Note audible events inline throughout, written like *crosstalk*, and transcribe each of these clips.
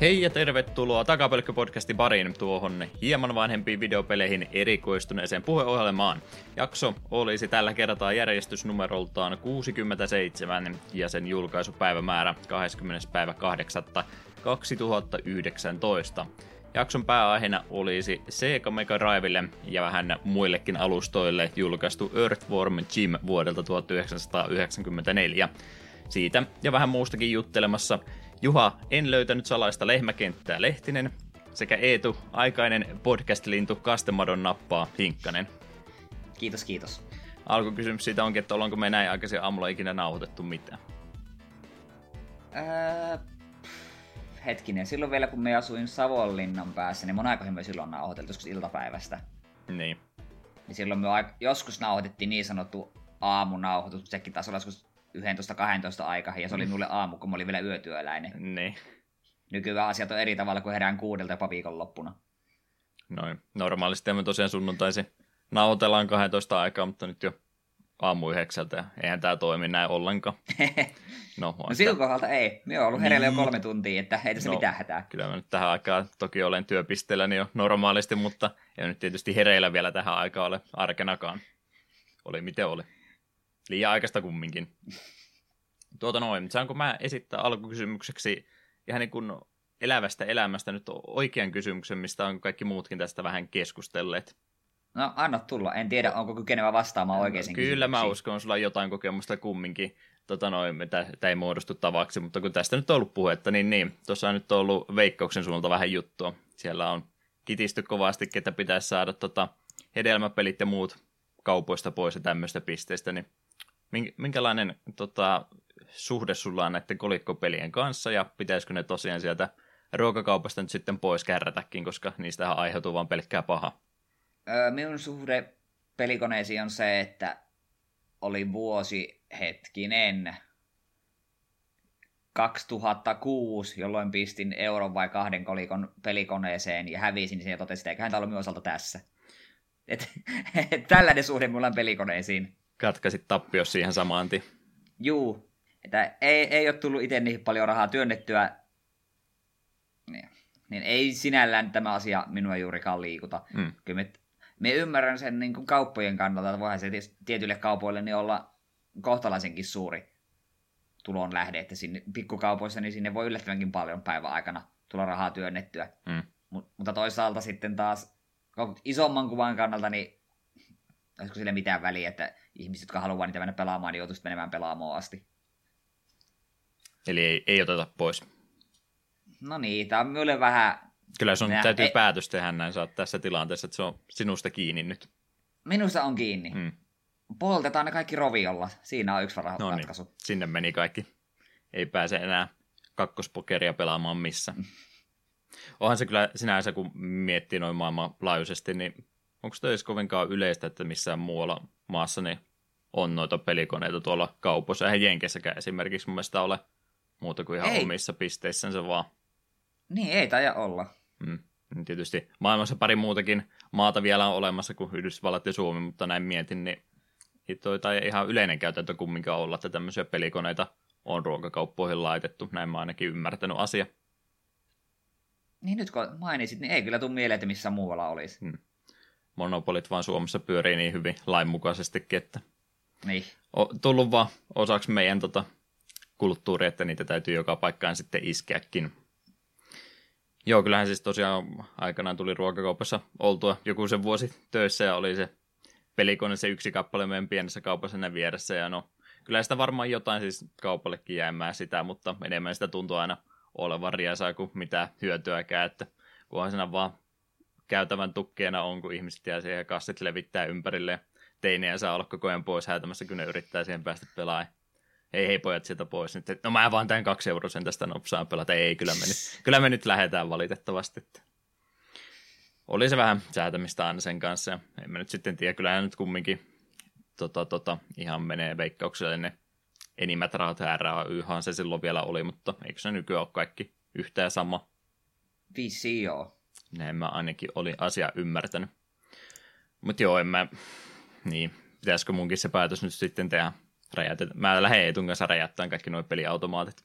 Hei ja tervetuloa Takapölkkö-podcastin pariin tuohon hieman vanhempiin videopeleihin erikoistuneeseen puheohjelmaan. Jakso olisi tällä kertaa järjestysnumeroltaan 67 ja sen julkaisupäivämäärä 20. päivä 8. 2019. Jakson pääaiheena olisi Sega Mega Drivelle ja vähän muillekin alustoille julkaistu Earthworm Jim vuodelta 1994. Siitä ja vähän muustakin juttelemassa Juha, en löytänyt salaista lehmäkenttää Lehtinen, sekä Eetu, aikainen podcast-lintu Kastemadon nappaa Hinkkanen. Kiitos, kiitos. Alkukysymys siitä onkin, että ollaanko me näin aikaisin aamulla ikinä nauhoitettu mitään? Öö, hetkinen, silloin vielä kun me asuin Savonlinnan päässä, niin mun aikoihin me silloin nauhoiteltu joskus iltapäivästä. Niin. Niin silloin me joskus nauhoitettiin niin sanottu aamunauhoitus, sekin taas olla joskus 11-12 aikaan, ja se oli mm. mulle aamu, kun mä olin vielä yötyöläinen. Niin. Nykyään asiat on eri tavalla kuin herään kuudelta jopa viikonloppuna. Noin. Normaalisti me tosiaan sunnuntaisin nauhoitellaan 12 aikaa, mutta nyt jo aamu yhdeksältä, ja eihän tämä toimi näin ollenkaan. *laughs* No, no siltä kohdalta ei. Me on ollut hereillä niin. jo kolme tuntia, että ei tässä no, mitään hätää. Kyllä mä nyt tähän aikaan toki olen työpisteelläni jo normaalisti, mutta ei nyt tietysti hereillä vielä tähän aikaan ole arkenakaan. Oli miten oli. Liian aikaista kumminkin. Tuota noin, saanko mä esittää alkukysymykseksi ihan niin kuin elävästä elämästä nyt oikean kysymyksen, mistä on kaikki muutkin tästä vähän keskustelleet. No anna tulla, en tiedä onko kykenevä vastaamaan oikeisiin Kyllä mä uskon, sulla on jotain kokemusta kumminkin. Tota noin, tämä ei muodostu tavaksi, mutta kun tästä nyt on ollut puhetta, niin niin, tuossa on nyt ollut Veikkauksen suunnalta vähän juttua. Siellä on kitisty kovasti, että pitäisi saada tota hedelmäpelit ja muut kaupoista pois ja tämmöistä pisteistä, niin minkälainen tota, suhde sulla on näiden kolikkopelien kanssa ja pitäisikö ne tosiaan sieltä ruokakaupasta nyt sitten pois kärrätäkin, koska niistä aiheutuu vain pelkkää paha? Öö, minun suhde pelikoneisiin on se, että oli vuosi hetkinen 2006, jolloin pistin euron vai kahden kolikon pelikoneeseen ja hävisin sen ja totesin, että eiköhän tämä ollut osalta tässä. Et, *laughs* et, tällainen suhde mulla on pelikoneisiin. Katkaisit tappio siihen samaan Juu, että ei, ei ole tullut itse niin paljon rahaa työnnettyä, niin, niin ei sinällään tämä asia minua juurikaan liikuta. Mm. Kyllä me, me ymmärrän sen niin kuin kauppojen kannalta, että voihan se tietyille kaupoille niin olla kohtalaisenkin suuri tulon lähde, että sinne pikkukaupoissa niin sinne voi yllättävänkin paljon päivän aikana tulla rahaa työnnettyä. Mm. Mut, mutta toisaalta sitten taas isomman kuvan kannalta, niin olisiko sille mitään väliä, että ihmiset, jotka haluaa niitä mennä pelaamaan, niin joutuisivat menemään pelaamaan asti. Eli ei, ei oteta pois. No niin, tämä on minulle vähän... Kyllä sun Nää, täytyy ei... päätös tehdä näin, sä tässä tilanteessa, että se on sinusta kiinni nyt. Minusta on kiinni. Hmm. Poltetaan ne kaikki roviolla. Siinä on yksi vara- no niin, ratkaisu. sinne meni kaikki. Ei pääse enää kakkospokeria pelaamaan missä. *laughs* Onhan se kyllä sinänsä, kun miettii noin maailmanlaajuisesti, niin onko se edes kovinkaan yleistä, että missään muualla maassa niin on noita pelikoneita tuolla kaupoissa. Eihän Jenkessäkään esimerkiksi mun mielestä ole muuta kuin ihan ei. omissa pisteissänsä vaan. Niin, ei taida olla. Mm. Niin tietysti maailmassa pari muutakin maata vielä on olemassa kuin Yhdysvallat ja Suomi, mutta näin mietin, niin toi tai ihan yleinen käytäntö kumminkaan olla, että tämmöisiä pelikoneita on ruokakauppoihin laitettu. Näin mä ainakin ymmärtänyt asia. Niin nyt kun mainitsit, niin ei kyllä tule mieleen, että missä muualla olisi. Hmm. Monopolit vaan Suomessa pyörii niin hyvin lainmukaisestikin, että niin. on tullut vaan osaksi meidän tota, kulttuuri, että niitä täytyy joka paikkaan sitten iskeäkin. Joo, kyllähän siis tosiaan aikanaan tuli ruokakaupassa oltua joku sen vuosi töissä ja oli se pelikone se yksi kappale meidän pienessä kaupassa sinne vieressä ja no kyllä sitä varmaan jotain siis kaupallekin jäämään sitä, mutta enemmän sitä tuntuu aina olevan riesaa kuin mitä hyötyäkään, että kunhan siinä vaan käytävän tukkeena on, kun ihmiset jää siihen kassit levittää ympärille teinejä saa olla koko ajan pois häätämässä, kun ne yrittää siihen päästä pelaamaan hei hei pojat sieltä pois nyt. No mä vaan tämän kaksi sen tästä nopsaan pelata. Ei, kyllä me nyt, kyllä me nyt lähdetään valitettavasti. Oli se vähän säätämistä aina sen kanssa. En mä nyt sitten tiedä, kyllä nyt kumminkin tota, tota, ihan menee veikkaukselle ne enimmät rahat RAYhan se silloin vielä oli, mutta eikö se nykyään ole kaikki yhtä ja sama? Viisi joo. Näin mä ainakin oli asia ymmärtänyt. Mutta joo, en mä, niin, pitäisikö munkin se päätös nyt sitten tehdä räjäytet. Mä lähden Eetun kanssa räjäyttämään kaikki nuo peliautomaatit.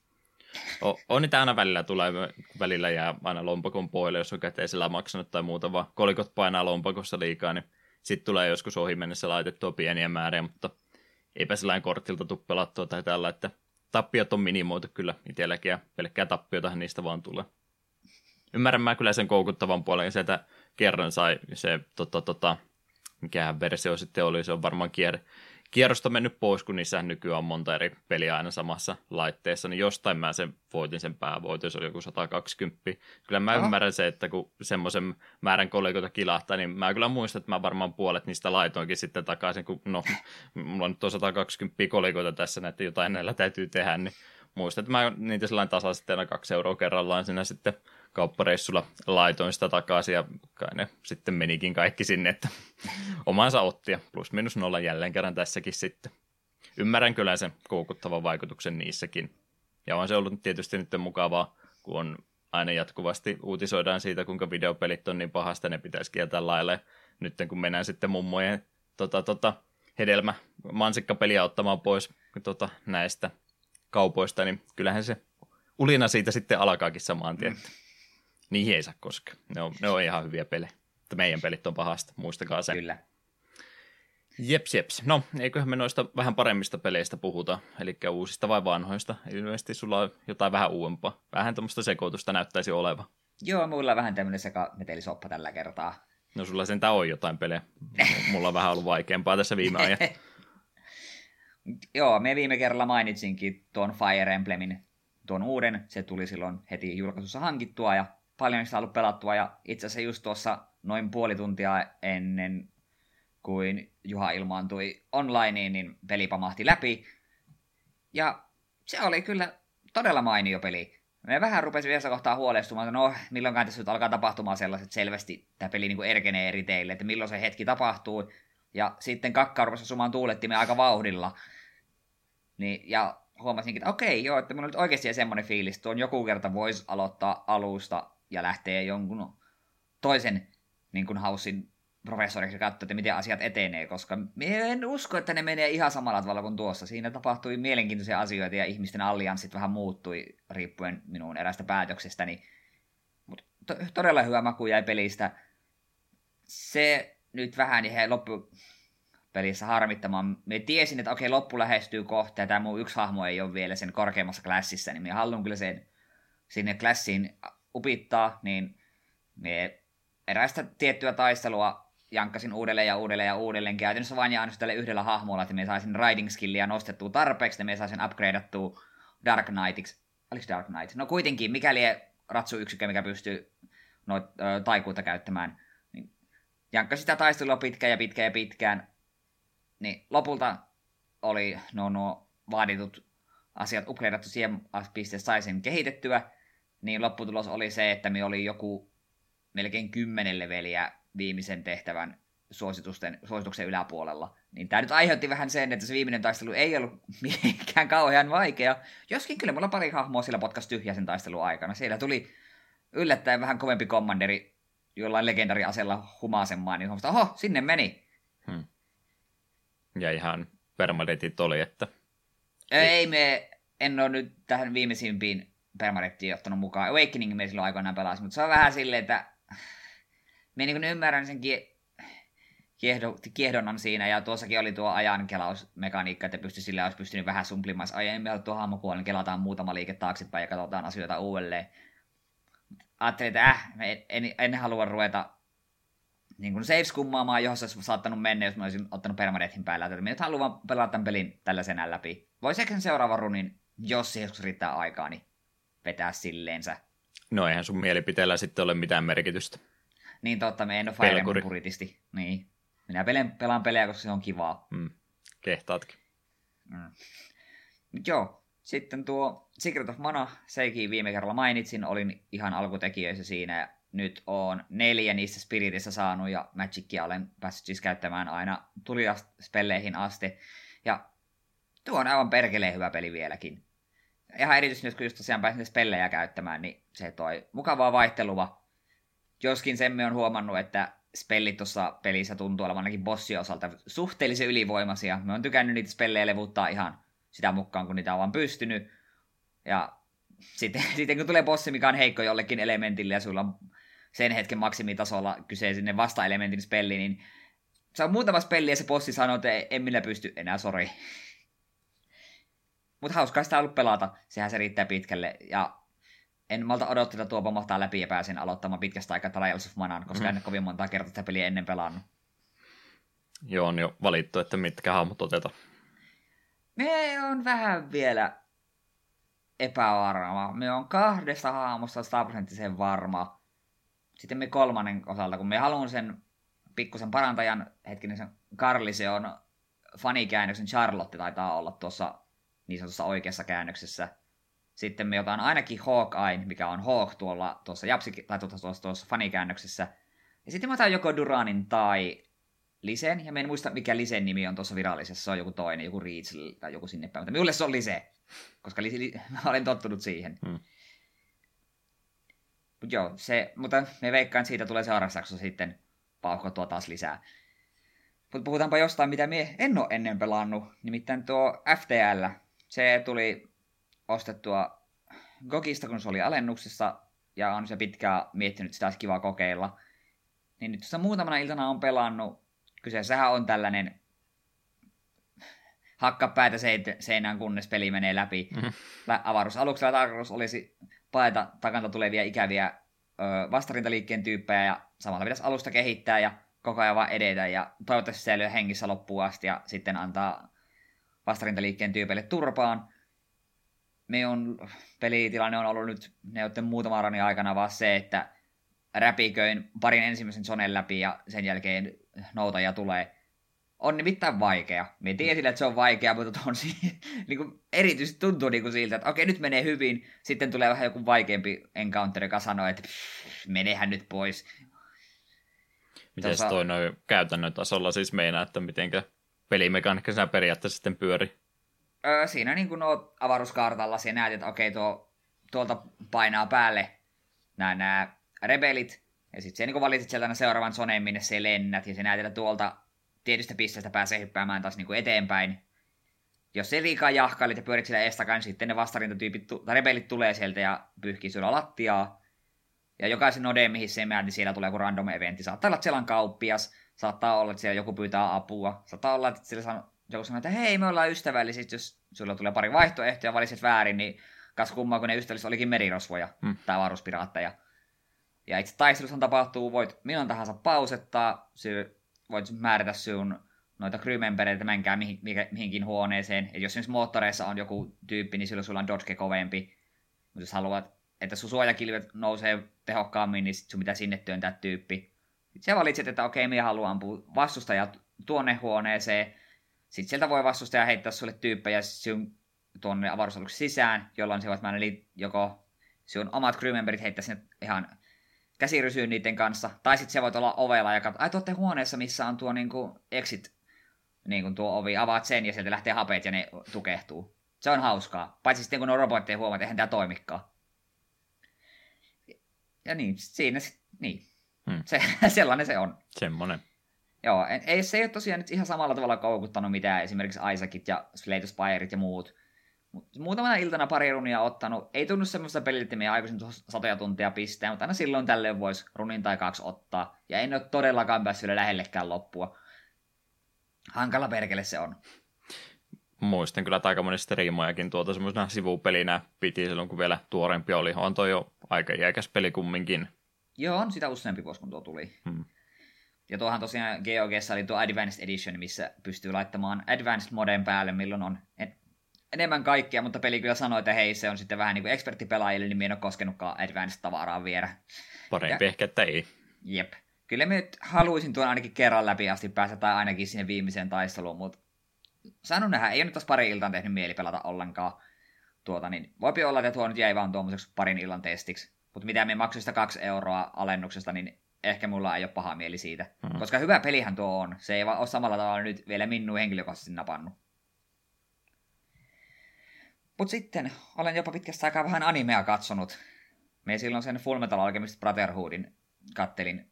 on, on niitä aina välillä tulee, välillä jää aina lompakon poille, jos on käteisellä maksanut tai muuta, vaan kolikot painaa lompakossa liikaa, niin sitten tulee joskus ohi mennessä laitettua pieniä määriä, mutta eipä sellainen kortilta tuu pelattua tai tällä, että tappiot on minimoitu kyllä itselläkin ja pelkkää tappiotahan niistä vaan tulee. Ymmärrän mä kyllä sen koukuttavan puolen, sieltä kerran sai se, tota, tota, mikähän versio sitten oli, se on varmaan kier, kierrosta mennyt pois, kun niissä nykyään on monta eri peliä aina samassa laitteessa, niin jostain mä sen voitin sen päävoiton, se oli joku 120. Kyllä mä Aha. ymmärrän se, että kun semmoisen määrän kollegoita kilahtaa, niin mä kyllä muistan, että mä varmaan puolet niistä laitoinkin sitten takaisin, kun no, mulla on nyt 120 kollegoita tässä, että jotain näillä täytyy tehdä, niin muistan, että mä niitä sellainen tasaisesti aina kaksi euroa kerrallaan sinä sitten kauppareissulla laitoin sitä takaisin ja kai ne sitten menikin kaikki sinne, että *laughs* omansa otti ja plus minus nolla jälleen kerran tässäkin sitten. Ymmärrän kyllä sen koukuttavan vaikutuksen niissäkin. Ja on se ollut tietysti nyt mukavaa, kun on aina jatkuvasti uutisoidaan siitä, kuinka videopelit on niin pahasta, ne pitäisi kieltää laille. Nyt kun mennään sitten mummojen tota, tota, hedelmä mansikkapeliä ottamaan pois tota, näistä kaupoista, niin kyllähän se ulina siitä sitten alkaakin samaan tien. Mm niihin ei saa koskea. Ne on, ne on ihan hyviä pelejä. Mutta meidän pelit on pahasta, muistakaa se. Kyllä. Jeps, jeps. No, eiköhän me noista vähän paremmista peleistä puhuta, eli uusista vai vanhoista. Ilmeisesti sulla on jotain vähän uudempaa. Vähän tämmöistä sekoitusta näyttäisi oleva. Joo, mulla on vähän tämmöinen sekametelisoppa tällä kertaa. No sulla sentään on jotain pelejä. Mulla on vähän ollut vaikeampaa tässä viime ajan. *laughs* Joo, me viime kerralla mainitsinkin tuon Fire Emblemin, tuon uuden. Se tuli silloin heti julkaisussa hankittua ja paljon sitä ollut pelattua ja itse asiassa just tuossa noin puoli tuntia ennen kuin Juha ilmaantui onlineen, niin peli pamahti läpi. Ja se oli kyllä todella mainio peli. Me vähän rupesi vielä kohtaa huolestumaan, että no milloinkaan tässä nyt alkaa tapahtumaan sellaiset selvästi tämä peli niin kuin erkenee eri teille, että milloin se hetki tapahtuu. Ja sitten kakka rupesi sumaan tuulettimme aika vauhdilla. Niin, ja huomasinkin, että okei, joo, että minulla nyt oikeasti semmoinen fiilis, että tuon joku kerta voisi aloittaa alusta ja lähtee jonkun toisen niin kuin haussin professoriksi katsoa, että miten asiat etenee, koska en usko, että ne menee ihan samalla tavalla kuin tuossa. Siinä tapahtui mielenkiintoisia asioita ja ihmisten allianssit vähän muuttui riippuen minun erästä päätöksestäni. Mutta to- todella hyvä maku jäi pelistä. Se nyt vähän niin loppu pelissä harmittamaan. Me tiesin, että okei, loppu lähestyy kohta ja tämä mun yksi hahmo ei ole vielä sen korkeammassa klassissa, niin me haluan kyllä sen sinne klassiin upittaa, niin me eräistä tiettyä taistelua jankkasin uudelleen ja uudelleen ja uudelleen käytännössä vain ja ainoastaan yhdellä hahmolla, että me saisin riding skillia nostettua tarpeeksi, että me saisin upgradeattua Dark Knightiksi. Oliko Dark Knight? No kuitenkin, mikäli ratsuyksikkö, mikä pystyy noit, ö, taikuutta käyttämään, niin jankkasin sitä taistelua pitkään ja pitkään ja pitkään, niin lopulta oli no, no vaaditut asiat upgradeattu siihen pisteeseen saisin kehitettyä, niin lopputulos oli se, että me oli joku melkein kymmenen leveliä viimeisen tehtävän suositusten, suosituksen yläpuolella. Niin tämä nyt aiheutti vähän sen, että se viimeinen taistelu ei ollut *laughs* mikään kauhean vaikea. Joskin kyllä mulla pari hahmoa sillä potkas tyhjä sen taistelun aikana. Siellä tuli yllättäen vähän kovempi kommanderi jollain legendariasella humasemaan, niin huomasta, oho, sinne meni. Hmm. Ja ihan permadetit oli, että... Ei me, en ole nyt tähän viimeisimpiin permarettiin ottanut mukaan. Awakening me silloin aikoinaan pelasi, mutta se on vähän silleen, että me niin ymmärrän sen kie- kiehdo, kiehdonnan siinä, ja tuossakin oli tuo ajankelausmekaniikka, että pysty sillä olisi pystynyt vähän sumplimaan. Aiemmin tuo hahmopuolella niin kelataan muutama liike taaksepäin ja katsotaan asioita uudelleen. Ajattelin, että äh, en, en, en halua ruveta niin kuin saves kummaamaan, johon se olisi saattanut mennä, jos mä olisin ottanut permadeethin päällä. Että minä nyt haluan pelata tämän pelin tällaisen läpi. Voisi ehkä sen seuraava runin, jos joskus riittää aikaa, niin vetää silleensä. No eihän sun mielipiteellä sitten ole mitään merkitystä. Niin totta, me en ole Fire Emblem puritisti. Niin. Minä pelaan, pelaan pelejä, koska se on kivaa. Mm. Kehtaatkin. Mm. Joo, sitten tuo Secret of Mana, sekin viime kerralla mainitsin, olin ihan alkutekijöissä siinä ja nyt on neljä niistä Spiritissa saanut ja Magicia olen päässyt siis käyttämään aina tuliaspelleihin asti. Ja tuo on aivan perkeleen hyvä peli vieläkin ihan erityisesti nyt kun just tosiaan pääsin spellejä käyttämään, niin se toi mukavaa vaihtelua. Joskin sen me on huomannut, että spellit tuossa pelissä tuntuu olevan ainakin bossia osalta suhteellisen ylivoimaisia. Me on tykännyt niitä spellejä levuttaa ihan sitä mukaan, kun niitä on vaan pystynyt. Ja sitten, *laughs* sitten kun tulee bossi, mikä on heikko jollekin elementille ja sulla on sen hetken maksimitasolla kyseisen vasta-elementin spelli, niin se on muutama spelli ja se bossi sanoo, että en minä pysty enää, sori. Mutta hauskaa sitä ollut pelata, sehän se riittää pitkälle. Ja en malta odottaa, että tuo pomahtaa läpi ja pääsen aloittamaan pitkästä aikaa Trials of Manan, koska mm. en kovin monta kertaa sitä peliä ennen pelannut. Joo, on jo valittu, että mitkä hahmot otetaan. Me on vähän vielä epävarma. Me on kahdesta hahmosta sataprosenttisen varma. Sitten me kolmannen osalta, kun me haluan sen pikkusen parantajan, hetkinen sen Karli, se on fanikäännöksen Charlotte taitaa olla tuossa niin sanotussa oikeassa käännöksessä. Sitten me otan ainakin Hawkeye, mikä on Hawk tuolla tuossa, japsi, tai tuossa, tuossa, tuossa fanikäännöksessä. Ja sitten mä otan joko Duranin tai Lisen, ja mä en muista mikä Lisen nimi on tuossa virallisessa, se on joku toinen, joku Reach tai joku sinne päin, mutta minulle se on Lise, koska li, li, *laughs* mä olen tottunut siihen. Hmm. Mut joo, se, mutta me veikkaan, että siitä tulee seuraavaksi sitten pauhkottua taas lisää. Mutta puhutaanpa jostain, mitä me en ole ennen pelannut, nimittäin tuo FTL. Se tuli ostettua Gogista, kun se oli alennuksessa, ja on se pitkään miettinyt, että sitä olisi kiva kokeilla. Niin nyt tuossa muutamana iltana on pelannut. Kyseessähän on tällainen hakka päätä seinään, kunnes peli menee läpi. Mm-hmm. Avaruusaluksella tarkoitus olisi paeta takanta tulevia ikäviä ö, vastarintaliikkeen tyyppejä ja samalla pitäisi alusta kehittää ja koko ajan vaan edetä ja toivottavasti säilyy hengissä loppuun asti ja sitten antaa vastarintaliikkeen tyypeille turpaan. Me on, pelitilanne on ollut nyt neuvottelun muutaman ranin aikana vaan se, että räpiköin parin ensimmäisen sonen läpi ja sen jälkeen noutaja tulee. On nimittäin vaikea. Me tiesin, että se on vaikea, mutta on si- *laughs* niin kuin, erityisesti tuntuu niin kuin siltä, että okei, nyt menee hyvin. Sitten tulee vähän joku vaikeampi encounter, joka sanoo, että menehän nyt pois. Miten Tuossa... toi noin käytännön tasolla siis meinaa, että mitenkä pelimekaniikka siinä periaatteessa sitten pyöri? Öö, siinä niin kuin avaruuskartalla ja näet, että okei, tuo, tuolta painaa päälle nämä, nämä rebelit, ja sitten se niin valitset sieltä seuraavan soneen, minne se lennät, ja se näet, että tuolta tietystä pisteestä pääsee hyppäämään taas niin kuin eteenpäin. Jos se liikaa jahkailit ja pyörit siellä estakaan, niin sitten ne vastarintatyypit, tai rebelit tulee sieltä ja pyyhkii sulla lattiaa. Ja jokaisen nodeen, mihin se mää, niin siellä tulee joku random eventti. Saattaa olla, että siellä on kauppias, saattaa olla, että siellä joku pyytää apua, saattaa olla, että siellä sanoo, joku sanoo, että hei, me ollaan ystävällisiä, jos sulla tulee pari vaihtoehtoja ja valitset väärin, niin kas kummaa, kun ne ystävälliset olikin merirosvoja hmm. tai avaruuspiraatteja. Ja itse taistelussa tapahtuu, voit milloin tahansa pausettaa, voit määrätä sun noita crewmembereitä menkää mihin, mihinkin huoneeseen. Et jos esimerkiksi moottoreissa on joku tyyppi, niin silloin sulla on dodge kovempi. Mutta jos haluat, että sun suojakilvet nousee tehokkaammin, niin sit sun pitää sinne työntää tyyppi. Sitten sä valitset, että okei, minä haluan ampua vastustajat tuonne huoneeseen. Sitten sieltä voi vastustaja heittää sulle tyyppejä sun tuonne avaruusaluksen sisään, jolloin se voit mennä joko sun omat crewmemberit heittää sinne ihan käsirysyyn niiden kanssa. Tai sitten se voit olla ovella ja katsoa, ai tuotte huoneessa, missä on tuo niinku exit, niinku tuo ovi, avaat sen ja sieltä lähtee hapet ja ne tukehtuu. Se on hauskaa. Paitsi sitten kun on robotteja huomaa, että eihän tämä toimikaan. Ja niin, siinä, niin. Hmm. Se, *laughs* sellainen se on. Semmonen. Joo, ei, se ei ole tosiaan nyt ihan samalla tavalla koukuttanut mitään esimerkiksi Isaacit ja Slate Spirit ja muut. Muutamana iltana pari runia ottanut. Ei tunnu semmoista peliltä, että me aikaisin satoja tuntia pistää, mutta aina silloin tällöin voisi runin tai kaksi ottaa. Ja en ole todellakaan päässyt lähellekään loppua. Hankala perkele se on. Muistan kyllä, että aika moni striimojakin tuota semmoisena sivupelinä piti silloin, kun vielä tuorempi oli. On toi jo aika iäkäs peli kumminkin. Joo, on sitä useampi vuosi, kun tuo tuli. Hmm. Ja tuohan tosiaan GOGssa oli tuo Advanced Edition, missä pystyy laittamaan Advanced moden päälle, milloin on enemmän kaikkea, mutta peli kyllä sanoi, että hei, se on sitten vähän niin kuin eksperttipelaajille, niin minä en ole koskenutkaan Advanced-tavaraa viedä. Parempi ja, ehkä, että ei. Jep. Kyllä mä nyt haluaisin tuon ainakin kerran läpi asti päästä, tai ainakin sinne viimeiseen taisteluun, mutta sanon nähdä, ei ole nyt taas pari iltaan tehnyt mieli pelata ollenkaan. Tuota, niin voipi olla, että tuo nyt jäi vaan tuommoiseksi parin illan testiksi. Mutta mitä me maksuista sitä kaksi euroa alennuksesta, niin ehkä mulla ei ole paha mieli siitä. Hmm. Koska hyvä pelihän tuo on. Se ei vaan ole samalla tavalla nyt vielä minun henkilökohtaisesti napannut. Mutta sitten olen jopa pitkästä aikaa vähän animea katsonut. Me silloin sen Full Metal Alchemist Brotherhoodin kattelin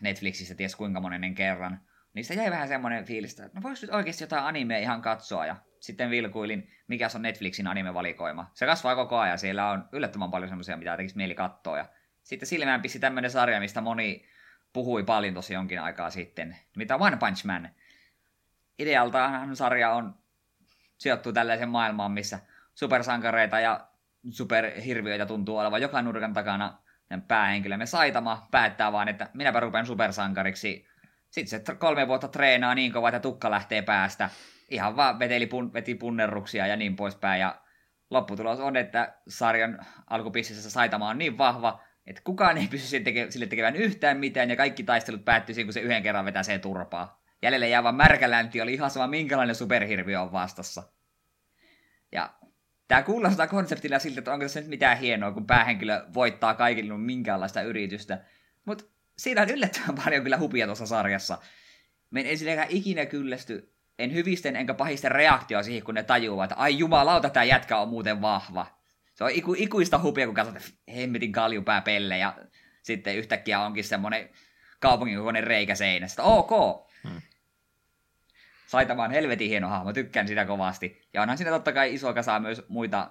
Netflixissä ties kuinka monennen kerran. Niistä jäi vähän semmoinen fiilis, että no voisi nyt oikeasti jotain animea ihan katsoa. Ja sitten vilkuilin, mikä on Netflixin anime-valikoima. Se kasvaa koko ajan, siellä on yllättävän paljon semmoisia, mitä tekisi mieli katsoa. Ja sitten silmään pisti tämmöinen sarja, mistä moni puhui paljon tosi jonkin aikaa sitten, mitä One Punch Man. Idealtaan sarja on sijoittuu tällaiseen maailmaan, missä supersankareita ja superhirviöitä tuntuu olevan joka nurkan takana. Päähenkilömme Saitama päättää vaan, että minäpä rupean supersankariksi. Sitten se kolme vuotta treenaa niin kovaa, että tukka lähtee päästä. Ihan vaan veteli pun, veti punnerruksia ja niin poispäin. Ja lopputulos on, että sarjan alkupississä Saitama on niin vahva, että kukaan ei pysy sille tekevän yhtään mitään, ja kaikki taistelut päättyy kun se yhden kerran vetää se turpaa. Jäljelle jäävä märkälänti oli ihan sama, minkälainen superhirviö on vastassa. Ja tämä kuulostaa konseptilla siltä, että onko tässä nyt mitään hienoa, kun päähenkilö voittaa kaikille minkäänlaista yritystä. Mutta siinä on yllättävän paljon kyllä hupia tuossa sarjassa. Me ensinnäkään ikinä kyllästy, en hyvisten enkä pahisten reaktioa siihen, kun ne tajuaa, että ai jumalauta, tämä jätkä on muuten vahva. Se on iku, ikuista hupia, kun katsot, että hemmetin kaljupää pelle ja sitten yhtäkkiä onkin semmoinen kaupungin kokoinen reikä seinästä. Ok, hmm. Saitama on helvetin hieno hahmo, tykkään sitä kovasti. Ja onhan siinä totta kai iso kasa myös muita,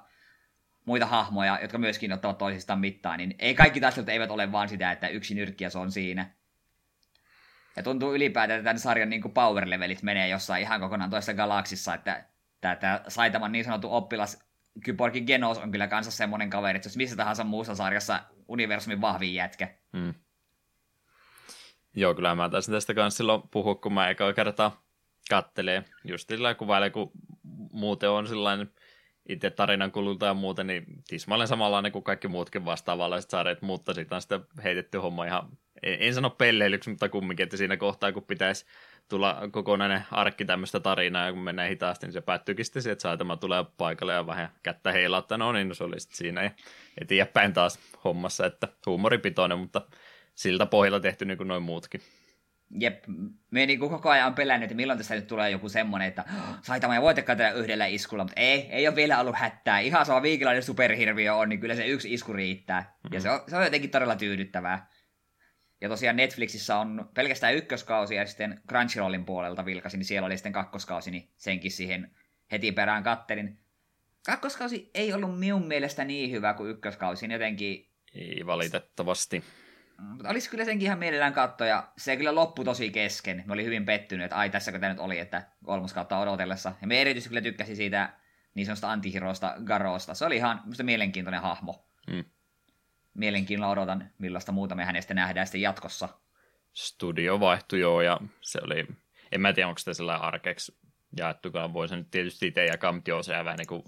muita hahmoja, jotka myöskin ottavat toisistaan mittaa, niin ei kaikki taistelut eivät ole vaan sitä, että yksi nyrkki ja se on siinä. Ja tuntuu ylipäätään, että tämän sarjan niin power-levelit menee jossain ihan kokonaan toisessa galaksissa, että tämä Saitaman niin sanottu oppilas Kyborgin Genos on kyllä kanssa semmoinen kaveri, että jos missä tahansa muussa sarjassa universumin vahvin jätkä. Hmm. Joo, kyllä mä taisin tästä kanssa silloin puhua, kun mä eka kertaa kattelee. Just sillä kuvailee, kun muuten on sellainen itse tarinan kululta ja muuten, niin tismalleen samanlainen kuin kaikki muutkin vastaavanlaiset sarjat, mutta siitä on sitten heitetty homma ihan, en, en sano pelleilyksi, mutta kumminkin, että siinä kohtaa, kun pitäisi tulla kokonainen arkki tämmöistä tarinaa, ja kun mennään hitaasti, niin se päättyykin sitten siihen, että saatama tulee paikalle ja vähän kättä heilauttaa, no niin, no se oli sitten siinä ja eteenpäin taas hommassa, että huumoripitoinen, mutta siltä pohjalta tehty niin kuin noin muutkin. Jep, me niinku koko ajan pelännyt, että milloin tästä nyt tulee joku semmonen, että Saitama ei voitakaan tehdä yhdellä iskulla, mutta ei, ei ole vielä ollut hättää. Ihan sama viikilainen superhirviö on, niin kyllä se yksi isku riittää. Mm-hmm. Ja se on, se on jotenkin todella tyydyttävää. Ja tosiaan Netflixissä on pelkästään ykköskausi ja sitten Crunchyrollin puolelta vilkasin, niin siellä oli sitten kakkoskausi, niin senkin siihen heti perään kattelin. Kakkoskausi ei ollut minun mielestä niin hyvä kuin ykköskausi, niin jotenkin... Ei valitettavasti. Mutta olisi kyllä senkin ihan mielellään katto, ja se kyllä loppui tosi kesken. Me oli hyvin pettynyt, että ai tässäkö tämä nyt oli, että kautta odotellessa. Ja me erityisesti kyllä tykkäsi siitä niin sanotusta antihirosta Garosta. Se oli ihan musta mielenkiintoinen hahmo. Hmm. Mielenkiinnolla odotan, millaista muuta me hänestä nähdään sitten jatkossa. Studio vaihtui joo, ja se oli, en mä tiedä onko sitä sellainen arkeksi jaettukaan. Voisi nyt tietysti itse jakaa, mutta joo, se vähän niin kuin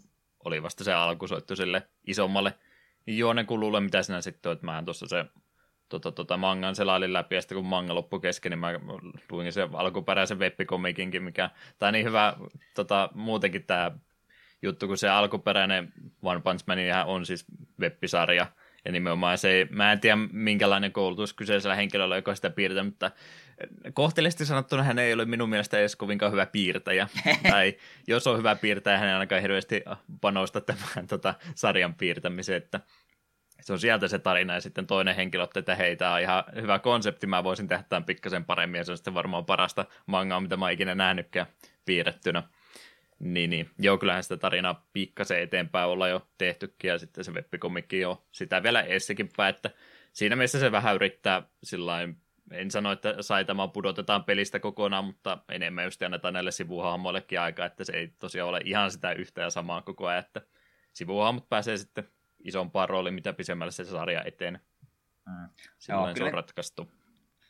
oli vasta se alku soittu sille isommalle juonen kululle, mitä sinä sitten että mä tuossa se tota, tota, mangan selailin läpi, ja sitten kun manga loppui kesken, niin mä luin se alkuperäisen webbikomikinkin, mikä, tai niin hyvä tota, muutenkin tämä juttu, kun se alkuperäinen One Punch Man on siis webbisarja, ja nimenomaan se, mä en tiedä minkälainen koulutus kyseisellä henkilöllä, joka sitä piirtää, mutta kohtelisti sanottuna hän ei ole minun mielestä edes kovinkaan hyvä piirtäjä. *laughs* tai jos on hyvä piirtäjä, hän ei ainakaan hirveästi panosta tämän tota, sarjan piirtämiseen, että se on sieltä se tarina, ja sitten toinen henkilö otti, että hei, tämä on ihan hyvä konsepti, mä voisin tehdä tämän pikkasen paremmin, ja se on sitten varmaan parasta mangaa, mitä mä oon ikinä nähnytkään piirrettynä. Niin, niin. Joo, kyllähän sitä tarinaa pikkasen eteenpäin olla jo tehtykin, ja sitten se webbikomikki jo sitä vielä eessäkin päin, että siinä mielessä se vähän yrittää sillain, en sano, että Saitama pudotetaan pelistä kokonaan, mutta enemmän just annetaan näille sivuhahmoillekin aika, että se ei tosiaan ole ihan sitä yhtä ja samaa koko ajan, että sivuhahmot pääsee sitten isompaan rooliin, mitä pisemmälle se sarja eteen. Mm. Silloin Joo, se on ratkaistu.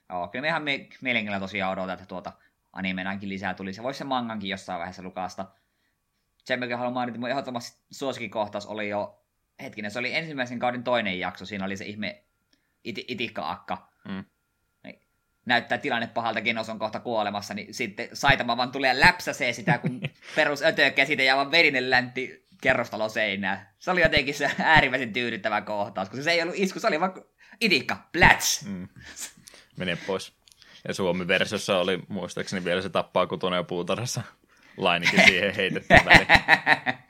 Joo, kyllä me ihan mielenkiinnolla tosiaan odotan, että tuota animeenakin lisää tuli. Se voisi se mangankin jossain vaiheessa lukasta. Se, mikä haluan mainita, mun ehdottomasti suosikkikohtaus oli jo, hetkinen, se oli ensimmäisen kauden toinen jakso, siinä oli se ihme it- itikka-akka. Mm. Niin, näyttää tilanne pahalta, Genos on kohta kuolemassa, niin sitten Saitama vaan tulee läpsäsee sitä, kun *laughs* perus ötökkä siitä ja vaan verinen läntti kerrostalo seinää. Se oli jotenkin se äärimmäisen tyydyttävä kohtaus, koska se ei ollut isku, se oli vaan itikka, plats. Mm. Mene pois. Ja Suomi-versiossa oli muistaakseni vielä se tappaa kotona ja puutarhassa. Lainikin siihen heitetty väliin. *laughs*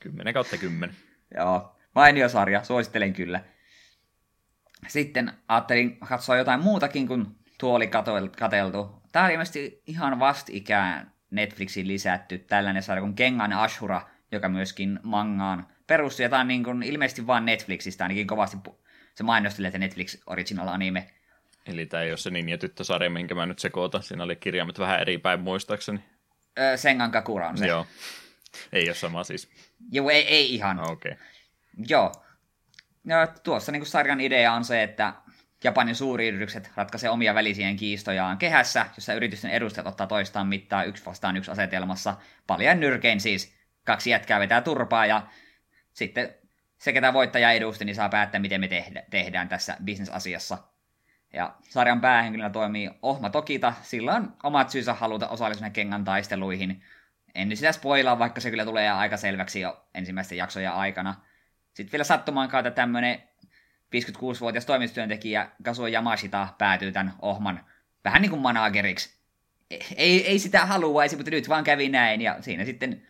10 kautta 10. Joo, mainio sarja, suosittelen kyllä. Sitten ajattelin katsoa jotain muutakin kuin tuo oli kateltu. Tämä oli ilmeisesti ihan vastikään Netflixiin lisätty tällainen sarja kuin Kengan Ashura, joka myöskin mangaan perusti, ja tämä on niin kuin ilmeisesti vain Netflixistä, ainakin kovasti se mainosteli, että Netflix Original Anime. Eli tämä ei ole se Ninja Tyttö-sarja, minkä mä nyt sekoitan. Siinä oli kirjaimet vähän eri päin muistaakseni. Öö, Sengan Kakura on se. Joo. Ei ole sama siis. Joo, ei, ei ihan. Okei. Okay. Joo. Ja tuossa niin sarjan idea on se, että Japanin suuriyritykset ratkaisee omia välisien kiistojaan kehässä, jossa yritysten edustajat ottaa toistaan mittaa yksi vastaan yksi asetelmassa. Paljon nyrkein siis. Kaksi jätkää vetää turpaa ja sitten se, ketä voittaja edusti, niin saa päättää, miten me tehdä, tehdään tässä bisnesasiassa. Ja sarjan päähenkilönä toimii Ohma Tokita, sillä on omat syynsä haluta osallistua kengan taisteluihin. En sitä spoilaa, vaikka se kyllä tulee aika selväksi jo ensimmäisten jaksojen aikana. Sitten vielä sattumaan kautta tämmönen 56-vuotias toimistotyöntekijä Kazuo Yamashita päätyy tämän Ohman vähän niin kuin manageriksi. Ei, ei sitä haluaisi, mutta nyt vaan kävi näin, ja siinä sitten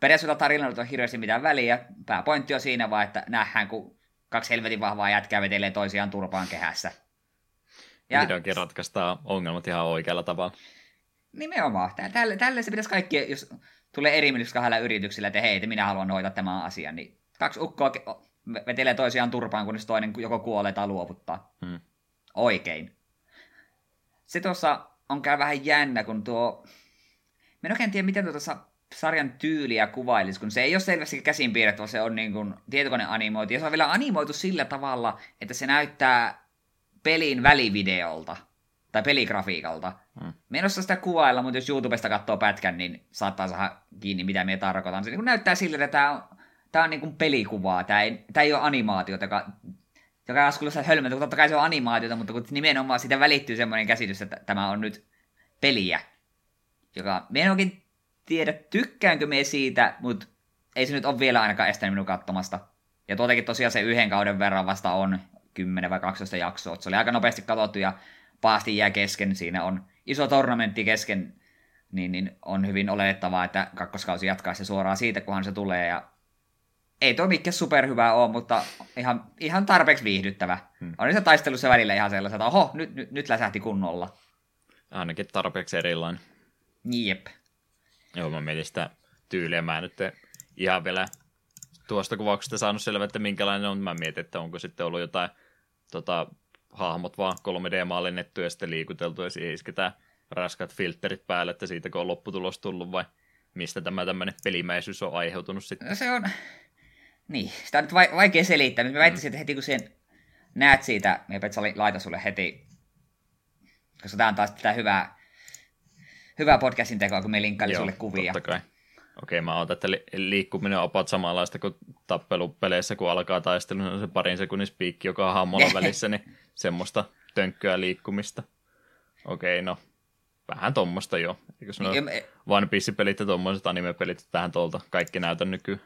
periaatteessa tarinalla on hirveästi mitään väliä. Pääpointti on siinä vaan, että nähdään, kun kaksi helvetin vahvaa jätkää vetelee toisiaan turpaan kehässä. Ja Vihdoinkin ratkaistaan ongelmat ihan oikealla tavalla. Nimenomaan. Tälle, tälle se pitäisi kaikki, jos tulee erimielisyyksiä kahdella yrityksillä, että hei, että minä haluan hoitaa tämän asian, niin kaksi ukkoa vetelee toisiaan turpaan, kunnes toinen joko kuolee tai luovuttaa. Hmm. Oikein. Se tuossa on käy vähän jännä, kun tuo... Mä en oikein tiedä, miten tuossa sarjan tyyliä kuvailisi, kun se ei ole selvästi käsin piirretty, vaan se on niin kuin tietokoneanimoitu. Ja se on vielä animoitu sillä tavalla, että se näyttää pelin välivideolta tai peligrafiikalta. Hmm. Me en osaa sitä kuvailla, mutta jos YouTubesta katsoo pätkän, niin saattaa saada kiinni, mitä me tarkoitan. Se niin näyttää siltä, että tämä on, tämä on niin kuin pelikuvaa, tämä ei, tämä ei ole animaatiota, joka, joka on kuulostaa hölmöltä, kun totta kai se on animaatiota, mutta kun nimenomaan siitä välittyy semmoinen käsitys, että tämä on nyt peliä, joka me en oikein tiedä, tykkäänkö me siitä, mutta ei se nyt ole vielä ainakaan estänyt minun katsomasta. Ja tuotakin tosiaan se yhden kauden verran vasta on 10 vai 12 jaksoa. Se oli aika nopeasti katsottu ja pahasti jää kesken. Siinä on iso tornamentti kesken, niin, niin on hyvin olettavaa, että kakkoskausi jatkaa se suoraan siitä, kunhan se tulee. Ja ei tuo mikään superhyvä ole, mutta ihan, ihan tarpeeksi viihdyttävä. Hmm. On se taistelussa välillä ihan sellaista, että oho, nyt, nyt, nyt läsähti kunnolla. Ainakin tarpeeksi erilainen. Jep. Joo, mä mietin sitä tyyliä. Mä en nyt ihan vielä tuosta kuvauksesta saanut selvä, että minkälainen on. Mä mietin, että onko sitten ollut jotain tota, hahmot vaan 3D-mallinnettu ja sitten liikuteltu ja siihen isketään raskat filterit päälle, että siitä kun on lopputulos tullut vai mistä tämä tämmöinen pelimäisyys on aiheutunut sitten? No se on, niin, sitä on nyt vaikea selittää, mutta mä väittäisin, että heti kun sen näet siitä, mä laita sulle heti, koska tämä on taas tätä hyvää, hyvää podcastin tekoa, kun me linkkaili sulle kuvia. totta kai. Okei, mä otan, että liikkuminen on opat samanlaista kuin tappelupeleissä, kun alkaa taistelu, niin on se parin sekunnin spiikki, joka on hahmolla *laughs* välissä, niin semmoista tönkköä liikkumista. Okei, no, vähän tommosta jo. Eikö se niin, One Piece-pelit ja tommoiset anime-pelit tähän tuolta kaikki näytä nykyään?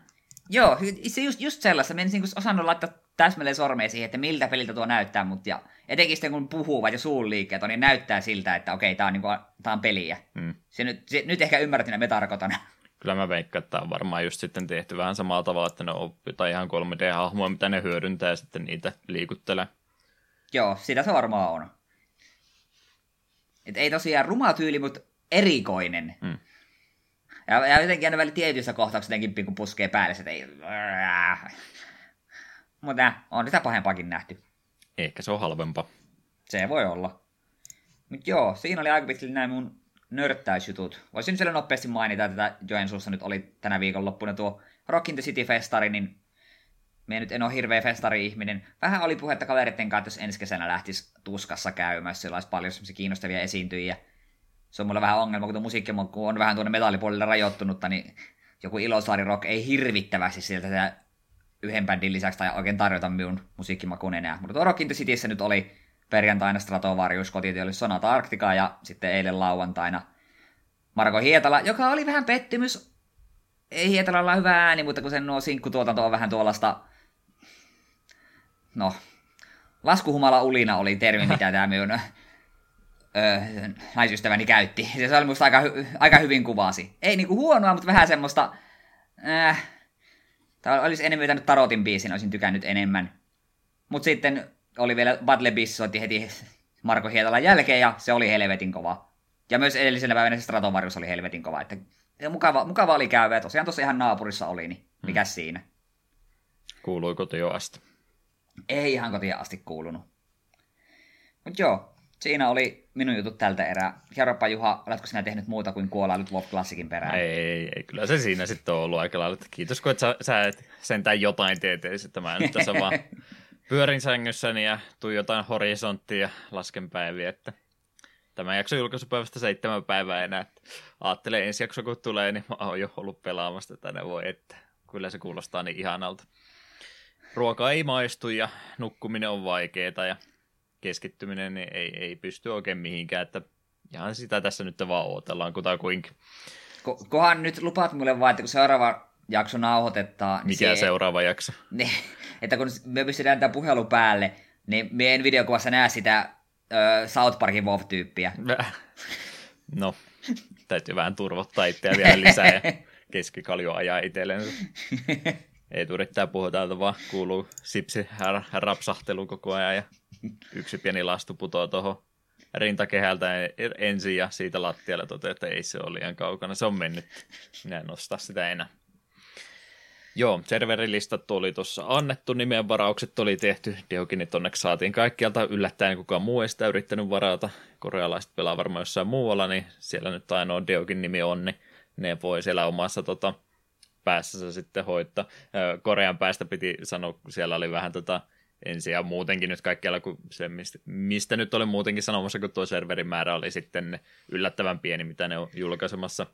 Joo, se just, just sellaista. Mä en niin osannut laittaa täsmälleen sormea siihen, että miltä peliltä tuo näyttää, mutta ja etenkin sitten kun puhuvat ja suun liikkeet on, niin näyttää siltä, että okei, tämä on, niin kuin, tää on peliä. Hmm. Se nyt, se, nyt ehkä ymmärrät, mitä me tarkoitan. *laughs* Kyllä mä veikkaan, että tämä on varmaan just sitten tehty vähän samalla tavalla, että ne on jotain ihan 3D-hahmoja, mitä ne hyödyntää ja sitten niitä liikuttelee. Joo, sitä se varmaan on. Et ei tosiaan ruma tyyli, mutta erikoinen. Hmm. Ja, ja jotenkin aina välillä tietyissä kohtauksissa jotenkin pikku puskee päälle, että ei... Mutta on sitä pahempaakin nähty. Ehkä se on halvempaa. Se voi olla. Mutta joo, siinä oli aika pitkälle näin mun nörttäysjutut. Voisin siellä nopeasti mainita, että Joensuussa nyt oli tänä viikonloppuna tuo Rock in the City festari, niin me nyt en ole hirveä festari-ihminen. Vähän oli puhetta kaveritten kanssa, jos ensi kesänä lähtisi tuskassa käymään, siellä olisi paljon kiinnostavia esiintyjiä. Se on mulla vähän ongelma, kun musiikki on vähän tuonne metallipuolelle rajoittunutta, niin joku Ilosaari Rock ei hirvittävästi sieltä yhden bändin lisäksi tai oikein tarjota minun musiikkimakuun enää. Mutta tuo Rock in the Cityssä nyt oli perjantaina Stratovarius, kotiteollis Sonata Arctica ja sitten eilen lauantaina Marko Hietala, joka oli vähän pettymys. Ei Hietalalla hyvä ääni, mutta kun sen nuo sinkkutuotanto on vähän tuollaista, no, laskuhumala ulina oli termi, mitä tämä minun öö, naisystäväni käytti. Se oli musta aika, aika hyvin kuvasi. Ei niinku huonoa, mutta vähän semmoista... Äh, Tämä olisi enemmän Tarotin biisin, olisin tykännyt enemmän. Mutta sitten oli vielä Battle Biss soitti heti Marko Hietalan jälkeen ja se oli helvetin kova. Ja myös edellisenä päivänä se Stratovarius oli helvetin kova. Että mukava, mukava oli käydä. Ja tosiaan tuossa ihan naapurissa oli, niin mikä hmm. siinä. Kuuluiko jo asti? Ei ihan kotiin asti kuulunut. Mutta joo, siinä oli minun jutut tältä erää. Kerropa Juha, oletko sinä tehnyt muuta kuin kuolailut WoW Classicin perään? Ei, ei, ei, kyllä se siinä sitten on ollut aika lailla. Kiitos, kun et sä, sä et sentään jotain teet, että mä nyt tässä vaan *laughs* pyörin sängyssäni ja jotain horisonttia ja lasken päiviä, että tämä jakso julkaisupäivästä seitsemän päivää enää. Ajattelen ensi jakso kun tulee, niin mä oon jo ollut pelaamassa tänne voi, että kyllä se kuulostaa niin ihanalta. Ruoka ei maistu ja nukkuminen on vaikeaa ja keskittyminen niin ei, ei pysty oikein mihinkään, että ihan sitä tässä nyt vaan odotellaan kutakuinkin. Ko- kohan nyt lupaat mulle vaan, että kun seuraava jakso nauhoitetaan... Niin Mikä se, seuraava jakso? *laughs* Niin, että kun me pistetään tämä puhelu päälle, niin me en videokuvassa näe sitä ö, South Parkin WoW-tyyppiä. No, täytyy vähän turvottaa itseä vielä lisää ja *laughs* keskikalju ajaa itselleen. Ei yrittää puhua täältä, vaan kuuluu sipsi rapsahtelu koko ajan ja yksi pieni lastu putoaa tuohon rintakehältä ensin ja siitä lattialle toteaa, että ei se ole liian kaukana. Se on mennyt. Minä en nostaa sitä enää. Joo, serverilistat tuli tuossa annettu, nimen varaukset oli tehty, Dioginit onneksi saatiin kaikkialta yllättäen, kukaan muu ei sitä yrittänyt varata. Korealaiset pelaa varmaan jossain muualla, niin siellä nyt ainoa Diogin nimi on, niin ne voi siellä omassa tota, päässä sitten hoitaa. Korean päästä piti sanoa, siellä oli vähän tota, ensin ja muutenkin nyt kaikkialla, kun se, mistä, mistä nyt oli muutenkin sanomassa, kun tuo serverin määrä oli sitten yllättävän pieni, mitä ne on julkaisemassa.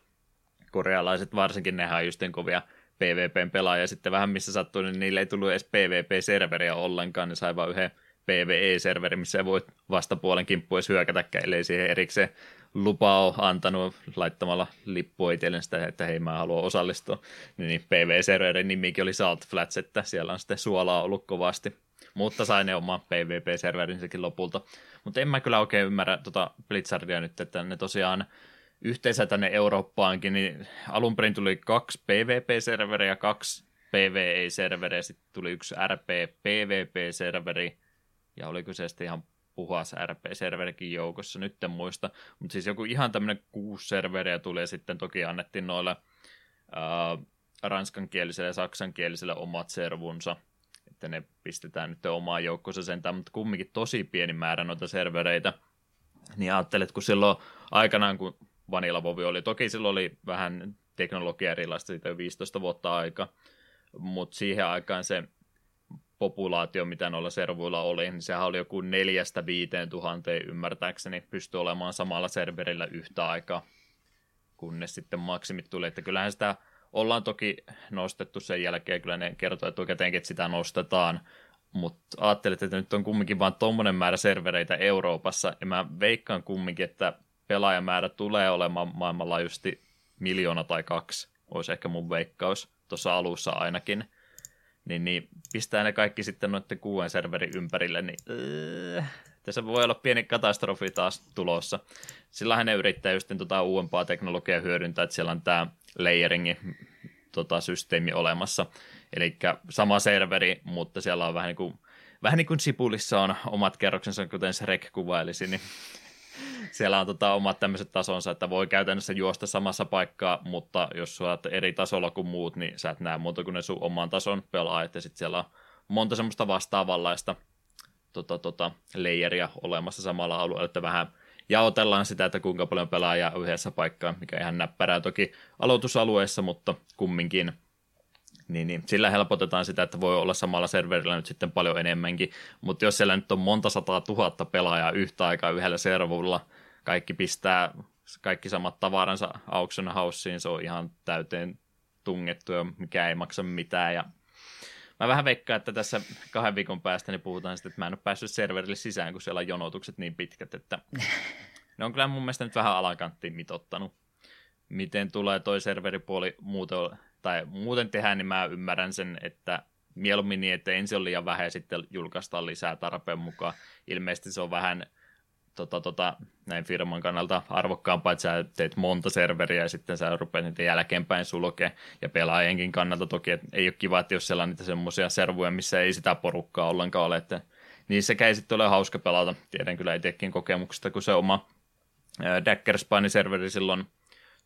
Korealaiset varsinkin, nehän on just kovia PvPn pelaajia sitten vähän missä sattuu, niin niille ei tullut edes PvP-serveriä ollenkaan, ne sai vain yhden PvE-serveri, missä ei voi vastapuolen kimppu edes hyökätäkään, ellei siihen erikseen lupa on antanut laittamalla lippua itselleen sitä, että hei mä haluan osallistua. Niin, niin PvE-serverin nimikin oli Salt Flats, että siellä on sitten suolaa ollut kovasti. Mutta sai ne oma PvP-serverinsäkin lopulta. Mutta en mä kyllä oikein ymmärrä tota Blitzardia nyt, että ne tosiaan yhteensä tänne Eurooppaankin, niin alun perin tuli kaksi PvP-serveriä, kaksi PvE-serveriä, sitten tuli yksi RP-PvP-serveri, ja oliko se sitten ihan puhas RP-serverikin joukossa, nyt en muista, mutta siis joku ihan tämmöinen kuusi serveriä tuli, ja sitten toki annettiin noille ää, ranskankieliselle ja saksankieliselle omat servunsa, että ne pistetään nyt omaan joukkoonsa sentään, mutta kumminkin tosi pieni määrä noita servereitä, niin ajattelet, kun silloin aikanaan, kun Vanilla Vovi oli. Toki silloin oli vähän teknologia erilaista, siitä jo 15 vuotta aika, mutta siihen aikaan se populaatio, mitä noilla servuilla oli, niin sehän oli joku neljästä viiteen tuhanteen ymmärtääkseni pystyi olemaan samalla serverillä yhtä aikaa, kunnes sitten maksimit tuli, että kyllähän sitä ollaan toki nostettu sen jälkeen, kyllä ne kertoo etukäteenkin, että sitä nostetaan, mutta ajattelet, että nyt on kumminkin vain tuommoinen määrä servereitä Euroopassa, ja mä veikkaan kumminkin, että pelaajamäärä tulee olemaan maailmanlaajuisesti miljoona tai kaksi, olisi ehkä mun veikkaus, tuossa alussa ainakin, niin, niin pistää ne kaikki sitten noiden kuuden serverin ympärille, niin äh, tässä voi olla pieni katastrofi taas tulossa. Sillähän ne yrittää just tota uudempaa teknologiaa hyödyntää, että siellä on tämä layeringin tota, systeemi olemassa. Eli sama serveri, mutta siellä on vähän niin kuin, vähän niin kuin Sipulissa on omat kerroksensa, kuten se Rek kuvailisi, niin siellä on tota, omat tämmöiset tasonsa, että voi käytännössä juosta samassa paikkaa, mutta jos sä oot eri tasolla kuin muut, niin sä et näe muuta kuin ne sun oman tason pelaajat, ja sitten siellä on monta semmoista vastaavanlaista tota, tota, leijeriä olemassa samalla alueella, että vähän jaotellaan sitä, että kuinka paljon pelaajaa yhdessä paikkaa, mikä ihan näppärää toki aloitusalueessa, mutta kumminkin – niin, niin, sillä helpotetaan sitä, että voi olla samalla serverillä nyt sitten paljon enemmänkin, mutta jos siellä nyt on monta sataa tuhatta pelaajaa yhtä aikaa yhdellä servulla, kaikki pistää kaikki samat tavaransa auction houseen, se on ihan täyteen tungettu ja mikä ei maksa mitään. Ja Mä vähän veikkaan, että tässä kahden viikon päästä niin puhutaan sitten, että mä en ole päässyt serverille sisään, kun siellä on jonotukset niin pitkät, että ne on kyllä mun mielestä nyt vähän alakanttiin mitottanut. Miten tulee toi serveripuoli muuten tai muuten tehdään, niin mä ymmärrän sen, että mieluummin niin, että ensin on liian vähän ja sitten julkaistaan lisää tarpeen mukaan. Ilmeisesti se on vähän tota, tota, näin firman kannalta arvokkaampaa, että sä teet monta serveriä ja sitten sä rupeat niitä jälkeenpäin sulkea. Ja pelaajienkin kannalta toki, että ei ole kiva, että jos siellä on niitä semmoisia servuja, missä ei sitä porukkaa ollenkaan ole, että niissäkään ei sitten ole hauska pelata. Tiedän kyllä itsekin kokemuksesta, kun se oma Daggerspanin serveri silloin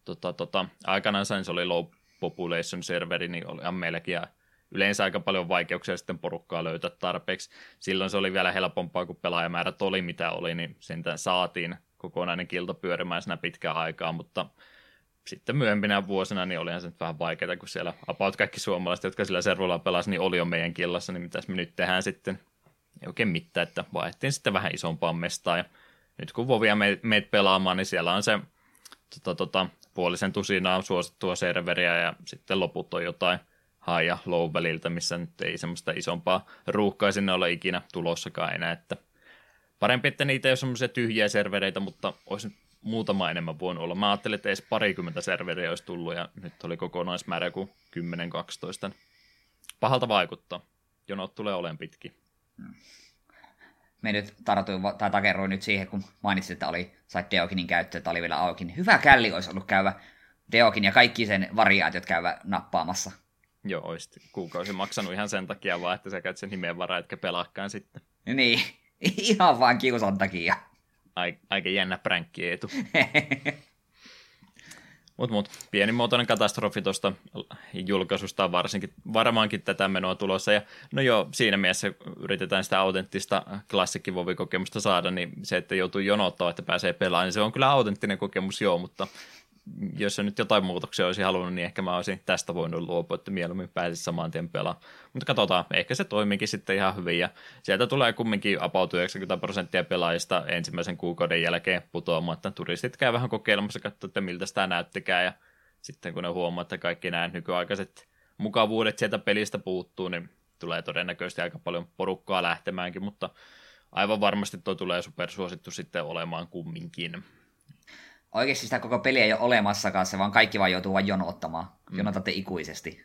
tota, tota, aikanaan niin se oli low population serveri, niin oli meilläkin ja yleensä aika paljon vaikeuksia sitten porukkaa löytää tarpeeksi. Silloin se oli vielä helpompaa, kun pelaajamäärät oli mitä oli, niin sentään saatiin kokonainen kilto pyörimään siinä pitkään aikaa, mutta sitten myöhempinä vuosina niin olihan se nyt vähän vaikeaa, kun siellä about kaikki suomalaiset, jotka sillä servolla pelasi, niin oli jo meidän killassa, niin mitäs me nyt tehdään sitten? Ei oikein mitään, että vaihdettiin sitten vähän isompaan mestaan ja nyt kun Vovia meitä pelaamaan, niin siellä on se tota, tota, puolisen tusinaa suosittua serveriä ja sitten loput on jotain high ja low väliltä, missä nyt ei semmoista isompaa ruuhkaa sinne ole ikinä tulossakaan enää, että parempi, että niitä ei ole semmoisia tyhjiä servereitä, mutta olisi muutama enemmän voinut olla. Mä ajattelin, että edes parikymmentä serveriä olisi tullut ja nyt oli kokonaismäärä kuin 10-12. Pahalta vaikuttaa. Jonot tulee olemaan pitki. Me nyt tartuin, tai takeroin nyt siihen, kun mainitsit, että oli, sait Deokinin käyttö, että oli vielä auki. Niin hyvä källi olisi ollut käydä Deokin ja kaikki sen variaatiot käydä nappaamassa. Joo, olisi kuukausi maksanut ihan sen takia vaan, että sä käyt sen nimeen varaa, etkä pelaakaan sitten. Niin, *laughs* ihan vaan kiusan takia. Aika jännä pränkki etu. *laughs* Mutta mut, pienimuotoinen katastrofi tuosta julkaisusta varsinkin, varmaankin tätä menoa tulossa. Ja no joo, siinä mielessä yritetään sitä autenttista klassikkivovi-kokemusta saada, niin se, että joutuu jonottaa, että pääsee pelaamaan, niin se on kyllä autenttinen kokemus joo, mutta jos se nyt jotain muutoksia olisi halunnut, niin ehkä mä olisin tästä voinut luopua, että mieluummin pääsisi saman tien pelaamaan. Mutta katsotaan, ehkä se toimikin sitten ihan hyvin, ja sieltä tulee kumminkin about 90 prosenttia pelaajista ensimmäisen kuukauden jälkeen putoamaan, että turistit käy vähän kokeilemassa, katsoa, että miltä sitä näyttikää, ja sitten kun ne huomaa, että kaikki nämä nykyaikaiset mukavuudet sieltä pelistä puuttuu, niin tulee todennäköisesti aika paljon porukkaa lähtemäänkin, mutta aivan varmasti tuo tulee supersuosittu sitten olemaan kumminkin oikeasti sitä koko peliä ei ole olemassakaan, se vaan kaikki vaan joutuu vain jonottamaan. Mm. Jonotatte ikuisesti.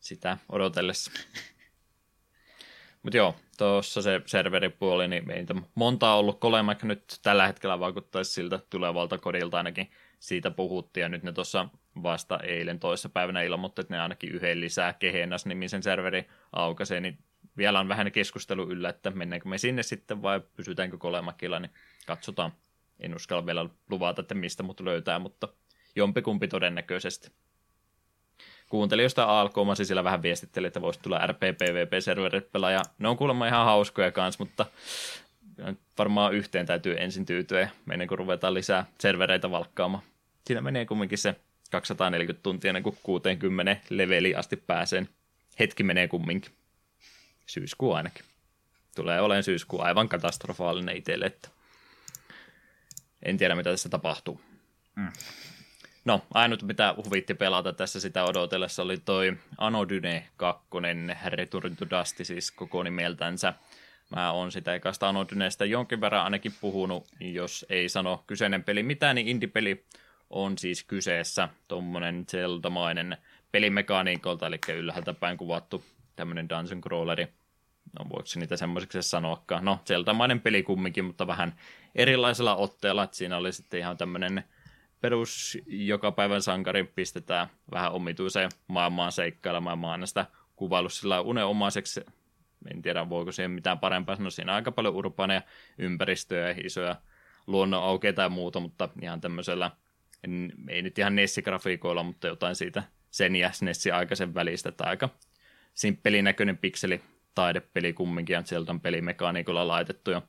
Sitä odotellessa. *laughs* Mutta joo, tuossa se serveripuoli, niin ei montaa ollut. Kolemak nyt tällä hetkellä vaikuttaisi siltä tulevalta kodilta ainakin siitä puhuttiin, ja nyt ne tuossa vasta eilen toisessa päivänä ilmoitti, että ne ainakin yhden lisää Kehenas nimisen serveri aukaisee, niin vielä on vähän keskustelu yllä, että mennäänkö me sinne sitten vai pysytäänkö Kolemakilla, niin katsotaan. En uskalla vielä luvata, että mistä mut löytää, mutta jompikumpi todennäköisesti. Kuuntelijoista ALK Masi siellä vähän viestitteli, että voisi tulla RPPVP-serverit pelaaja. Ne on kuulemma ihan hauskoja kanssa, mutta varmaan yhteen täytyy ensin tyytyä ennen kuin ruvetaan lisää servereitä valkkaamaan. Siinä menee kumminkin se 240 tuntia ennen kuin 60 leveli asti pääsee. Hetki menee kumminkin. Syyskuu ainakin. Tulee olemaan syyskuu aivan katastrofaalinen itselle, että en tiedä mitä tässä tapahtuu. Mm. No, ainut mitä huvitti pelata tässä sitä odotellessa oli toi Anodyne 2, Return to Dust, siis koko nimeltänsä. Mä oon sitä ekasta Anodyneesta jonkin verran ainakin puhunut, jos ei sano kyseinen peli mitään, niin indie-peli on siis kyseessä tuommoinen Zelda-mainen pelimekaniikolta, eli ylhäältä päin kuvattu tämmöinen dungeon crawleri no voiko se niitä semmoiseksi sanoakaan. No, Zelda-mainen peli kumminkin, mutta vähän erilaisella otteella, että siinä oli sitten ihan tämmöinen perus joka päivän sankari pistetään vähän omituiseen maailmaan seikkailemaan. Mä oon sitä kuvaillut sillä unenomaiseksi, en tiedä voiko siihen mitään parempaa sanoa, siinä on aika paljon urbaneja ympäristöjä ja isoja luonnonaukeita ja muuta, mutta ihan tämmöisellä, en, ei nyt ihan Nessi-grafiikoilla, mutta jotain siitä sen ja Nessin aikaisen välistä, että aika simppelin näköinen pikseli taidepeli kumminkin, ja on pelimekaniikolla laitettu. Ja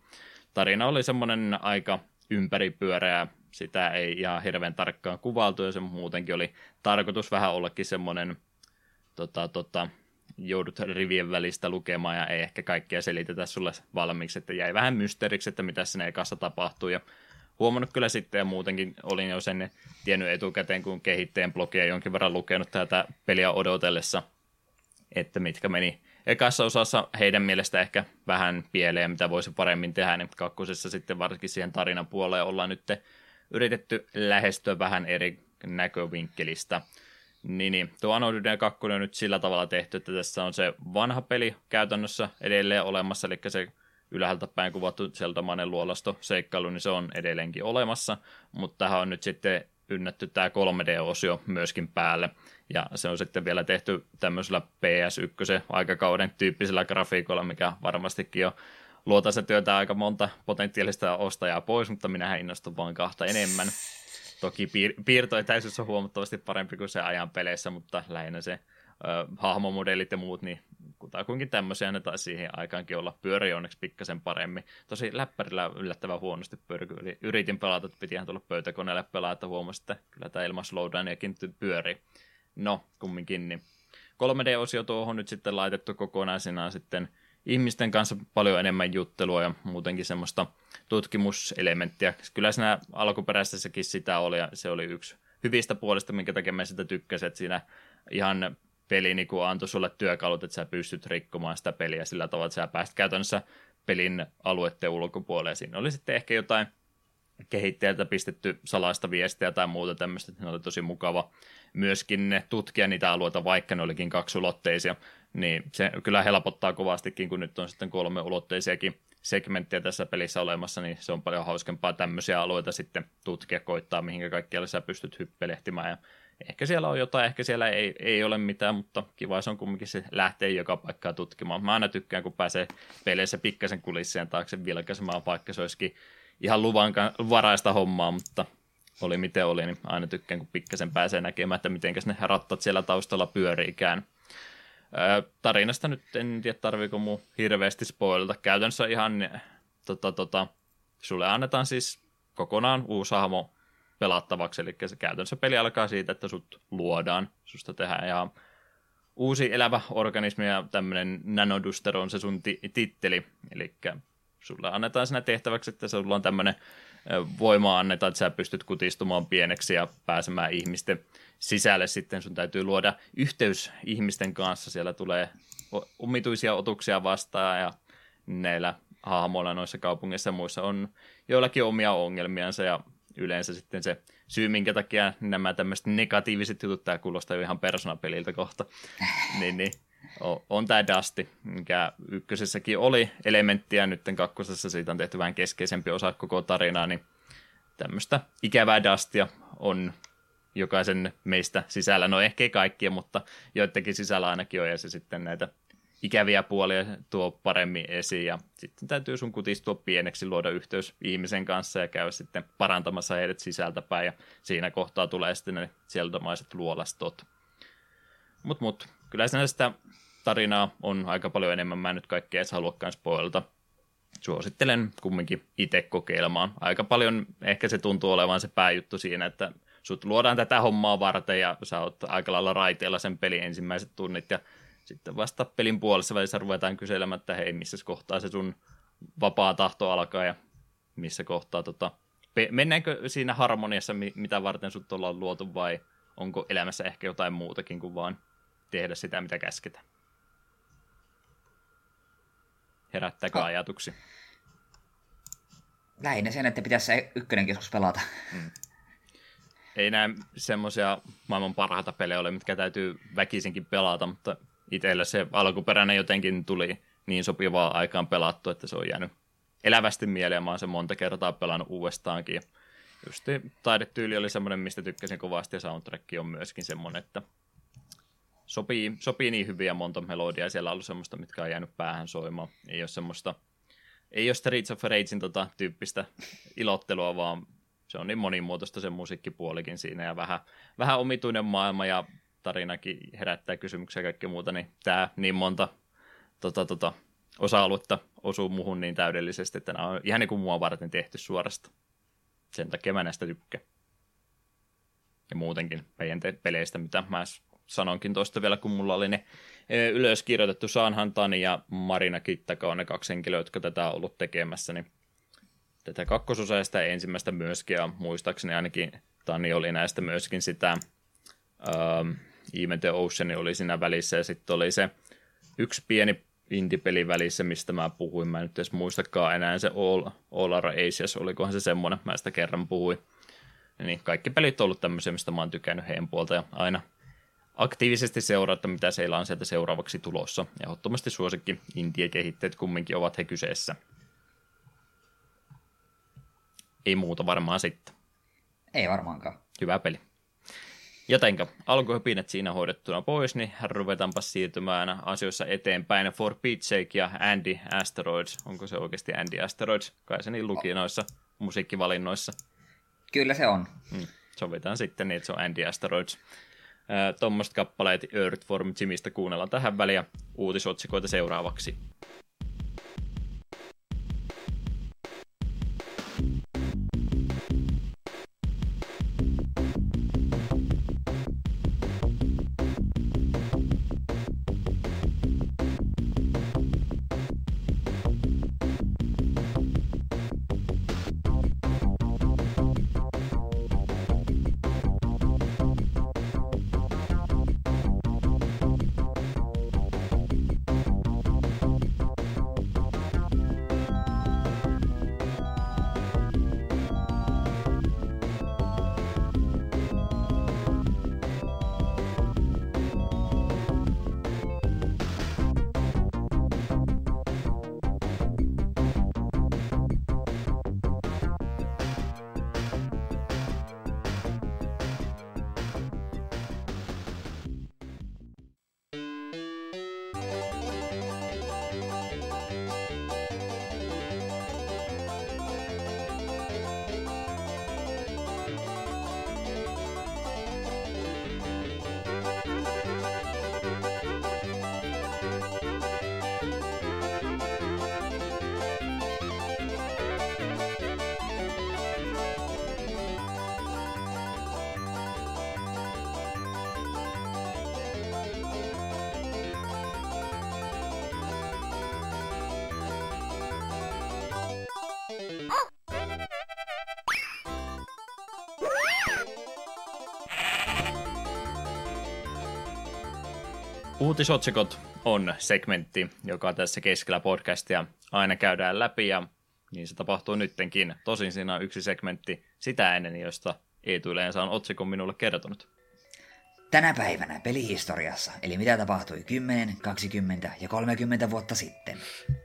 tarina oli semmoinen aika ympäripyöreä, sitä ei ihan hirveän tarkkaan kuvailtu, ja se muutenkin oli tarkoitus vähän ollakin semmoinen, tota, tota, joudut rivien välistä lukemaan, ja ei ehkä kaikkea selitetä sulle valmiiksi, että jäi vähän mysteeriksi, että mitä sinne ekassa tapahtuu, ja huomannut kyllä sitten, ja muutenkin olin jo sen tiennyt etukäteen, kun kehittäjän blogia jonkin verran lukenut tätä peliä odotellessa, että mitkä meni ekassa osassa heidän mielestä ehkä vähän pieleen, mitä voisi paremmin tehdä, niin kakkosessa sitten varsinkin siihen tarinan puoleen ollaan nyt yritetty lähestyä vähän eri näkövinkkelistä. Niin, niin. Tuo Anodyne 2 on nyt sillä tavalla tehty, että tässä on se vanha peli käytännössä edelleen olemassa, eli se ylhäältä päin kuvattu Zelda-mainen luolasto seikkailu, niin se on edelleenkin olemassa, mutta tähän on nyt sitten ynnätty tämä 3D-osio myöskin päälle. Ja se on sitten vielä tehty tämmöisellä PS1 aikakauden tyyppisellä grafiikolla, mikä varmastikin jo luota se työtä aika monta potentiaalista ostajaa pois, mutta minähän innostun vaan kahta enemmän. Toki piir- piirtoetäisyys on huomattavasti parempi kuin se ajan peleissä, mutta lähinnä se ö, hahmomodellit ja muut, niin kutakuinkin tämmöisiä ne taisi siihen aikaankin olla. Pyöri onneksi pikkasen paremmin. Tosi läppärillä yllättävän huonosti pyöri. Yritin pelata, että pitihän tulla pöytäkoneelle pelaa, että huomasin, että kyllä tämä ilman slowdowniakin pyöri. No, kumminkin, niin 3D-osio tuohon nyt sitten laitettu kokonaisena sitten ihmisten kanssa paljon enemmän juttelua ja muutenkin semmoista tutkimuselementtiä. Kyllä siinä alkuperäisessäkin sitä oli ja se oli yksi hyvistä puolista, minkä takia mä sitä tykkäsin, että siinä ihan peli niin kuin antoi sulle työkalut, että sä pystyt rikkomaan sitä peliä sillä tavalla, että sä pääst käytännössä pelin alueiden ulkopuolelle. Siinä oli sitten ehkä jotain kehittäjältä pistetty salaista viestiä tai muuta tämmöistä, ne oli tosi mukava myöskin ne tutkia niitä alueita, vaikka ne olikin kaksulotteisia, niin se kyllä helpottaa kovastikin, kun nyt on sitten kolme ulotteisiakin segmenttejä tässä pelissä olemassa, niin se on paljon hauskempaa tämmöisiä alueita sitten tutkia, koittaa, mihinkä kaikkialle sä pystyt hyppelehtimään ja ehkä siellä on jotain, ehkä siellä ei, ei ole mitään, mutta kiva se on kumminkin se lähtee joka paikkaa tutkimaan. Mä aina tykkään, kun pääsee peleissä pikkasen kulissien taakse vilkaisemaan, vaikka se olisikin ihan luvan varaista hommaa, mutta oli miten oli, niin aina tykkään, kun pikkasen pääsee näkemään, että miten ne rattat siellä taustalla pyöriikään. tarinasta nyt en tiedä, tarviiko mu hirveästi spoilata. Käytännössä ihan, tota, tota, sulle annetaan siis kokonaan uusi hahmo pelattavaksi, eli se käytännössä peli alkaa siitä, että sut luodaan, susta tehdään ja uusi elävä organismi ja tämmöinen nanoduster on se sun ti- titteli, eli sulle annetaan siinä tehtäväksi, että sulla on tämmöinen voimaa annetaan, että sä pystyt kutistumaan pieneksi ja pääsemään ihmisten sisälle sitten. Sun täytyy luoda yhteys ihmisten kanssa. Siellä tulee omituisia otuksia vastaan ja näillä hahmoilla noissa kaupungeissa ja muissa on joillakin omia ongelmiansa ja yleensä sitten se syy, minkä takia nämä tämmöiset negatiiviset jutut, tämä kuulostaa jo ihan persoonapeliltä kohta, *laughs* niin, niin on, on tämä Dusty, mikä ykkösessäkin oli elementtiä, nyt kakkosessa siitä on tehty vähän keskeisempi osa koko tarinaa, niin tämmöistä ikävää Dustia on jokaisen meistä sisällä, no ehkä ei kaikkia, mutta joidenkin sisällä ainakin on, ja se sitten näitä ikäviä puolia tuo paremmin esiin, ja sitten täytyy sun kutistua pieneksi, luoda yhteys ihmisen kanssa ja käydä sitten parantamassa heidät sisältäpäin, ja siinä kohtaa tulee sitten ne sieltämaiset luolastot. Mut, mut, kyllä sitä tarinaa on aika paljon enemmän. Mä en nyt kaikkea edes haluakaan spoilata. Suosittelen kumminkin itse kokeilemaan. Aika paljon ehkä se tuntuu olevan se pääjuttu siinä, että sut luodaan tätä hommaa varten ja sä oot aika lailla raiteella sen pelin ensimmäiset tunnit ja sitten vasta pelin puolessa välissä ruvetaan kyselemään, että hei, missä kohtaa se sun vapaa tahto alkaa ja missä kohtaa tota, mennäänkö siinä harmoniassa, mitä varten sut ollaan luotu vai onko elämässä ehkä jotain muutakin kuin vaan tehdä sitä, mitä käsketään. Herättääkö oh. ajatuksia? Lähinnä sen, että pitäisi se ykkönen joskus pelata. Hmm. Ei näe semmoisia maailman parhaita pelejä ole, mitkä täytyy väkisinkin pelata, mutta itsellä se alkuperäinen jotenkin tuli niin sopivaa aikaan pelattu, että se on jäänyt elävästi mieleen. Mä oon sen monta kertaa pelannut uudestaankin. Just taidetyyli oli semmoinen, mistä tykkäsin kovasti, ja soundtrack on myöskin semmoinen, että sopii, sopii niin hyviä monta melodiaa. Siellä on ollut semmoista, mitkä on jäänyt päähän soimaan. Ei ole semmoista, ei ole Streets of Ragein tota, tyyppistä ilottelua, vaan se on niin monimuotoista se musiikkipuolikin siinä ja vähän, vähän omituinen maailma ja tarinakin herättää kysymyksiä ja kaikki muuta, niin tämä niin monta tota, tota, osa-aluetta osuu muhun niin täydellisesti, että nämä on ihan niin kuin mua varten tehty suorasta. Sen takia mä näistä tykkään. Ja muutenkin meidän te- peleistä, mitä mä sanonkin tuosta vielä, kun mulla oli ne e, ylös kirjoitettu Saanhan Tani ja Marina Kittaka on ne kaksi henkilöä, jotka tätä on ollut tekemässä, niin tätä kakkososaa sitä ensimmäistä myöskin, ja muistaakseni ainakin Tani oli näistä myöskin sitä um, Even the Ocean oli siinä välissä, ja sitten oli se yksi pieni indie-peli välissä, mistä mä puhuin, mä en nyt edes muistakaan enää se All, All Are Asias, olikohan se semmoinen, mä sitä kerran puhuin. Niin kaikki pelit on ollut tämmöisiä, mistä mä oon tykännyt heidän puolta, ja aina aktiivisesti seurata, mitä siellä on sieltä seuraavaksi tulossa. Ja ehdottomasti suosikki indie-kehitteet kumminkin ovat he kyseessä. Ei muuta varmaan sitten. Ei varmaankaan. Hyvä peli. Jotenka alkuhypinet siinä hoidettuna pois, niin ruvetaanpa siirtymään asioissa eteenpäin. For Pete's Sake ja Andy Asteroids. Onko se oikeasti Andy Asteroids? Kai se niin luki noissa musiikkivalinnoissa. Kyllä se on. Hmm. Sovitaan sitten niin, että se on Andy Asteroids. Tuommoiset kappaleet Earthworm Jimistä kuunnellaan tähän väliin uutisotsikoita seuraavaksi. Uutisotsikot on segmentti, joka tässä keskellä podcastia aina käydään läpi ja niin se tapahtuu nyttenkin. Tosin siinä on yksi segmentti sitä ennen, josta Eetu yleensä on otsikon minulle kertonut. Tänä päivänä pelihistoriassa, eli mitä tapahtui 10, 20 ja 30 vuotta sitten.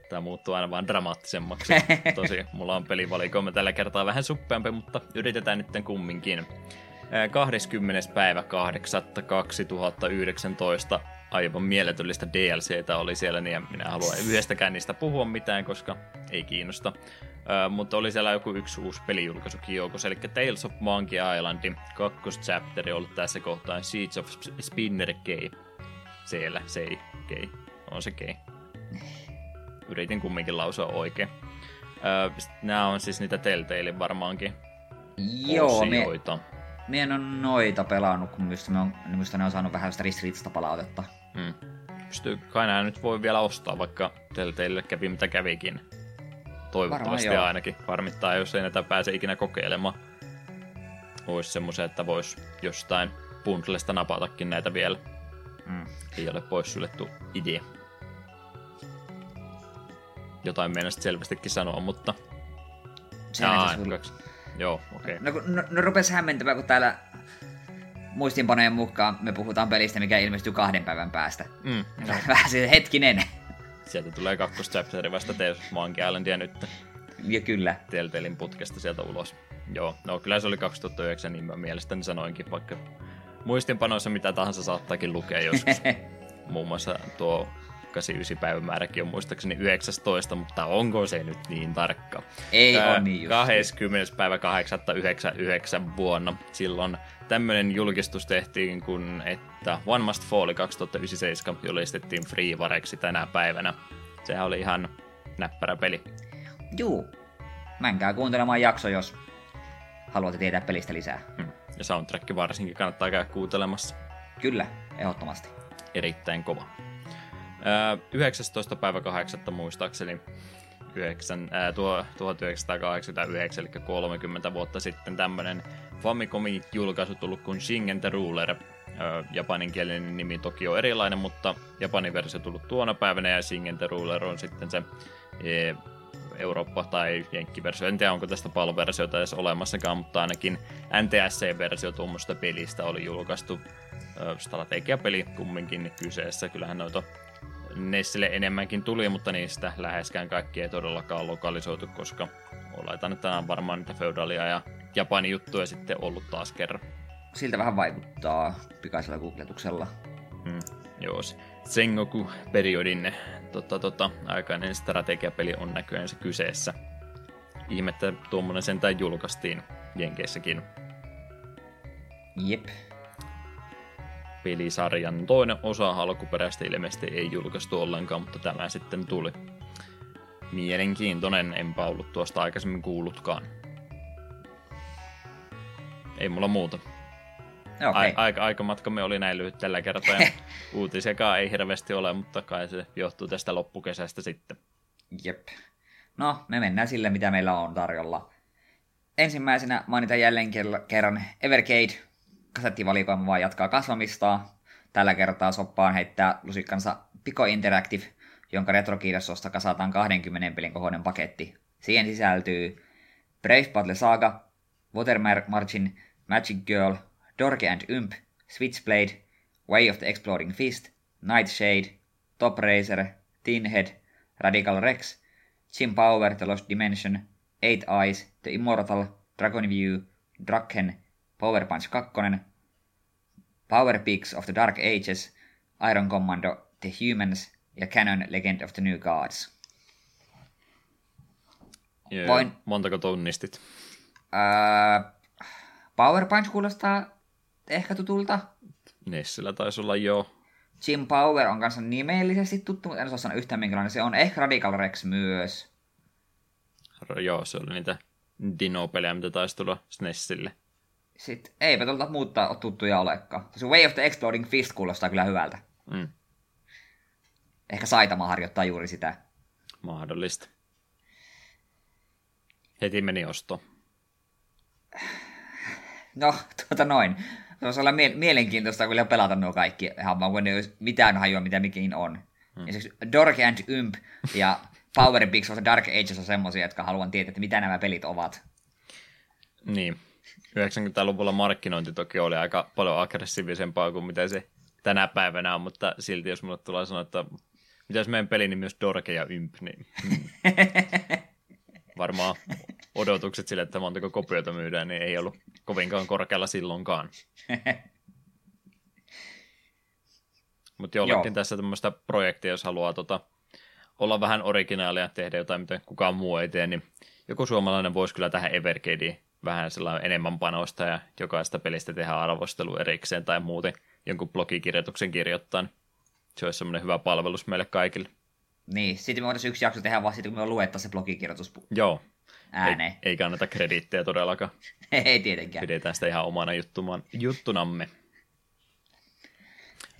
Tämä muuttuu aina vaan dramaattisemmaksi. *laughs* Tosi, mulla on pelivalikoima tällä kertaa vähän suppeampi, mutta yritetään nyt kumminkin. 20. päivä 8. 2019 aivan mieletyllistä DLCtä oli siellä, niin minä haluan yhdestäkään niistä puhua mitään, koska ei kiinnosta. Ö, mutta oli siellä joku yksi uusi pelijulkaisukin joukossa, eli Tales of Monkey Islandin kakkoschapteri ollut tässä kohtaa Siege of Spinner Key. Siellä, se ei, kei. On se kei. Yritin kumminkin lausua oikein. Ö, nämä on siis niitä Telltale varmaankin Joo, osioita. Me, en ole noita pelannut, kun minusta ne on, minusta ne on saanut vähän sitä palautetta. Mm. Pystyy, kai nämä nyt voi vielä ostaa, vaikka teille kävi mitä kävikin. Toivottavasti Varmaan ainakin. Varmittaa, jos ei näitä pääse ikinä kokeilemaan. Olisi semmoisen, että voisi jostain bundlesta napatakin näitä vielä. Mm. Ei ole poissuljettu idea. Jotain meinasit selvästikin sanoa, mutta... Jaa, Joo, okei. Okay. No, no, no rupes hämmentämään, kun täällä muistinpanojen mukaan me puhutaan pelistä, mikä ilmestyy kahden päivän päästä. Mm, no. *laughs* Vähän se hetkinen. Sieltä tulee kakkoschapteri vasta Tales Monkey Islandia nyt. Ja kyllä. Telltalein putkesta sieltä ulos. Joo, no kyllä se oli 2009, niin mä mielestäni sanoinkin, vaikka muistinpanoissa mitä tahansa saattaakin lukea joskus. *laughs* Muun muassa tuo 89 päivämääräkin on muistaakseni 19, mutta onko se nyt niin tarkka? Ei Ää, ole niin just. 20. päivä 8.99 vuonna. Silloin tämmöinen julkistus tehtiin, kun että One Must Fall 2097 julistettiin freevareksi tänä päivänä. Sehän oli ihan näppärä peli. Juu. Menkää kuuntelemaan jakso, jos haluatte tietää pelistä lisää. Hmm. Ja soundtrack varsinkin kannattaa käydä kuuntelemassa. Kyllä, ehdottomasti. Erittäin kova. 19. päivä 8. muistaakseni 9, ää, tuo, 1989, eli 30 vuotta sitten tämmöinen Famicomin julkaisu tullut kuin Shingen the Ruler. japaninkielinen nimi toki on erilainen, mutta japanin versio tullut tuona päivänä ja Shingen the Ruler on sitten se e, Eurooppa- tai Jenkki-versio. En tiedä, onko tästä palversiota edes olemassakaan, mutta ainakin NTSC-versio tuommoista pelistä oli julkaistu. Strategiapeli kumminkin kyseessä. Kyllähän noita Nessille enemmänkin tuli, mutta niistä läheskään kaikki ei todellakaan lokalisoitu, koska oletan, että on varmaan niitä feudalia ja Japanin juttuja sitten ollut taas kerran. siltä vähän vaikuttaa pikaisella googletuksella. Hmm, joo, Sengoku-periodin tota, tota, aikainen strategiapeli on näköjään se kyseessä. Ihmettä tuommoinen sentään julkaistiin Jenkeissäkin. Jep. Pelisarjan toinen osa alkuperäistä ilmeisesti ei julkaistu ollenkaan, mutta tämä sitten tuli. Mielenkiintoinen, enpä ollut tuosta aikaisemmin kuullutkaan. Ei mulla muuta. Okay. Aika, aikamatkamme oli näin lyhyt tällä kertaa. *laughs* uutisiakaan ei hirveästi ole, mutta kai se johtuu tästä loppukesästä sitten. Jep. No, me mennään sille, mitä meillä on tarjolla. Ensimmäisenä mainitaan jälleen kerran Evercade. Kasettivalikoima vaan jatkaa kasvamista. Tällä kertaa soppaan heittää lusikkansa Pico Interactive, jonka retrokirjastosta kasataan 20 pelin kohoinen paketti. Siihen sisältyy Brave Battle Saga, Water Margin, Magic Girl, Dorky and Ump, Switchblade, Way of the Exploding Fist, Nightshade, Top Racer, Tinhead, Radical Rex, Jim Power, The Lost Dimension, Eight Eyes, The Immortal, Dragon View, Draken, Power Punch 2, Power Peaks of the Dark Ages, Iron Commando, The Humans ja Canon Legend of the New Gods. Yeah, Voin... Montako tunnistit? Power Punch kuulostaa ehkä tutulta. Nessillä taisi olla jo. Jim Power on kanssa nimellisesti tuttu, mutta en osaa sanoa yhtään minkälainen se on. Ehkä Radical Rex myös. Joo, se oli niitä Dino-pelejä, mitä taisi tulla SNESille. Sitten eipä tuolta muuttaa ole tuttuja olekaan. Se Way of the Exploding Fist kuulostaa kyllä hyvältä. Mm. Ehkä Saitama harjoittaa juuri sitä. Mahdollista. Heti meni osto. No, tuota noin. Se voisi olla mie- mielenkiintoista kyllä pelata nuo kaikki ihan kun ei olisi mitään hajua, mitä mikin on. Hmm. Esimerkiksi Dork and Ymp ja Power Bigs of the Dark Ages on semmoisia, jotka haluan tietää, että mitä nämä pelit ovat. Niin. 90-luvulla markkinointi toki oli aika paljon aggressiivisempaa kuin mitä se tänä päivänä on, mutta silti jos mulle tulee sanoa, että mitä jos meidän peli nimi olisi Dorke ja Ymp, niin *laughs* varmaan odotukset sille, että montako kopioita myydään, niin ei ollut kovinkaan korkealla silloinkaan. *laughs* Mutta jollekin Joo. tässä tämmöistä projektia, jos haluaa tota, olla vähän originaalia, tehdä jotain, mitä kukaan muu ei tee, niin joku suomalainen voisi kyllä tähän Evercadeen vähän sellainen enemmän panosta ja jokaista pelistä tehdä arvostelu erikseen tai muuten jonkun blogikirjoituksen kirjoittaa. Niin se olisi semmoinen hyvä palvelus meille kaikille. Niin, sitten me voitaisiin yksi jakso tehdä vaan sitten, kun me luettaisiin se blogikirjoitus Joo, ääneen. Ei, ei kannata krediittejä todellakaan. *laughs* ei tietenkään. Pidetään sitä ihan omana juttumaan, juttunamme.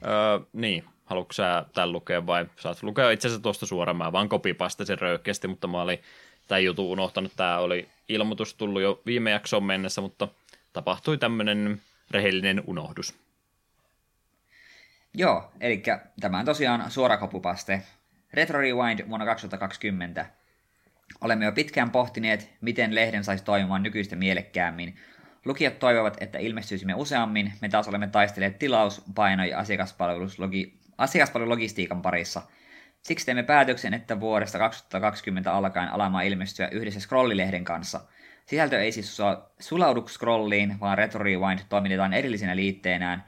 Öö, niin, haluatko sä tämän lukea vai saat lukea itse asiassa tuosta suoraan, mä vaan kopipastasin röyhkeästi, mutta mä olin tämän jutun unohtanut, tämä oli ilmoitus tullut jo viime jaksoon mennessä, mutta tapahtui tämmöinen rehellinen unohdus. Joo, eli tämä on tosiaan suora kopupaste. Retro Rewind vuonna 2020 Olemme jo pitkään pohtineet, miten lehden saisi toimimaan nykyistä mielekkäämmin. Lukijat toivovat, että ilmestyisimme useammin, me taas olemme taistelleet tilaus-, paino- ja asiakaspalvelulogi- asiakaspalvelulogistiikan parissa. Siksi teemme päätöksen, että vuodesta 2020 alkaen alamaan ilmestyä yhdessä Scrollilehden kanssa. Sisältö ei siis sulaudu Scrolliin, vaan Retro Rewind toimitetaan erillisenä liitteenään,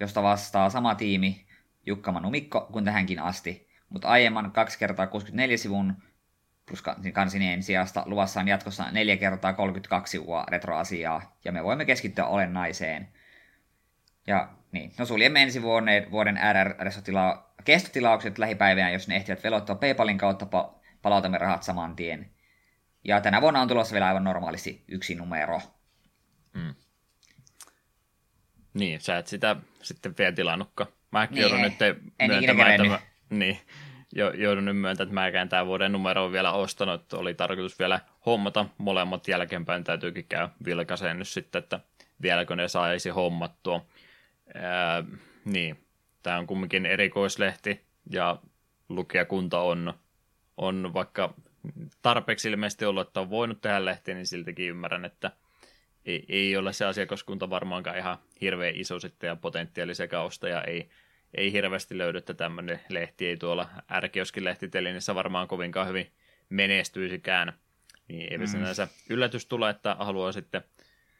josta vastaa sama tiimi, Jukka Manu Mikko, kuin tähänkin asti. Mutta aiemman 2 kertaa 64 sivun plus kansineen sijasta luvassa on jatkossa 4 kertaa 32 sivua retroasiaa, ja me voimme keskittyä olennaiseen. Ja niin, no suljemme ensi vuoden, vuoden RR-kestotilaukset lähipäivänä, jos ne ehtivät velottaa PayPalin kautta, pa- palautamme rahat saman tien. Ja tänä vuonna on tulossa vielä aivan normaalisti yksi numero. Mm. Niin, sä et sitä sitten vielä tilannutkaan. Mäkin niin, joudun nyt myöntämään, että mä, niin, jo, joudun nyt myöntämään, että mäkään tämän vuoden numero on vielä ostanut, oli tarkoitus vielä hommata molemmat jälkeenpäin, täytyykin käy vilkaiseen nyt sitten, että vieläkö ne saisi hommattua. Ää, niin, tämä on kumminkin erikoislehti ja lukijakunta on, on vaikka tarpeeksi ilmeisesti ollut, että on voinut tehdä lehtiä, niin siltikin ymmärrän, että ei, ei ole se asiakaskunta varmaankaan ihan hirveän iso sitten ja potentiaalisia ostaja ei ei hirveästi löydy, että tämmöinen lehti ei tuolla ärkioskin lehtitelinissä varmaan kovinkaan hyvin menestyisikään. Niin ei mm. sinänsä yllätys tule, että haluaa sitten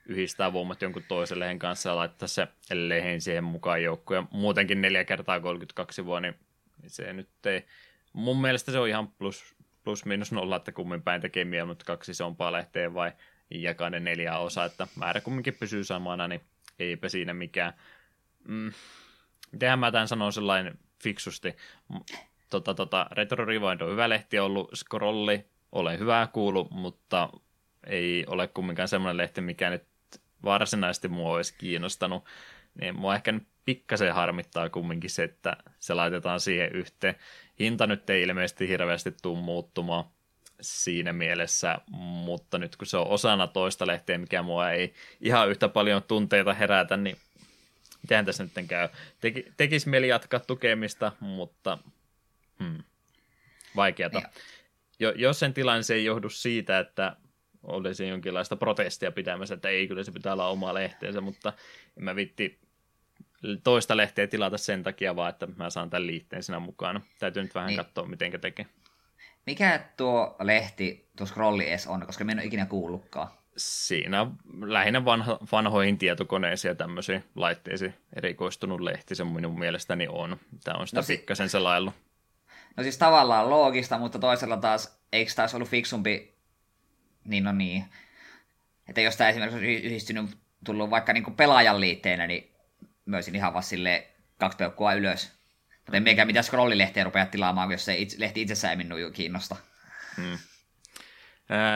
yhdistää voimat jonkun toisen lehen kanssa ja laittaa se lehen siihen mukaan joukkoon. Muutenkin 4 kertaa 32 vuonna, niin se nyt ei... Mun mielestä se on ihan plus, plus miinus nolla, että kummin päin tekee mutta kaksi isompaa lehteä vai jakaa ne neljä osa, että määrä kumminkin pysyy samana, niin eipä siinä mikään. Mm, mitenhän mä tämän sanon sellainen fiksusti. Tota, tota, Retro Rewind on hyvä lehti ollut, Scrolli, olen hyvää kuulu, mutta ei ole kumminkaan semmoinen lehti, mikä nyt varsinaisesti mua olisi kiinnostanut. Niin mua ehkä nyt pikkasen harmittaa kumminkin se, että se laitetaan siihen yhteen. Hinta nyt ei ilmeisesti hirveästi tule muuttumaan siinä mielessä, mutta nyt kun se on osana toista lehteä, mikä mua ei ihan yhtä paljon tunteita herätä, niin miten tässä nyt käy. Teki, tekisi mieli jatkaa tukemista, mutta hmm, vaikeata. Jo, jos sen tilanne se ei johdu siitä, että olisi jonkinlaista protestia pitämässä, että ei, kyllä se pitää olla oma lehteensä, mutta en mä vitti toista lehteä tilata sen takia vaan, että mä saan tämän liitteen sinä mukana. Täytyy nyt vähän niin. katsoa, miten tekee. Mikä tuo lehti, tuo scrolli edes on, koska minä en ole ikinä kuullutkaan. Siinä lähinnä vanha, vanhoihin tietokoneisiin ja tämmöisiin laitteisiin erikoistunut lehti, se minun mielestäni on. Tämä on sitä no, pikkasen selailu. No siis tavallaan loogista, mutta toisella taas, eikö taas ollut fiksumpi, niin no niin. Että jos tämä esimerkiksi olisi yhdistynyt, tullut vaikka niin kuin pelaajan liitteenä, niin myös ihan vaan sille kaksi peukkua ylös. Mutta en meikä mitään scrollilehtiä rupea tilaamaan, jos se itse, lehti itsessään ei minun kiinnosta. Hmm.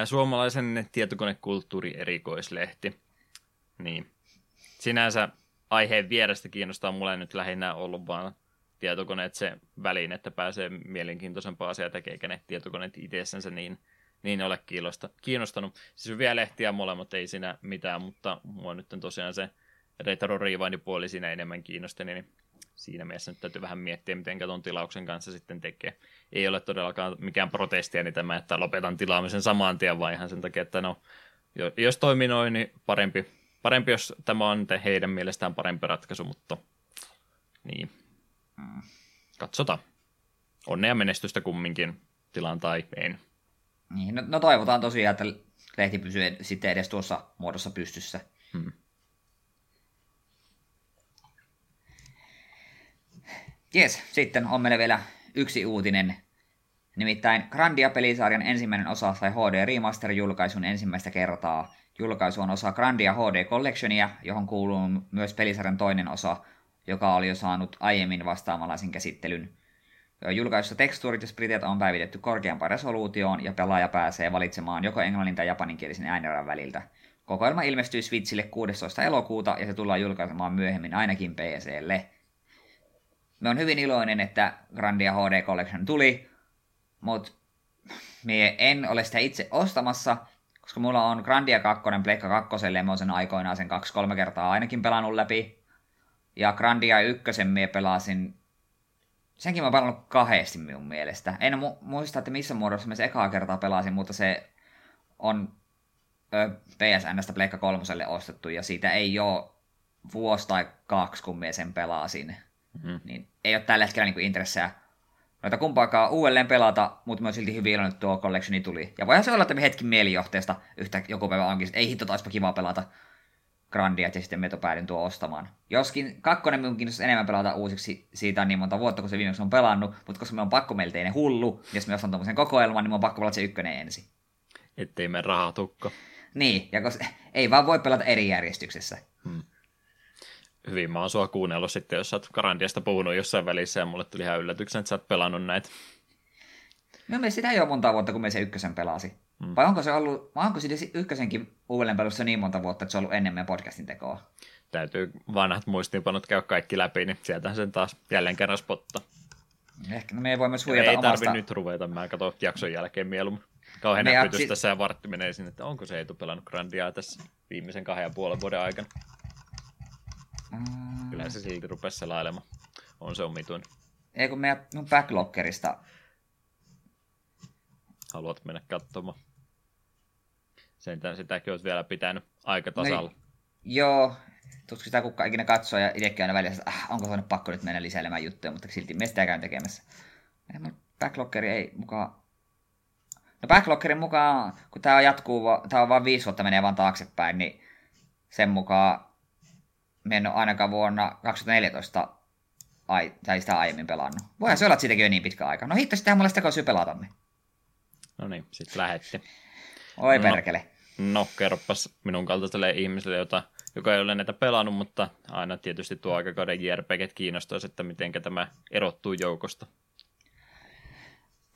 Suomalaisen tietokonekulttuuri erikoislehti. Niin. Sinänsä aiheen vierestä kiinnostaa mulle nyt lähinnä ollut vaan tietokoneet se väliin, että pääsee mielenkiintoisempaa asiaa tekee, ne tietokoneet itsessänsä niin, niin ole kiinnostanut. Siis hyviä lehtiä molemmat, ei siinä mitään, mutta mua nyt on tosiaan se retro puoli siinä enemmän kiinnosti, niin siinä mielessä nyt täytyy vähän miettiä, miten tuon tilauksen kanssa sitten tekee. Ei ole todellakaan mikään protestia niin tämä, että lopetan tilaamisen saman tien, vaan ihan sen takia, että no, jos toimii noin, niin parempi, parempi jos tämä on heidän mielestään parempi ratkaisu, mutta niin, mm. katsotaan. Onnea menestystä kumminkin, tilan tai ei. Niin, no, no toivotaan tosiaan, että lehti pysyy sitten edes tuossa muodossa pystyssä. Hmm. Jes, sitten on meillä vielä yksi uutinen. Nimittäin Grandia-pelisarjan ensimmäinen osa sai HD Remaster-julkaisun ensimmäistä kertaa. Julkaisu on osa Grandia HD Collectionia, johon kuuluu myös pelisarjan toinen osa, joka oli jo saanut aiemmin vastaavanlaisen käsittelyn. Julkaisussa tekstuurit ja spritit on päivitetty korkeampaan resoluutioon ja pelaaja pääsee valitsemaan joko englannin tai japaninkielisen äänerän väliltä. Kokoelma ilmestyy Switchille 16. elokuuta ja se tullaan julkaisemaan myöhemmin ainakin PClle. Me on hyvin iloinen, että Grandia HD Collection tuli, mutta me en ole sitä itse ostamassa, koska mulla on Grandia 2 Pleikka 2, ja mä sen aikoinaan sen kaksi-kolme kertaa ainakin pelannut läpi. Ja Grandia 1 me pelasin, senkin mä oon pelannut kahdesti minun mielestä. En mu- muista, että missä muodossa mä se ekaa kertaa pelasin, mutta se on ö, PSNstä Pleikka 3 ostettu, ja siitä ei ole vuosi tai kaksi, kun me sen pelasin. Mm. Niin ei ole tällä hetkellä niin intressejä noita kumpaakaan uudelleen pelata, mutta myös silti hyvin iloinen, että tuo collectioni tuli. Ja voihan se olla, että me hetkin mielijohteesta yhtä joku päivä onkin, että ei hitto, taispa kiva pelata Grandia, ja sitten me päädyin tuo ostamaan. Joskin kakkonen minun kiinnostaa enemmän pelata uusiksi, siitä on niin monta vuotta, kun se viimeksi on pelannut, mutta koska me on pakko melteinen hullu, jos me ostan tuommoisen kokoelman, niin me on pakko pelata se ykkönen ensin. Ettei me rahaa tukko. Niin, ja koska ei vaan voi pelata eri järjestyksessä. Hmm hyvin mä oon sua kuunnellut sitten, jos sä oot Karandiasta puhunut jossain välissä ja mulle tuli ihan yllätyksen, että sä oot pelannut näitä. Minun mielestä sitä ei ole monta vuotta, kun me se ykkösen pelasi. Hmm. Vai onko se ollut, vai onko se ykkösenkin uudelleenpelussa niin monta vuotta, että se on ollut enemmän podcastin tekoa? Täytyy vanhat muistiinpanot käydä kaikki läpi, niin sieltähän sen taas jälleen kerran spotta. Ehkä no me ei voi myös huijata Ei omasta... tarvi nyt ruveta, mä katson jakson jälkeen mieluummin. Kauhean näpytys si- tässä ja vartti menee sinne, että onko se Eetu pelannut Grandiaa tässä viimeisen kahden ja puolen vuoden aikana. Mm. Kyllä se silti rupesi selailemaan. On se omituin. Ei kun meidän mun backloggerista. Haluat mennä katsomaan. Sentään sitäkin olet vielä pitänyt aika tasalla. No, joo, tuskin sitä kukaan ikinä katsoo ja itsekin aina välissä, että ah, onko se pakko nyt mennä lisäilemään juttuja, mutta silti me sitä käyn tekemässä. Ja backloggeri ei mukaan... No backloggerin mukaan, kun tämä jatkuu, tämä on vain viisi vuotta menee vaan taaksepäin, niin sen mukaan me en ole ainakaan vuonna 2014 ai, tai sitä aiemmin pelannut. Voihan se olla, että siitäkin on niin pitkä aika. No hitto, sittenhän mulla sitä syy pelata ne. No niin, sitten lähetti. Oi no, perkele. No, kerropas minun kaltaiselle ihmiselle, jota, joka ei ole näitä pelannut, mutta aina tietysti tuo aikakauden JRPG kiinnostaisi, että miten tämä erottuu joukosta.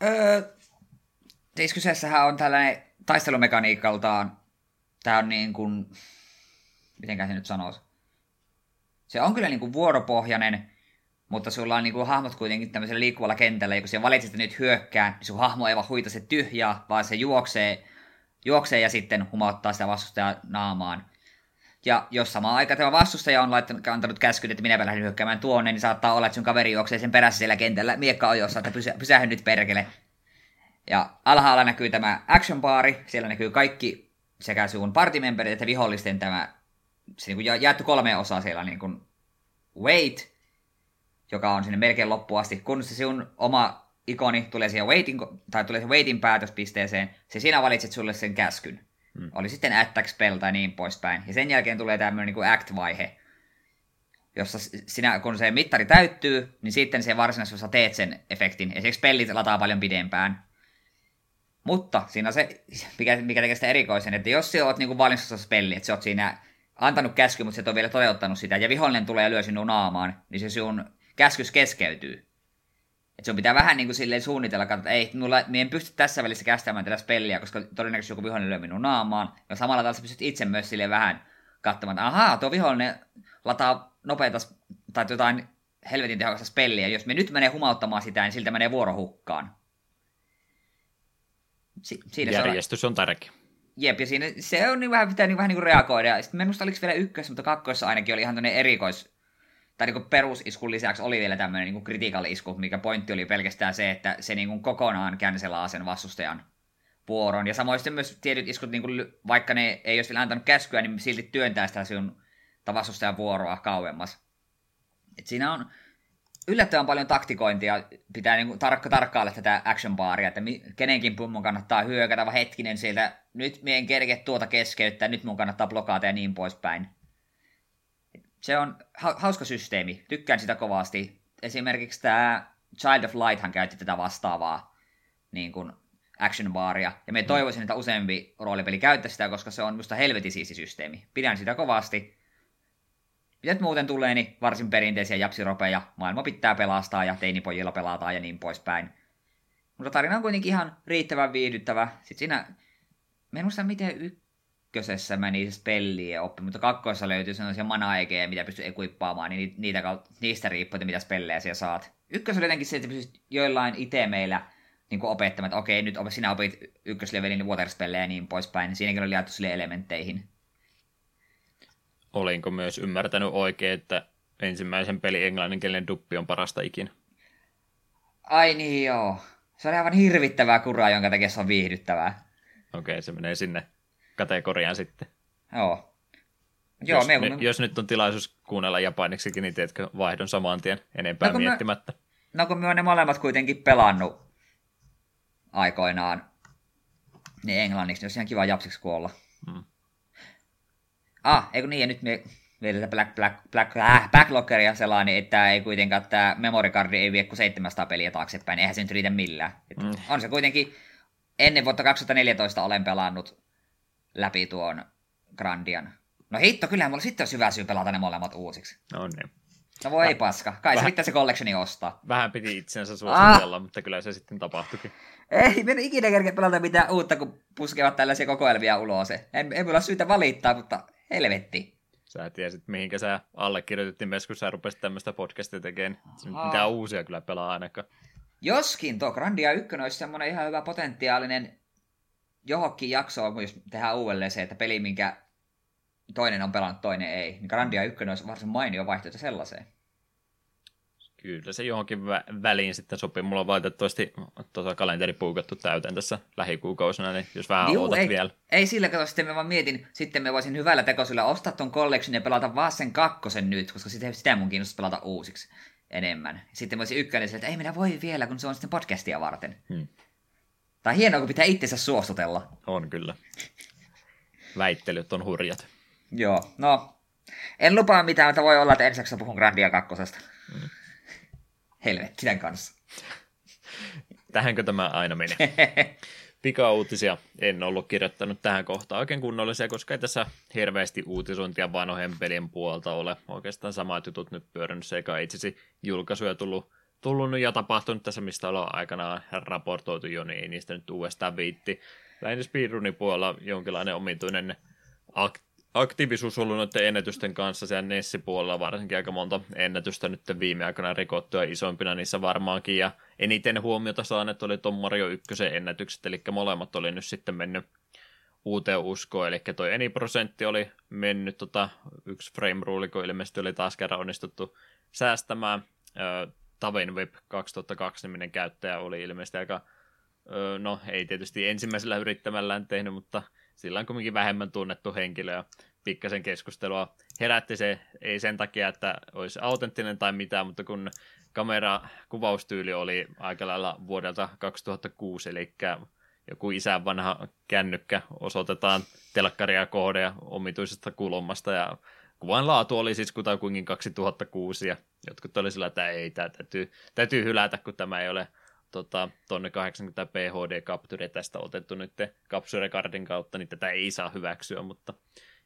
Öö, siis kyseessähän on tällainen taistelumekaniikaltaan, tämä on niin kuin, mitenkään se nyt sanoisi, se on kyllä niin kuin vuoropohjainen, mutta sulla on niin kuin hahmot kuitenkin tämmöisellä liikkuvalla kentällä, ja kun siellä valitset nyt hyökkää, niin sun hahmo ei vaan huita se tyhjää, vaan se juoksee, juoksee ja sitten humauttaa sitä vastustajaa naamaan. Ja jos samaan aikaan tämä vastustaja on laittanut, antanut käskyn, että minä lähden hyökkäämään tuonne, niin saattaa olla, että sun kaveri juoksee sen perässä siellä kentällä miekka on jossain, että pysä, nyt perkele. Ja alhaalla näkyy tämä action baari, siellä näkyy kaikki sekä sun partimemberit että vihollisten tämä, se niin kuin jaettu kolme osaa siellä niin kuin wait, joka on sinne melkein loppuun asti, kun se sun oma ikoni tulee siihen waiting, tai tulee waiting päätöspisteeseen, se sinä valitset sulle sen käskyn. Hmm. Oli sitten attack spell tai niin poispäin. Ja sen jälkeen tulee tämmöinen niin kuin act-vaihe, jossa sinä, kun se mittari täyttyy, niin sitten se varsinaisessa teet sen efektin. Esimerkiksi pellit lataa paljon pidempään. Mutta siinä on se, mikä, mikä tekee sitä erikoisen, että jos sä oot niin valmistussa spelli, että sä oot siinä antanut käsky, mutta et ole vielä toteuttanut sitä, ja vihollinen tulee ja lyö sinun naamaan, niin se sun käskys keskeytyy. Et sun pitää vähän niin kuin silleen suunnitella, että ei, mulla, en pysty tässä välissä kästämään tätä spelliä, koska todennäköisesti joku vihollinen lyö minun naamaan. Ja samalla tavalla pystyt itse myös silleen vähän katsomaan, että ahaa, tuo vihollinen lataa nopeita tai jotain helvetin tehokasta spelliä. Jos me nyt menee humauttamaan sitä, niin siltä menee vuorohukkaan. Si- siinä Järjestys se on, on tärkeä. Jep, ja siinä se on niin vähän, pitää niin vähän niin kuin reagoida. Ja sitten minusta oliko vielä ykkös, mutta kakkoissa ainakin oli ihan tämmöinen erikois, tai niin perusiskun lisäksi oli vielä tämmöinen niin critical isku, mikä pointti oli pelkästään se, että se niin kuin kokonaan känselaa sen vastustajan vuoron. Ja samoin sitten myös tietyt iskut, niin kuin, vaikka ne ei olisi vielä antanut käskyä, niin silti työntää sitä sinun vastustajan vuoroa kauemmas. Et siinä on yllättävän paljon taktikointia, pitää niin tarkka tarkkailla tätä action baria, että kenenkin mun kannattaa hyökätä, vaan hetkinen sieltä, nyt mien kerke tuota keskeyttää, nyt mun kannattaa blokata ja niin poispäin. Se on hauska systeemi, tykkään sitä kovasti. Esimerkiksi tämä Child of Lighthan käytti tätä vastaavaa niin kuin action baria, ja me mm. toivoisin, että useampi roolipeli käyttäisi sitä, koska se on musta helvetin siisti systeemi. Pidän sitä kovasti, mitä muuten tulee, niin varsin perinteisiä japsiropeja. Maailma pitää pelastaa ja teinipojilla pelataan ja niin poispäin. Mutta tarina on kuitenkin ihan riittävän viihdyttävä. Sitten siinä, mä en muista miten ykkösessä meni spellien oppi, mutta kakkoissa löytyy sellaisia mana mitä pystyy ekuippaamaan, niin niitä, niistä riippuu, että mitä spellejä siellä saat. Ykkös oli jotenkin se, että pystyt joillain itemeillä niin opettamaan, että okei, nyt sinä opit ykköslevelin waterspellejä ja niin poispäin, siinäkin oli jaettu sille elementteihin olinko myös ymmärtänyt oikein, että ensimmäisen pelin englanninkielinen duppi on parasta ikinä. Ai niin joo. Se on aivan hirvittävää kuraa, jonka takia se on viihdyttävää. Okei, okay, se menee sinne kategoriaan sitten. Joo. Joo, jos, me, me, jos nyt on tilaisuus kuunnella japaniksikin, niin teetkö vaihdon saman tien enempää no, miettimättä? Me, no kun me on ne molemmat kuitenkin pelannut aikoinaan, niin englanniksi, niin olisi ihan kiva japsiksi kuolla. Hmm. Ah, eikö niin, ja nyt me vielä Black, Black, Black, äh, Backloggeria sellainen, niin että ei kuitenkaan tämä memory card ei vie kuin 700 peliä taaksepäin, eihän se nyt riitä millään. mm. On se kuitenkin, ennen vuotta 2014 olen pelannut läpi tuon Grandian. No hitto, kyllähän mulla sitten olisi hyvä syy pelata ne molemmat uusiksi. No niin. No voi ei paska. Kai Väh... se pitää se collectioni ostaa. Vähän piti itsensä suositella, ah. mutta kyllä se sitten tapahtuikin. Ei, me ikinä kerkeä pelata mitään uutta, kun puskevat tällaisia kokoelmia ulos. En, en mulla syytä valittaa, mutta Helvetti. Sä tiesit, mihinkä sä allekirjoitettiin myös, kun sä rupesit tämmöistä podcastia tekemään. Mitä uusia kyllä pelaa ainakaan. Joskin tuo Grandia 1 olisi semmoinen ihan hyvä potentiaalinen johonkin jaksoon, jos tehdään uudelleen se, että peli, minkä toinen on pelannut, toinen ei. Niin Grandia 1 olisi varsin mainio vaihtoehto sellaiseen. Kyllä se johonkin vä- väliin sitten sopii. Mulla on valitettavasti tuota kalenteri puukattu täyteen tässä lähikuukausina, niin jos vähän Juu, ei, vielä. Ei sillä kato, sitten mä vaan mietin, sitten me voisin hyvällä tekoisella ostaa ton collection ja pelata vaan sen kakkosen nyt, koska sitä, sitä mun kiinnostaa pelata uusiksi enemmän. Sitten voisin ykkönen sille, että ei minä voi vielä, kun se on sitten podcastia varten. Hmm. Tai hienoa, kun pitää itsensä suostutella. On kyllä. Väittelyt on hurjat. Joo, no. En lupaa mitään, mutta voi olla, että ensi puhun Grandia kakkosesta. Helvetti tämän kanssa. Tähänkö tämä aina menee? *laughs* Pika-uutisia en ollut kirjoittanut tähän kohtaan oikein kunnollisia, koska ei tässä hirveästi uutisointia vanhojen pelien puolta ole. Oikeastaan samat jutut nyt pyörännyt sekä itsesi julkaisuja tullut, tullut ja tapahtunut tässä, mistä ollaan aikanaan raportoitu jo, niin ei niistä nyt uudestaan viitti. Lähinnä speedrunin puolella jonkinlainen omituinen akt- aktiivisuus ollut noiden ennätysten kanssa siellä Nessi-puolella varsinkin aika monta ennätystä nyt viime aikoina rikottu ja isompina niissä varmaankin ja eniten huomiota saaneet oli tuon Mario 1 ennätykset, eli molemmat oli nyt sitten mennyt uuteen uskoon, eli toi eni prosentti oli mennyt, tota, yksi frame rule, kun ilmeisesti oli taas kerran onnistuttu säästämään. Tavin Web 2002 niminen käyttäjä oli ilmeisesti aika, no ei tietysti ensimmäisellä yrittämällään tehnyt, mutta sillä on kuitenkin vähemmän tunnettu henkilö ja pikkasen keskustelua herätti se, ei sen takia, että olisi autenttinen tai mitään, mutta kun kamera kuvaustyyli oli aika lailla vuodelta 2006, eli joku isän vanha kännykkä osoitetaan telkkaria kohdeja omituisesta kulmasta ja kuvan laatu oli siis kutakuinkin 2006 ja jotkut oli sillä, että ei, tämä täytyy, täytyy hylätä, kun tämä ei ole tota, tonne 80p HD-kapture tästä otettu nyt Capture Cardin kautta, niin tätä ei saa hyväksyä, mutta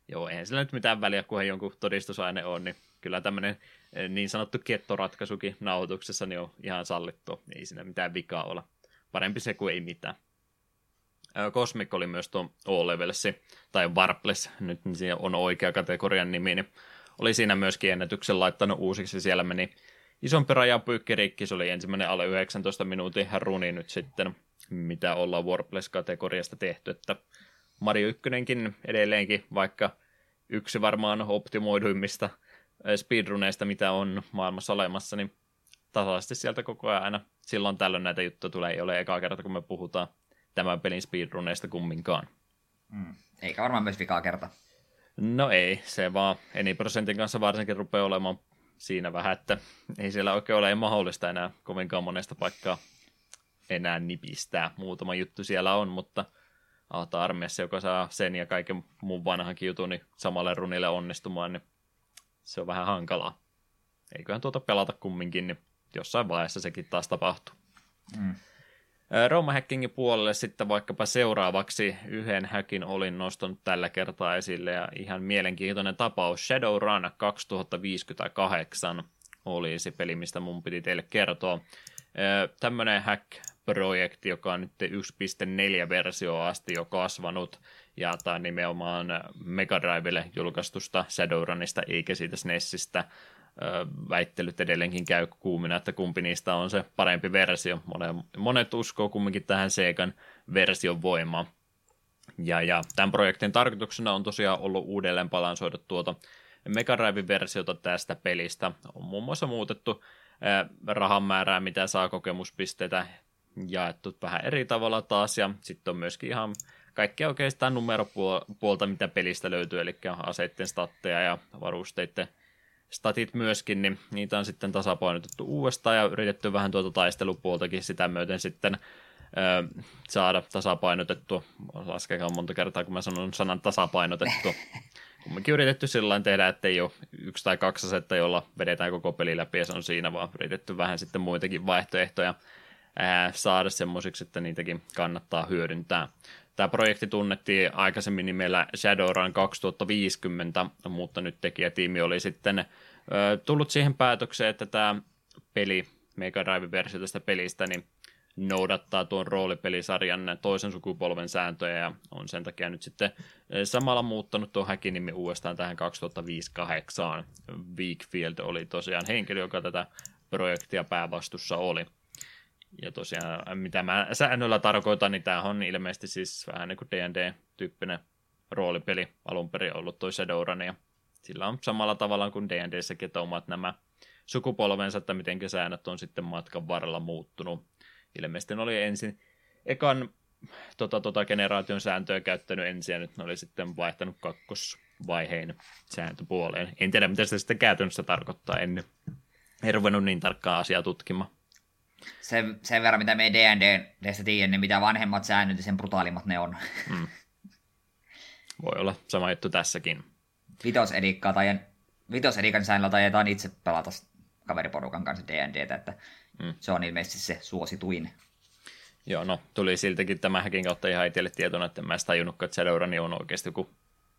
joo, eihän sillä nyt mitään väliä, kunhan jonkun todistusaine on, niin kyllä tämmöinen eh, niin sanottu kettoratkaisukin nauhoituksessa niin on ihan sallittu, ei siinä mitään vikaa olla. Parempi se kuin ei mitään. Cosmic oli myös tuo O-Levelsi, tai Warpless, nyt siinä on oikea kategorian nimi, niin oli siinä myöskin ennätyksen laittanut uusiksi, siellä meni isompi rajapyykki rikki, se oli ensimmäinen alle 19 minuutin runi nyt sitten, mitä ollaan Warpless-kategoriasta tehty, että Mario 1 edelleenkin, vaikka yksi varmaan optimoiduimmista speedruneista, mitä on maailmassa olemassa, niin tasaisesti sieltä koko ajan aina silloin tällöin näitä juttuja tulee, ei ole eka kerta, kun me puhutaan tämän pelin speedruneista kumminkaan. Mm. Eikä varmaan myös vikaa kerta. No ei, se vaan eni prosentin kanssa varsinkin rupeaa olemaan siinä vähän, että ei siellä oikein ole mahdollista enää kovinkaan monesta paikkaa enää nipistää. Muutama juttu siellä on, mutta Ata armeijassa, joka saa sen ja kaiken muun vanhankin jutun niin samalle runille onnistumaan, niin se on vähän hankalaa. Eiköhän tuota pelata kumminkin, niin jossain vaiheessa sekin taas tapahtuu. Mm. Roma Hackingin puolelle sitten vaikkapa seuraavaksi yhden hackin olin nostanut tällä kertaa esille ja ihan mielenkiintoinen tapaus Shadowrun 2058 oli se peli, mistä mun piti teille kertoa. Tämmöinen hack-projekti, joka on nyt 1.4-versio asti jo kasvanut, ja tämä nimenomaan Mega Drivelle julkaistusta Shadowrunista eikä siitä SNESistä väittelyt edelleenkin käy kuumina, että kumpi niistä on se parempi versio. Monet, uskoo kumminkin tähän Segan version voimaan. Ja, ja tämän projektin tarkoituksena on tosiaan ollut uudelleen balansoida tuota Mega versiota tästä pelistä. On muun muassa muutettu rahan määrää, mitä saa kokemuspisteitä jaettu vähän eri tavalla taas, ja sitten on myöskin ihan kaikkea oikeastaan numeropuolta, mitä pelistä löytyy, eli aseiden statteja ja varusteiden statit myöskin, niin niitä on sitten tasapainotettu uudestaan ja yritetty vähän tuota taistelupuoltakin sitä myöten sitten ö, saada tasapainotettu. Laskekaa monta kertaa, kun mä sanon sanan tasapainotettu. *laughs* Kumminkin yritetty sillä tehdä, että ei ole yksi tai kaksi asetta, jolla vedetään koko peli läpi ja se on siinä, vaan yritetty vähän sitten muitakin vaihtoehtoja ää, saada semmoisiksi, että niitäkin kannattaa hyödyntää. Tämä projekti tunnettiin aikaisemmin nimellä Shadowrun 2050, mutta nyt tekijätiimi oli sitten tullut siihen päätökseen, että tämä peli, Mega Drive-versio tästä pelistä, niin noudattaa tuon roolipelisarjan toisen sukupolven sääntöjä ja on sen takia nyt sitten samalla muuttanut tuon häkin nimi uudestaan tähän 2058. Weekfield oli tosiaan henkilö, joka tätä projektia päävastussa oli. Ja tosiaan, mitä mä säännöllä tarkoitan, niin tämä on ilmeisesti siis vähän niin kuin D&D-tyyppinen roolipeli alun perin ollut toi Shadowrun, ja sillä on samalla tavalla kuin D&Dssäkin, että omat nämä sukupolvensa, että miten säännöt on sitten matkan varrella muuttunut. Ilmeisesti ne oli ensin ekan tota, tota generaation sääntöä käyttänyt ensin, ja nyt ne oli sitten vaihtanut kakkosvaiheen sääntöpuoleen. En tiedä, mitä se sitten käytännössä tarkoittaa, en, en ruvennut niin tarkkaa asiaa tutkimaan sen, sen verran, mitä me D&Dstä tiedä, niin mitä vanhemmat säännöt, sen brutaalimmat ne on. Mm. Voi olla sama juttu tässäkin. vitosedikkaa tai vitosedikan säännöllä tajetaan itse pelata kaveriporukan kanssa D&Dtä, että mm. se on ilmeisesti se suosituin. Joo, no tuli siltäkin tämä häkin kautta ihan itselle tietona, että mä en tajunnutkaan, että Shadowrun on oikeasti joku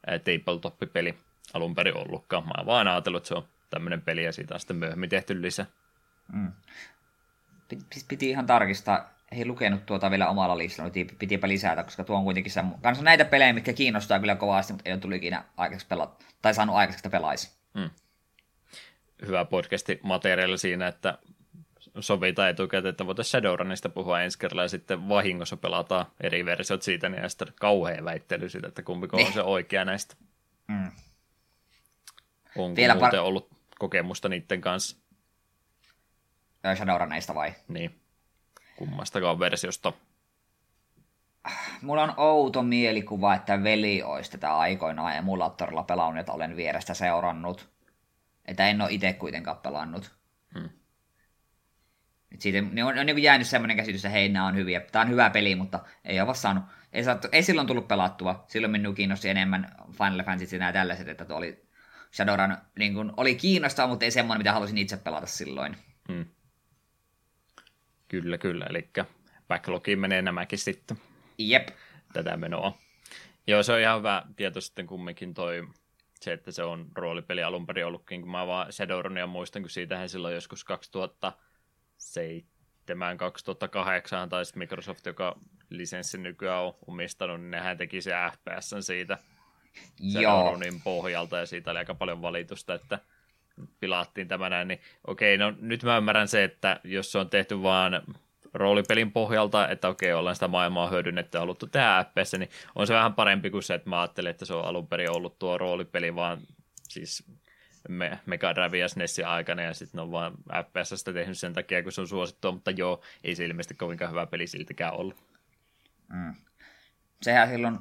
tabletop-peli alun perin ollutkaan. Mä oon vaan ajatellut, että se on tämmöinen peli ja siitä on sitten myöhemmin tehty lisää. Mm. Piti ihan tarkistaa, ei lukenut tuota vielä omalla listalla, piti, pitipä lisätä, koska tuo on kuitenkin se, kanssa näitä pelejä, mitkä kiinnostaa kyllä kovasti, mutta ei ole tullut ikinä aikaiseksi pelata, tai saanut aikaiseksi, että pelaisi. Mm. Hyvä podcasti materiaali siinä, että sovitaan etukäteen, että voitaisiin Shadowrunista puhua ensi kerralla ja sitten vahingossa pelataan eri versiot siitä, niin ja sitten kauhean väittely siitä, että kumpi on se oikea näistä. Mm. Onko Vielä muuten par... ollut kokemusta niiden kanssa? Shadowrunneista vai? Niin, kummastakaan versiosta. Mulla on outo mielikuva, että veli olisi tätä aikoinaan emulaattorilla pelannut, että olen vierestä seurannut. Että en ole itse kuitenkaan pelannut. Hmm. Et siitä niin on, on niin jäänyt semmoinen käsitys, että hei, nämä on hyviä. Tämä on hyvä peli, mutta ei ole saanut, ei, saatu, ei silloin tullut pelattua. Silloin minun kiinnosti enemmän Final Fantasy ja nämä tällaiset, että oli Shadowrun niin kuin, oli kiinnostava, mutta ei semmoinen, mitä halusin itse pelata silloin. Hmm. Kyllä, kyllä. Eli backlogiin menee nämäkin sitten. Jep. Tätä menoa. Joo, se on ihan hyvä tieto sitten kumminkin toi se, että se on roolipeli alun perin ollutkin, kun mä vaan Shadowrunia muistan, kun siitähän silloin joskus 2007, 2008 tai Microsoft, joka lisenssi nykyään on omistanut, niin nehän teki se FPS siitä Shadowrunin pohjalta, ja siitä oli aika paljon valitusta, että pilaattiin tämä näin, niin okei, no nyt mä ymmärrän se, että jos se on tehty vaan roolipelin pohjalta, että okei, ollaan sitä maailmaa hyödynnetty ja haluttu tehdä FPS, niin on se vähän parempi kuin se, että mä ajattelin, että se on alun perin ollut tuo roolipeli, vaan siis me, Mega Drive ja SNESin aikana, ja sitten on vaan FPS sitä tehnyt sen takia, kun se on suosittua, mutta joo, ei se ilmeisesti kovinkaan hyvä peli siltikään ollut. Mm. Sehän silloin,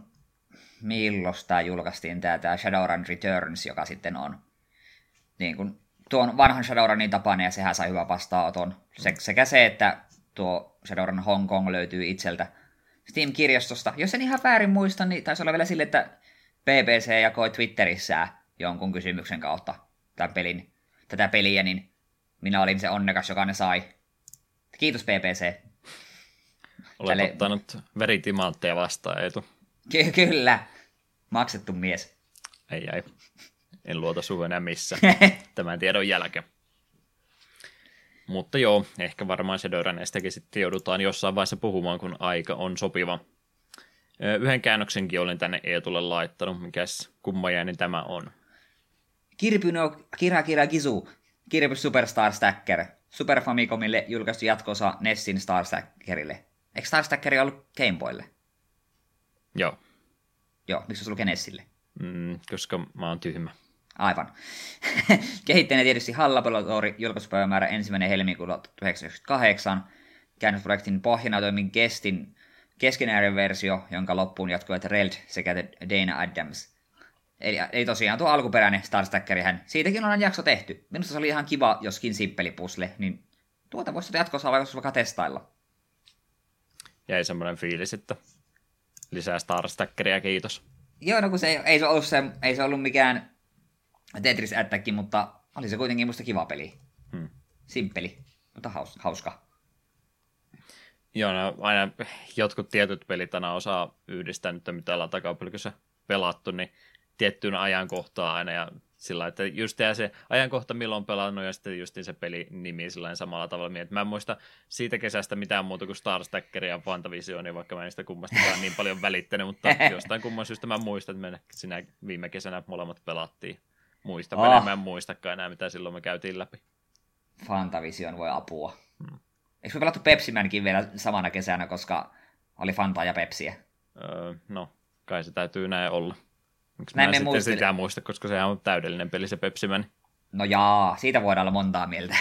milloin tämä julkaistiin, tämä Shadowrun Returns, joka sitten on niin kuin, tuon vanhan Shadowrunin tapainen, ja sehän sai hyvä vastaanoton. Se, sekä se, että tuo Shadowrun Hong Kong löytyy itseltä Steam-kirjastosta. Jos en ihan väärin muista, niin taisi olla vielä sille, että BBC jakoi Twitterissä jonkun kysymyksen kautta tämän pelin, tätä peliä, niin minä olin se onnekas, joka ne sai. Kiitos BBC. Olet Tälle... ottanut veritimantteja vastaan, Eetu. Ky- kyllä. Maksettu mies. Ei, ei. En luota suhu enää missään *laughs* tämän tiedon jälkeen. Mutta joo, ehkä varmaan Shadowrunnistakin sitten joudutaan jossain vaiheessa puhumaan, kun aika on sopiva. Yhden käännöksenkin olen tänne Eetulle laittanut. Mikäs kummajääni tämä on? Kirpy no Kira Kira Kisu. Kirpy Superstar Stacker. Super Famicomille julkaistu jatkoosa Nessin Star Stackerille. Eikö Star Stacker ollut Gameboylle? Joo. Joo, miksi se lukee Nessille? Mm, koska mä oon tyhmä. Aivan. *laughs* Kehittäjänä tietysti Hallapelatori julkaisupäivämäärä 1. helmikuuta 1998. Käännösprojektin pohjana toimin Kestin keskeneräinen versio, jonka loppuun jatkuivat Reld sekä Dana Adams. Eli, eli tosiaan tuo alkuperäinen Star hän, siitäkin on jakso tehty. Minusta se oli ihan kiva, joskin simppeli pusle, niin tuota voisi jatkossa vaikka testailla. Jäi semmoinen fiilis, että lisää Star Stackeria, kiitos. Joo, no kun se ei, ei, se ollut se, ei se ollut mikään Tetris Attack, mutta oli se kuitenkin musta kiva peli. Hmm. Simppeli, mutta haus, hauska. Joo, no aina jotkut tietyt pelit aina osaa yhdistää nyt, mitä ollaan takapelikkössä pelattu, niin tiettyyn ajankohtaan aina ja sillä että just se ajankohta, milloin on pelannut ja sitten just se pelin nimi sillä samalla tavalla. Että mä en muista siitä kesästä mitään muuta kuin Star Stackeria ja Fantavisionia, vaikka mä en sitä kummastakaan niin paljon välittänyt, mutta *laughs* jostain kumman syystä mä muistan, että me sinä viime kesänä molemmat pelattiin muista oh. mä en muistakaan enää, mitä silloin me käytiin läpi. Fantavision voi apua. Hmm. Eikö me pelattu Pepsimänkin vielä samana kesänä, koska oli Fantaa ja Pepsiä? Öö, no, kai se täytyy näin olla. Miksi näin mä en sitten muistele. sitä muista, koska sehän on täydellinen peli se Pepsimän. No jaa, siitä voidaan olla montaa mieltä.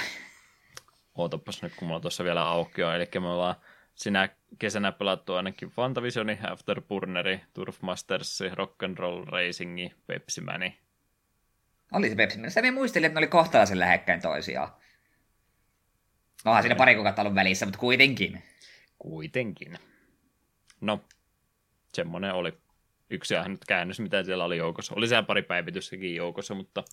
*laughs* Ootapas nyt, kun mulla tuossa vielä auki on. Eli me ollaan sinä kesänä pelattu ainakin Fantavisioni, Afterburneri, Turf Masters, Rock'n'Roll Racingi, Pepsimäni oli se Pepsi. Sitä muistelin, että ne oli kohtalaisen lähekkäin toisiaan. No onhan siinä pari kuukautta ollut välissä, mutta kuitenkin. Kuitenkin. No, semmonen oli. yksi ainut käännös, mitä siellä oli joukossa. Oli siellä pari päivityssäkin joukossa, mutta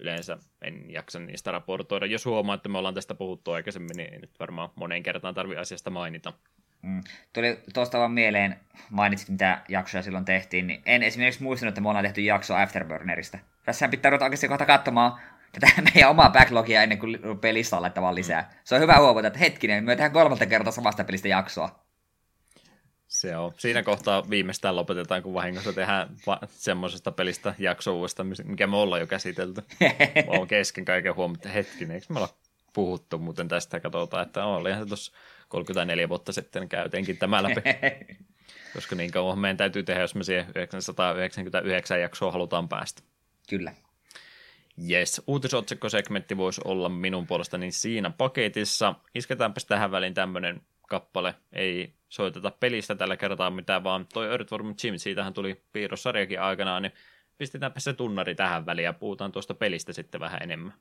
yleensä en jaksa niistä raportoida. Jos huomaa, että me ollaan tästä puhuttu aikaisemmin, niin nyt varmaan moneen kertaan tarvii asiasta mainita. Mm. Tuli tuosta vaan mieleen, mainitsit mitä jaksoja silloin tehtiin, niin en esimerkiksi muistanut, että me ollaan tehty jakso Afterburnerista. Tässä pitää ruveta oikeasti kohta katsomaan tätä *laughs* meidän omaa backlogia ennen kuin rupeaa listaa laittamaan lisää. Se on hyvä huomata, että hetkinen, me tehdään kolmatta kertaa samasta pelistä jaksoa. Se on. Siinä kohtaa viimeistään lopetetaan, kun vahingossa tehdään va- semmoisesta pelistä jakso uudesta, mikä me ollaan jo käsitelty. *laughs* on kesken kaiken huomata, että hetkinen, eikö me olla puhuttu muuten tästä, katsotaan, että olihan se tuossa 34 vuotta sitten käyteenkin tämä läpi. *laughs* Koska niin kauan meidän täytyy tehdä, jos me siihen 999 jaksoa halutaan päästä. Kyllä. Yes, uutisotsikkosegmentti voisi olla minun puolestani siinä paketissa. Isketäänpäs tähän väliin tämmöinen kappale. Ei soiteta pelistä tällä kertaa mitään, vaan toi Earthworm Jim, siitähän tuli piirrossarjakin aikanaan, niin pistetäänpä se tunnari tähän väliin ja puhutaan tuosta pelistä sitten vähän enemmän.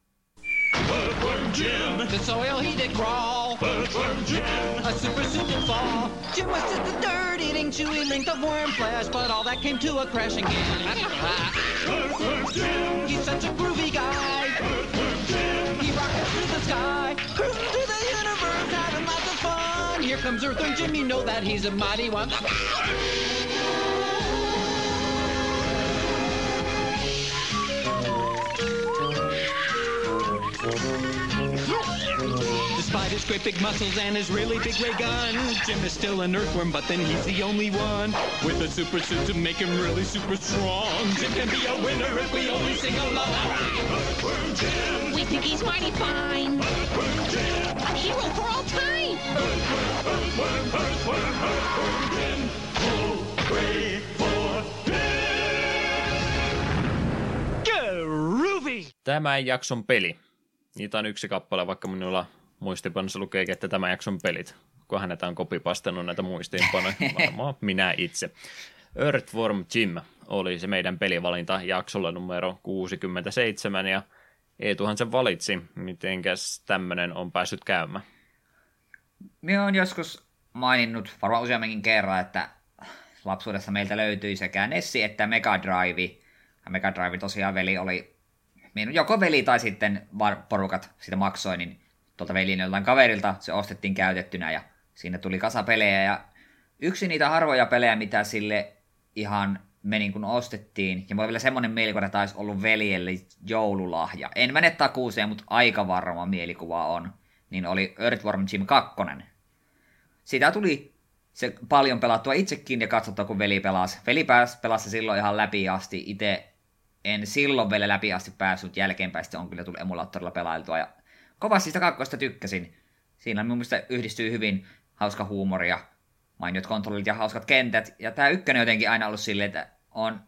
Earthworm Jim. The soil he did crawl. Earthworm Jim. A super did fall. Jim was just a dirt eating, chewy length of worm flesh, but all that came to a crashing end. He's such a groovy guy. He rockets through the sky, cruising through the universe, having lots of fun. Here comes Earthworm Jim, you know that he's a mighty one. *laughs* Despite his great big muscles and his really big ray gun, Jim is still an earthworm, but then he's the only one with a super suit to make him really super strong. Jim can be a winner if we only sing along. Earthworm Jim. We think he's mighty fine. Earthworm Jim. A hero for all time. Earthworm, earthworm, earthworm, earthworm Jim. Hooray for Groovy! Tämän jakson peli. Niitä on yksi kappale, vaikka minulla muistipanossa lukee, että tämä jakson pelit. Kun hänet on kopipastanut näitä muistiinpanoja, *laughs* varmaan minä itse. Earthworm Jim oli se meidän pelivalinta jaksolla numero 67 ja Eetuhan sen valitsi. Mitenkäs tämmönen on päässyt käymään? Minä olen joskus maininnut varmaan useamminkin kerran, että lapsuudessa meiltä löytyi sekä Nessi että Mega Drive. Mega Drive tosiaan veli oli, minun joko veli tai sitten porukat sitä maksoi, niin tuolta velin jollain kaverilta, se ostettiin käytettynä ja siinä tuli kasa pelejä ja yksi niitä harvoja pelejä, mitä sille ihan meni kun ostettiin, ja mulla vielä semmoinen mielikuva, että taisi ollut veljelle joululahja. En mene takuuseen, mutta aika varma mielikuva on. Niin oli Earthworm Jim 2. Siitä tuli se paljon pelattua itsekin ja katsottua, kun veli pelasi. Veli pääsi, pelasi silloin ihan läpi asti. Itse en silloin vielä läpi asti päässyt, jälkeenpäin sitten on kyllä tullut emulaattorilla pelailtua. Ja kovasti sitä kakkosta tykkäsin. Siinä mun mielestä yhdistyy hyvin hauska huumori ja mainiot kontrollit ja hauskat kentät. Ja tämä ykkönen jotenkin aina ollut silleen, että on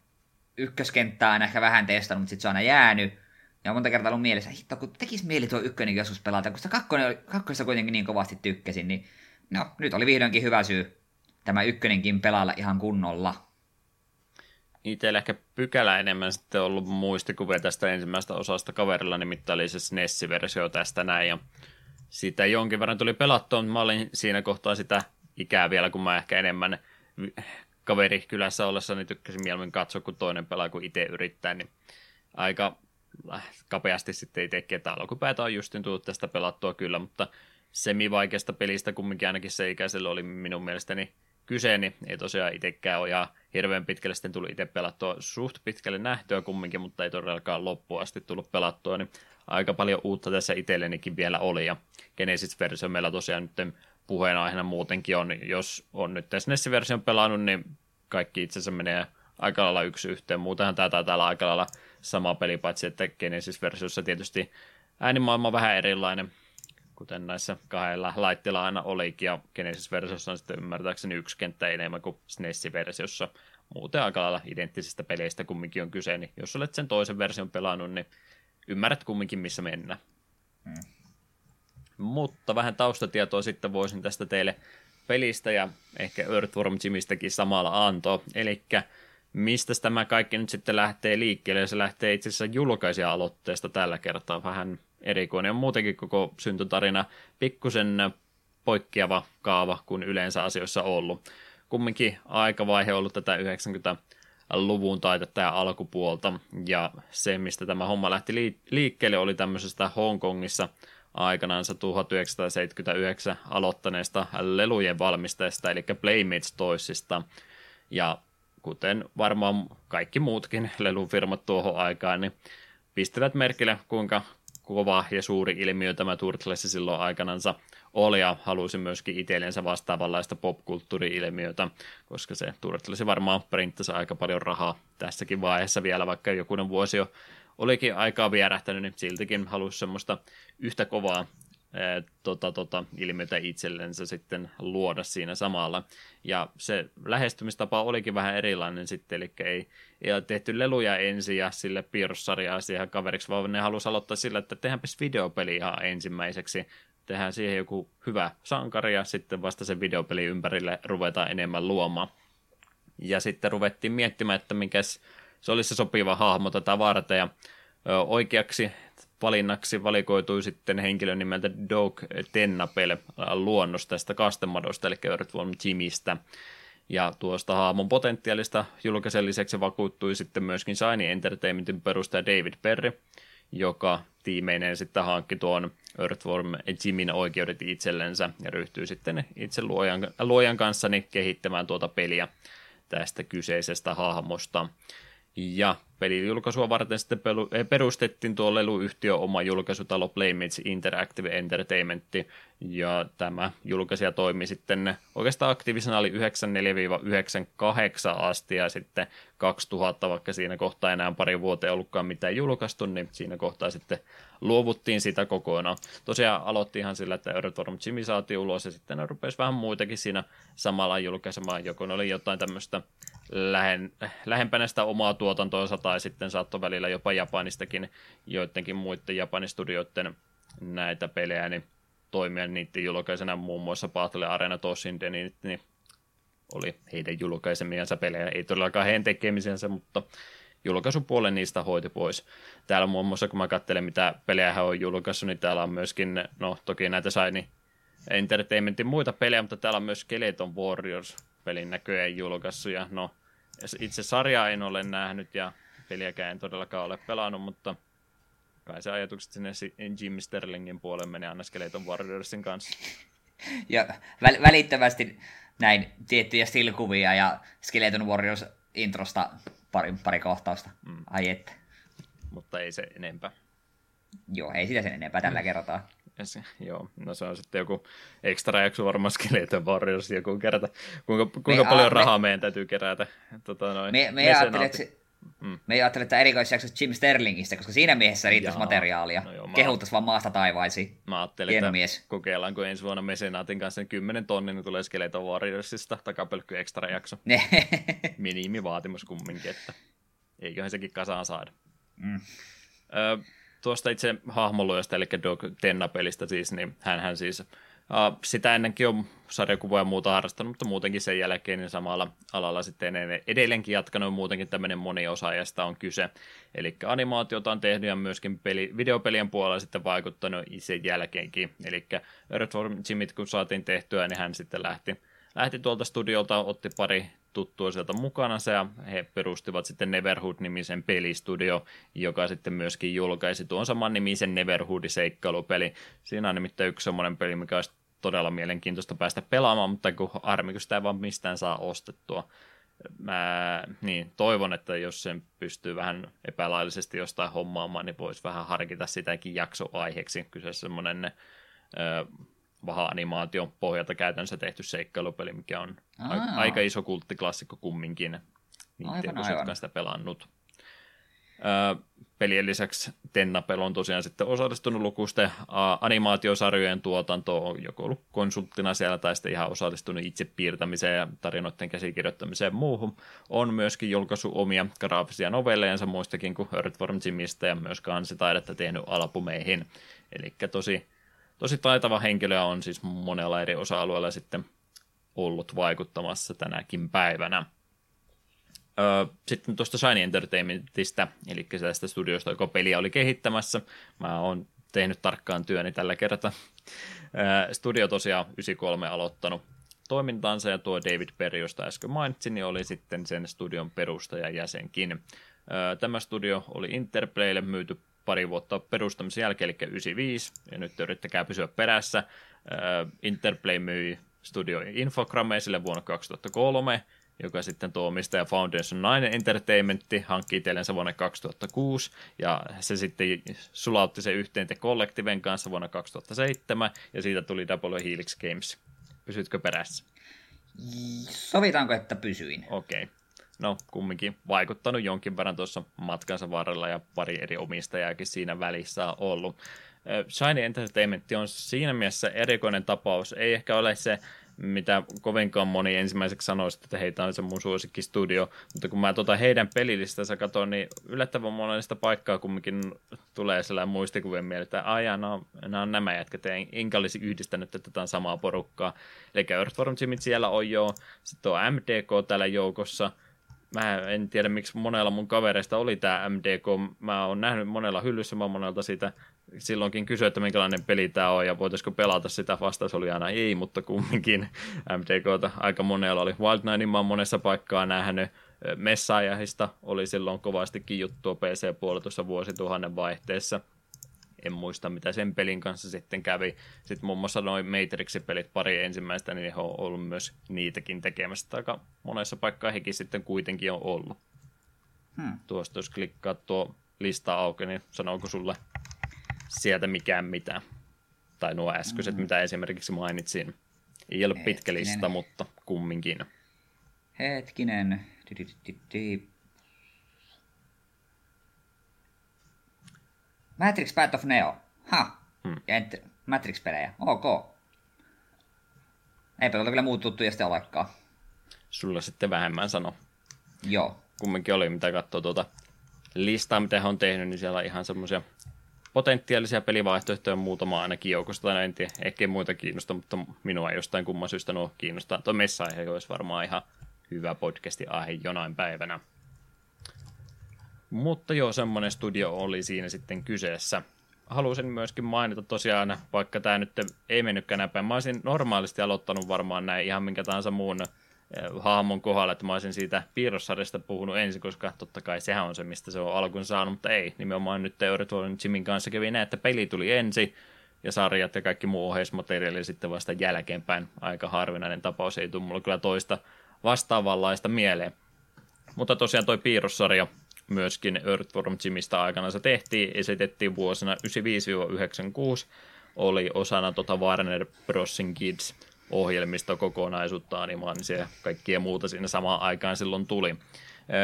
ykköskenttää aina ehkä vähän testannut, mutta sitten se on aina jäänyt. Ja on monta kertaa ollut mielessä, hitto, kun tekisi mieli tuo ykkönen joskus pelata, kun sitä kakkonen, kakkosta kuitenkin niin kovasti tykkäsin, niin no, nyt oli vihdoinkin hyvä syy tämä ykkönenkin pelailla ihan kunnolla. Itsellä ehkä pykälä enemmän sitten ollut muistikuvia tästä ensimmäistä osasta kaverilla, nimittäin oli se SNES-versio tästä näin, ja sitä jonkin verran tuli pelattua, mutta mä olin siinä kohtaa sitä ikää vielä, kun mä ehkä enemmän kaveri kylässä ollessa, niin tykkäsin mieluummin katsoa, kun toinen pelaa, kun itse yrittää, niin aika kapeasti sitten itsekin, että alkupäätä on justin tullut tästä pelattua kyllä, mutta semi-vaikeasta pelistä kumminkin ainakin se ikäisellä oli minun mielestäni kyse, niin ei tosiaan itsekään ole hirveän pitkälle sitten tullut itse pelattua. Suht pitkälle nähtyä kumminkin, mutta ei todellakaan loppuun asti tullut pelattua, niin aika paljon uutta tässä itsellenikin vielä oli, ja Genesis-versio meillä tosiaan nyt puheenaiheena muutenkin on, jos on nyt SNES-version pelannut, niin kaikki itse asiassa menee aika lailla yksi yhteen. Muutenhan tämä taitaa olla aika lailla sama peli, paitsi että Genesis-versiossa tietysti äänimaailma on vähän erilainen, kuten näissä kahdella laitteella aina olikin, ja Genesis-versiossa on sitten ymmärtääkseni yksi kenttä enemmän kuin SNES-versiossa. Muuten aika lailla identtisistä peleistä kumminkin on kyse, niin jos olet sen toisen version pelannut, niin ymmärrät kumminkin, missä mennään. Hmm. Mutta vähän taustatietoa sitten voisin tästä teille pelistä ja ehkä Earthworm Jimistäkin samalla antoa. Eli mistä tämä kaikki nyt sitten lähtee liikkeelle, se lähtee itse asiassa julkaisija-aloitteesta tällä kertaa vähän erikoinen. On muutenkin koko syntytarina pikkusen poikkeava kaava kuin yleensä asioissa ollut. Kumminkin aikavaihe ollut tätä 90 luvun taitetta ja alkupuolta. Ja se, mistä tämä homma lähti liikkeelle, oli tämmöisestä Hongkongissa aikanaan 1979 aloittaneesta lelujen valmistajasta, eli Playmates Toysista. Ja kuten varmaan kaikki muutkin lelufirmat tuohon aikaan, niin pistivät merkille, kuinka kova ja suuri ilmiö tämä Turtles silloin aikanansa oli ja halusi myöskin itsellensä vastaavanlaista popkulttuuri-ilmiötä, koska se Turtles varmaan printtasi aika paljon rahaa tässäkin vaiheessa vielä, vaikka jokunen vuosi jo olikin aikaa vierähtänyt, niin siltikin halusi semmoista yhtä kovaa tota, tota, ilmiötä itsellensä sitten luoda siinä samalla. Ja se lähestymistapa olikin vähän erilainen sitten, eli ei, ei tehty leluja ensin ja sille piirrossarjaa siihen kaveriksi, vaan ne halusi aloittaa sillä, että tehdäänpäs videopeli ihan ensimmäiseksi, tehdään siihen joku hyvä sankari ja sitten vasta sen videopeli ympärille ruvetaan enemmän luomaan. Ja sitten ruvettiin miettimään, että mikäs se olisi se sopiva hahmo tätä varten ja oikeaksi valinnaksi valikoitui sitten henkilön nimeltä Dog Tennapel luonnosta tästä kastemadosta, eli Earthworm Jimistä. Ja tuosta haamon potentiaalista julkaisen lisäksi vakuuttui sitten myöskin Shiny Entertainmentin perustaja David Perry, joka tiimeineen sitten hankki tuon Earthworm Jimin oikeudet itsellensä ja ryhtyi sitten itse luojan, luojan kanssani kehittämään tuota peliä tästä kyseisestä hahmosta. Ja pelin julkaisua varten sitten eh, perustettiin tuo leluyhtiö oma julkaisutalo Playmates Interactive Entertainment, ja tämä julkaisija toimi sitten oikeastaan aktiivisena oli 94-98 asti, ja sitten 2000, vaikka siinä kohtaa enää pari vuoteen ollutkaan mitään julkaistu, niin siinä kohtaa sitten luovuttiin sitä kokonaan. Tosiaan aloitti ihan sillä, että Earthworm Jimmy saatiin ulos, ja sitten ne rupesi vähän muitakin siinä samalla julkaisemaan, joko ne oli jotain tämmöistä lähen, lähempänä sitä omaa tuotantoa tai sitten saattoi välillä jopa Japanistakin joidenkin muiden Japanistudioiden näitä pelejä, niin toimia niiden julkaisena muun muassa Battle Arena Toshinde, niin, niin oli heidän julkaisemiansa pelejä, ei todellakaan heidän tekemisensä, mutta julkaisupuolen niistä hoiti pois. Täällä muun muassa, kun mä katselen, mitä pelejä hän on julkaissut, niin täällä on myöskin, no toki näitä Shiny Entertainmentin muita pelejä, mutta täällä on myös Skeleton Warriors pelin näköjään julkaissut, ja no itse sarjaa en ole nähnyt, ja peliäkään en todellakaan ole pelannut, mutta kai se ajatukset sinne Jim Sterlingin puolelle menee aina Skeleton Warriorsin kanssa. *laughs* Ja väl- välittömästi näin tiettyjä stilkuvia ja Skeleton Warriors introsta pari, pari kohtausta. Mm. Ai että. Mutta ei se enempää. Joo, ei sitä sen enempää tällä mm. kertaa. Yes, joo, no se on sitten joku ekstra jakso varmaan Skeleton Warriors joku kerta. Kuinka, kuinka me, paljon a, rahaa me, meidän täytyy kerätä? Tota noin, me, me ajattelin, että se, Mm. Me ei ajattele, että erikoisjakso Jim Sterlingistä, koska siinä miehessä riittäisi Jaa. materiaalia. No Kehuttaisi vaan maasta taivaisiin. Mä ajattelin, Hieno että mies. kokeillaanko ensi vuonna Mesenaatin kanssa 10 tonnin, niin tulee Skeleton Warriorsista takapölkky extra jakso. *laughs* Minimivaatimus kumminkin, että eiköhän sekin kasaan saada. Mm. Ö, tuosta itse hahmoluosta, eli Dog Tenna-pelistä siis, niin hän siis sitä ennenkin on sarjakuvaa ja muuta harrastanut, mutta muutenkin sen jälkeen niin samalla alalla sitten edelleenkin jatkanut muutenkin tämmöinen moniosaajasta on kyse. Eli animaatiota on tehnyt ja myöskin peli, videopelien puolella sitten vaikuttanut sen jälkeenkin. Eli Earthworm Jimit kun saatiin tehtyä, niin hän sitten lähti, lähti tuolta studiolta, otti pari tuttua sieltä mukana ja he perustivat sitten Neverhood-nimisen pelistudio, joka sitten myöskin julkaisi tuon saman nimisen Neverhood-seikkailupeli. Siinä on nimittäin yksi semmoinen peli, mikä olisi todella mielenkiintoista päästä pelaamaan, mutta kun harmi, kun sitä ei vaan mistään saa ostettua. Mä niin, toivon, että jos sen pystyy vähän epälaillisesti jostain hommaamaan, niin voisi vähän harkita sitäkin jaksoaiheeksi. Kyseessä semmoinen vaha-animaation pohjalta käytännössä tehty seikkailupeli, mikä on aika, aika iso kulttiklassikko kumminkin. Niitä, aivan, aivan. sitä pelannut pelien lisäksi Tennapel on tosiaan sitten osallistunut lukuisten animaatiosarjojen tuotantoon, joko ollut konsulttina siellä tai sitten ihan osallistunut itse piirtämiseen ja tarinoiden käsikirjoittamiseen muuhun. On myöskin julkaissut omia graafisia novellejansa muistakin kuin Earthworm Jimistä ja myös kansitaidetta tehnyt albumeihin. Eli tosi, tosi taitava henkilö on siis monella eri osa-alueella sitten ollut vaikuttamassa tänäkin päivänä. Sitten tuosta Shiny Entertainmentista, eli tästä studiosta, joka peliä oli kehittämässä. Mä oon tehnyt tarkkaan työni tällä kertaa. Studio tosiaan 93 aloittanut toimintaansa, ja tuo David Perry, josta äsken mainitsin, niin oli sitten sen studion perustaja jäsenkin. Tämä studio oli Interplaylle myyty pari vuotta perustamisen jälkeen, eli 95, ja nyt yrittäkää pysyä perässä. Interplay myi studio Infogrammeisille vuonna 2003, joka sitten tuo omistaja Foundation 9 Entertainment hankki itsellensä vuonna 2006, ja se sitten sulautti se yhteen The Collectiven kanssa vuonna 2007, ja siitä tuli Double Helix Games. Pysytkö perässä? Sovitaanko, että pysyin? Okei. Okay. No, kumminkin vaikuttanut jonkin verran tuossa matkansa varrella, ja pari eri omistajaakin siinä välissä on ollut. Shiny Entertainment on siinä mielessä erikoinen tapaus. Ei ehkä ole se mitä kovinkaan moni ensimmäiseksi sanoisi, että heitä on se mun suosikkistudio, mutta kun mä tota heidän pelilistansa katson, niin yllättävän monesta paikkaa kumminkin tulee sellainen muistikuvien mieleen, että aijaa, no, nämä nämä jätkät, enkä olisi yhdistänyt tätä samaa porukkaa. Eli Earthworm Jimit siellä on jo, sitten on MDK täällä joukossa, mä en tiedä miksi monella mun kavereista oli tämä MDK, mä oon nähnyt monella hyllyssä, mä monelta siitä silloinkin kysyi, että minkälainen peli tämä on ja voitaisiko pelata sitä. Vastaus oli aina ei, mutta kumminkin MTKta aika monella oli. Wild Ninein mä oon monessa paikkaa nähnyt. Messaajahista oli silloin kovastikin juttua PC-puolella tuossa vuosituhannen vaihteessa. En muista, mitä sen pelin kanssa sitten kävi. Sitten muun muassa noin Matrix-pelit pari ensimmäistä, niin he on ollut myös niitäkin tekemässä. Aika monessa paikkaa hekin sitten kuitenkin on ollut. Hmm. Tuosta jos klikkaa tuo lista auki, niin sanooko sulle sieltä mikään mitään. Tai nuo äskeiset, mm. mitä esimerkiksi mainitsin. Ei ole Hetkinen. pitkä lista, mutta kumminkin. Hetkinen. Matrix Path of Neo. Ha. Hmm. Ja ent- Matrix-pelejä. Ok. Eipä tuota kyllä muut tuttuja sitten olekaan. Sulla sitten vähemmän sano. Joo. Kumminkin oli, mitä katsoo tuota listaa, mitä he on tehnyt, niin siellä on ihan semmoisia potentiaalisia pelivaihtoehtoja muutama ainakin joukosta, tai en tiedä, ehkä muita kiinnosta, mutta minua ei jostain kumman syystä nuo kiinnostaa. Tuo messa-aihe olisi varmaan ihan hyvä podcasti aihe jonain päivänä. Mutta joo, semmoinen studio oli siinä sitten kyseessä. Halusin myöskin mainita tosiaan, vaikka tämä nyt ei mennytkään päin. Mä olisin normaalisti aloittanut varmaan näin ihan minkä tahansa muun Eh, hahmon kohdalla, että mä olisin siitä piirrossarjasta puhunut ensin, koska totta kai sehän on se, mistä se on alkuun saanut, mutta ei. Nimenomaan nyt Euroopan Jimin kanssa kävi näin, että peli tuli ensin, ja sarjat ja kaikki muu ohjeismateriaali sitten vasta jälkeenpäin. Aika harvinainen tapaus, ei tule mulla kyllä toista vastaavanlaista mieleen. Mutta tosiaan toi piirrossarja myöskin Earthworm Jimistä aikana se tehtiin, esitettiin vuosina 95-96, oli osana tota Warner Brosin Kids ohjelmistokokonaisuutta, animaanisia ja kaikkia muuta siinä samaan aikaan silloin tuli.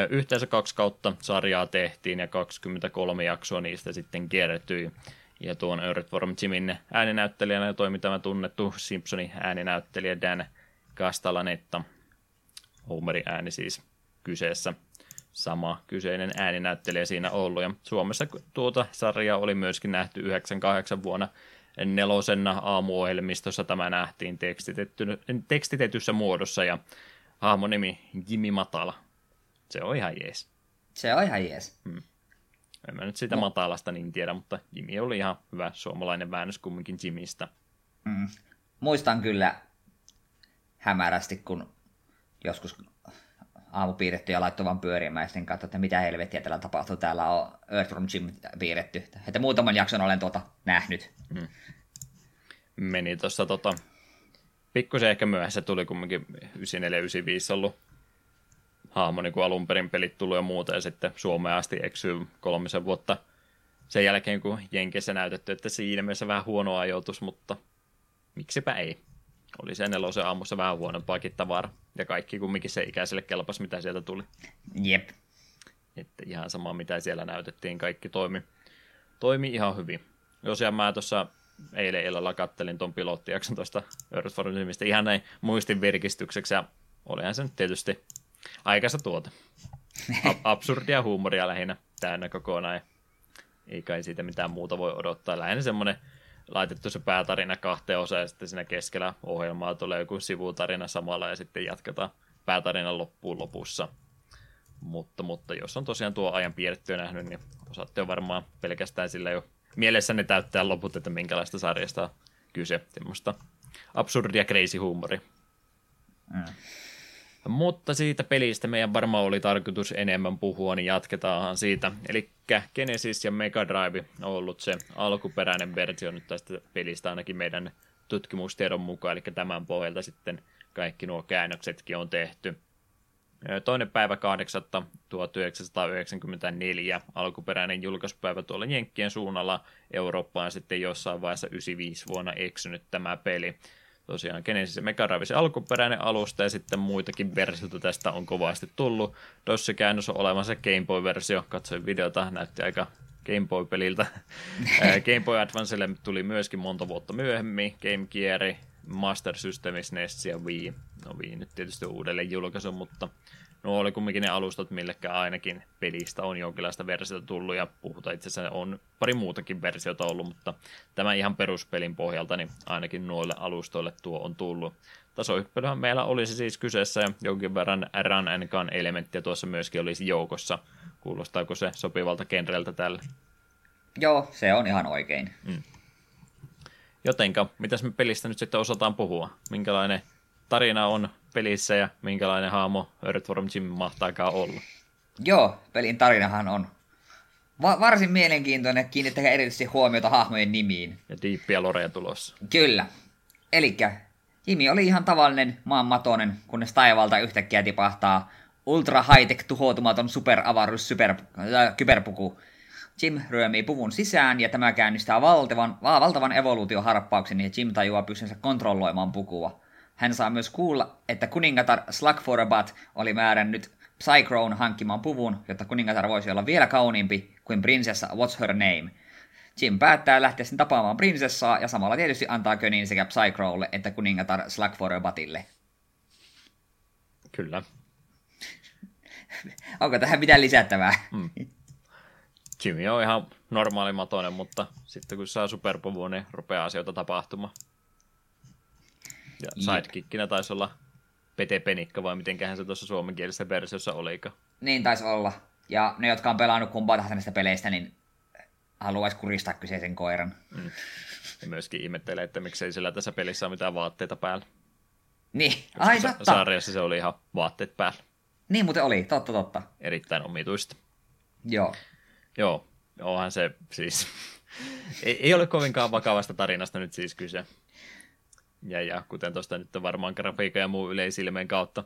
Yhteensä kaksi kautta sarjaa tehtiin ja 23 jaksoa niistä sitten kertyi. Ja tuon Earthworm Jimin ääninäyttelijänä toimi tämä tunnettu Simpsonin ääninäyttelijä Dan Castellanetta. Homerin ääni siis kyseessä. Sama kyseinen ääninäyttelijä siinä ollut. Ja Suomessa tuota sarjaa oli myöskin nähty 98 vuonna nelosen aamuohjelmistossa tämä nähtiin tekstitetyssä muodossa ja hahmon nimi Jimmy Matala. Se on ihan jees. Se on ihan jees. Hmm. En mä nyt sitä no. matalasta niin tiedä, mutta Jimmy oli ihan hyvä suomalainen väännös kumminkin Jimistä. Hmm. Muistan kyllä hämärästi, kun joskus aamu piirretty ja laittoi vaan pyörimään ja sitten katsoin, että mitä helvettiä täällä tapahtuu. Täällä on Earthworm Jim piirretty. Että muutaman jakson olen tuota nähnyt. Hmm. Meni tuossa tota, pikkusen ehkä myöhässä tuli kumminkin 94-95 ollut hahmo, niin kuin alun perin pelit tuli ja muuta, ja sitten Suomeen asti eksyy kolmisen vuotta sen jälkeen, kun Jenkeissä näytetty, että siinä mielessä vähän huono ajoitus, mutta miksipä ei oli se nelosen aamussa vähän huonompaakin tavara. Ja kaikki kumminkin se ikäiselle kelpas, mitä sieltä tuli. Jep. Että ihan sama, mitä siellä näytettiin, kaikki toimi, toimi ihan hyvin. Josiaan mä tuossa eilen illalla kattelin tuon pilottijakson tuosta Earthformista ihan näin muistin virkistykseksi, ja olihan se nyt tietysti aikansa tuota. *laughs* absurdia huumoria lähinnä täynnä kokonaan, ei kai siitä mitään muuta voi odottaa. Lähinnä semmoinen laitettu se päätarina kahteen osaan ja sitten siinä keskellä ohjelmaa tulee joku sivutarina samalla ja sitten jatketaan päätarinan loppuun lopussa. Mutta, mutta jos on tosiaan tuo ajan piirrettyä nähnyt, niin osaatte jo varmaan pelkästään sillä jo mielessäni täyttää loput, että minkälaista sarjasta on kyse. Semmoista absurdia crazy huumori. Mm. Mutta siitä pelistä meidän varmaan oli tarkoitus enemmän puhua, niin jatketaan siitä. Eli Genesis ja Mega Drive on ollut se alkuperäinen versio nyt tästä pelistä ainakin meidän tutkimustiedon mukaan, eli tämän pohjalta sitten kaikki nuo käännöksetkin on tehty. Toinen päivä 8. 1994, alkuperäinen julkaisupäivä tuolla Jenkkien suunnalla, Eurooppaan sitten jossain vaiheessa 95 vuonna eksynyt tämä peli. Tosiaan Genesis ja Mega Drive alkuperäinen alusta ja sitten muitakin versioita tästä on kovasti tullut. DOS-käännös on olemassa Game Boy-versio, katsoin videota, näytti aika Game Boy-peliltä. *laughs* Game Boy Advancelle tuli myöskin monta vuotta myöhemmin, Game Gear, Master System, SNES ja Wii. No Wii nyt tietysti uudelleen julkaisu, mutta no oli kumminkin ne alustat, millekään ainakin pelistä on jonkinlaista versiota tullut, ja puhutaan itse asiassa on pari muutakin versiota ollut, mutta tämä ihan peruspelin pohjalta, niin ainakin noille alustoille tuo on tullut. Tasohyppelyhän meillä olisi siis kyseessä, ja jonkin verran run and gun elementtiä tuossa myöskin olisi joukossa. Kuulostaako se sopivalta genreltä tälle? Joo, se on ihan oikein. Mm. Jotenka, mitäs me pelistä nyt sitten osataan puhua? Minkälainen tarina on pelissä ja minkälainen haamo Earthworm Jim mahtaakaan olla? Joo, pelin tarinahan on va- varsin mielenkiintoinen, kiinnittäkää erityisesti huomiota hahmojen nimiin. Ja diippiä loreja tulossa. Kyllä. Elikkä Jimmy oli ihan tavallinen maanmatoinen, kunnes taivaalta yhtäkkiä tipahtaa ultra high-tech tuhoutumaton superavaruus super, äh, kyberpuku. Jim ryömii puvun sisään ja tämä käynnistää valtavan, valtavan evoluutioharppauksen ja Jim tajuaa pystynsä kontrolloimaan pukua. Hän saa myös kuulla, että kuningatar Slugforabat oli määrännyt Psychrone hankkimaan puvun, jotta kuningatar voisi olla vielä kauniimpi kuin prinsessa What's Her Name. Jim päättää lähteä sen tapaamaan prinsessaa ja samalla tietysti antaa könin sekä Psychrowlle että kuningatar Slugforabatille. Kyllä. *laughs* Onko tähän mitään lisättävää? Mm. Jimmy on ihan normaali matoinen, mutta sitten kun saa superpuvun, niin rupeaa asioita tapahtumaan. Ja sidekickinä taisi olla Pete Penikka, vai mitenköhän se tuossa suomenkielisessä versiossa olikaan. Niin taisi olla. Ja ne, jotka on pelannut kumpaa tahansa näistä peleistä, niin haluaisi kuristaa kyseisen koiran. Mm. Ja myöskin ihmettelee, että miksei sillä tässä pelissä ole mitään vaatteita päällä. Niin, Koska ai totta. Sarjassa se oli ihan vaatteet päällä. Niin muuten oli, totta totta. Erittäin omituista. Joo. Joo, onhan se siis... *laughs* ei, ei ole kovinkaan vakavasta tarinasta nyt siis kyse. Ja, ja kuten tuosta nyt varmaan grafiikan ja muu yleisilmeen kautta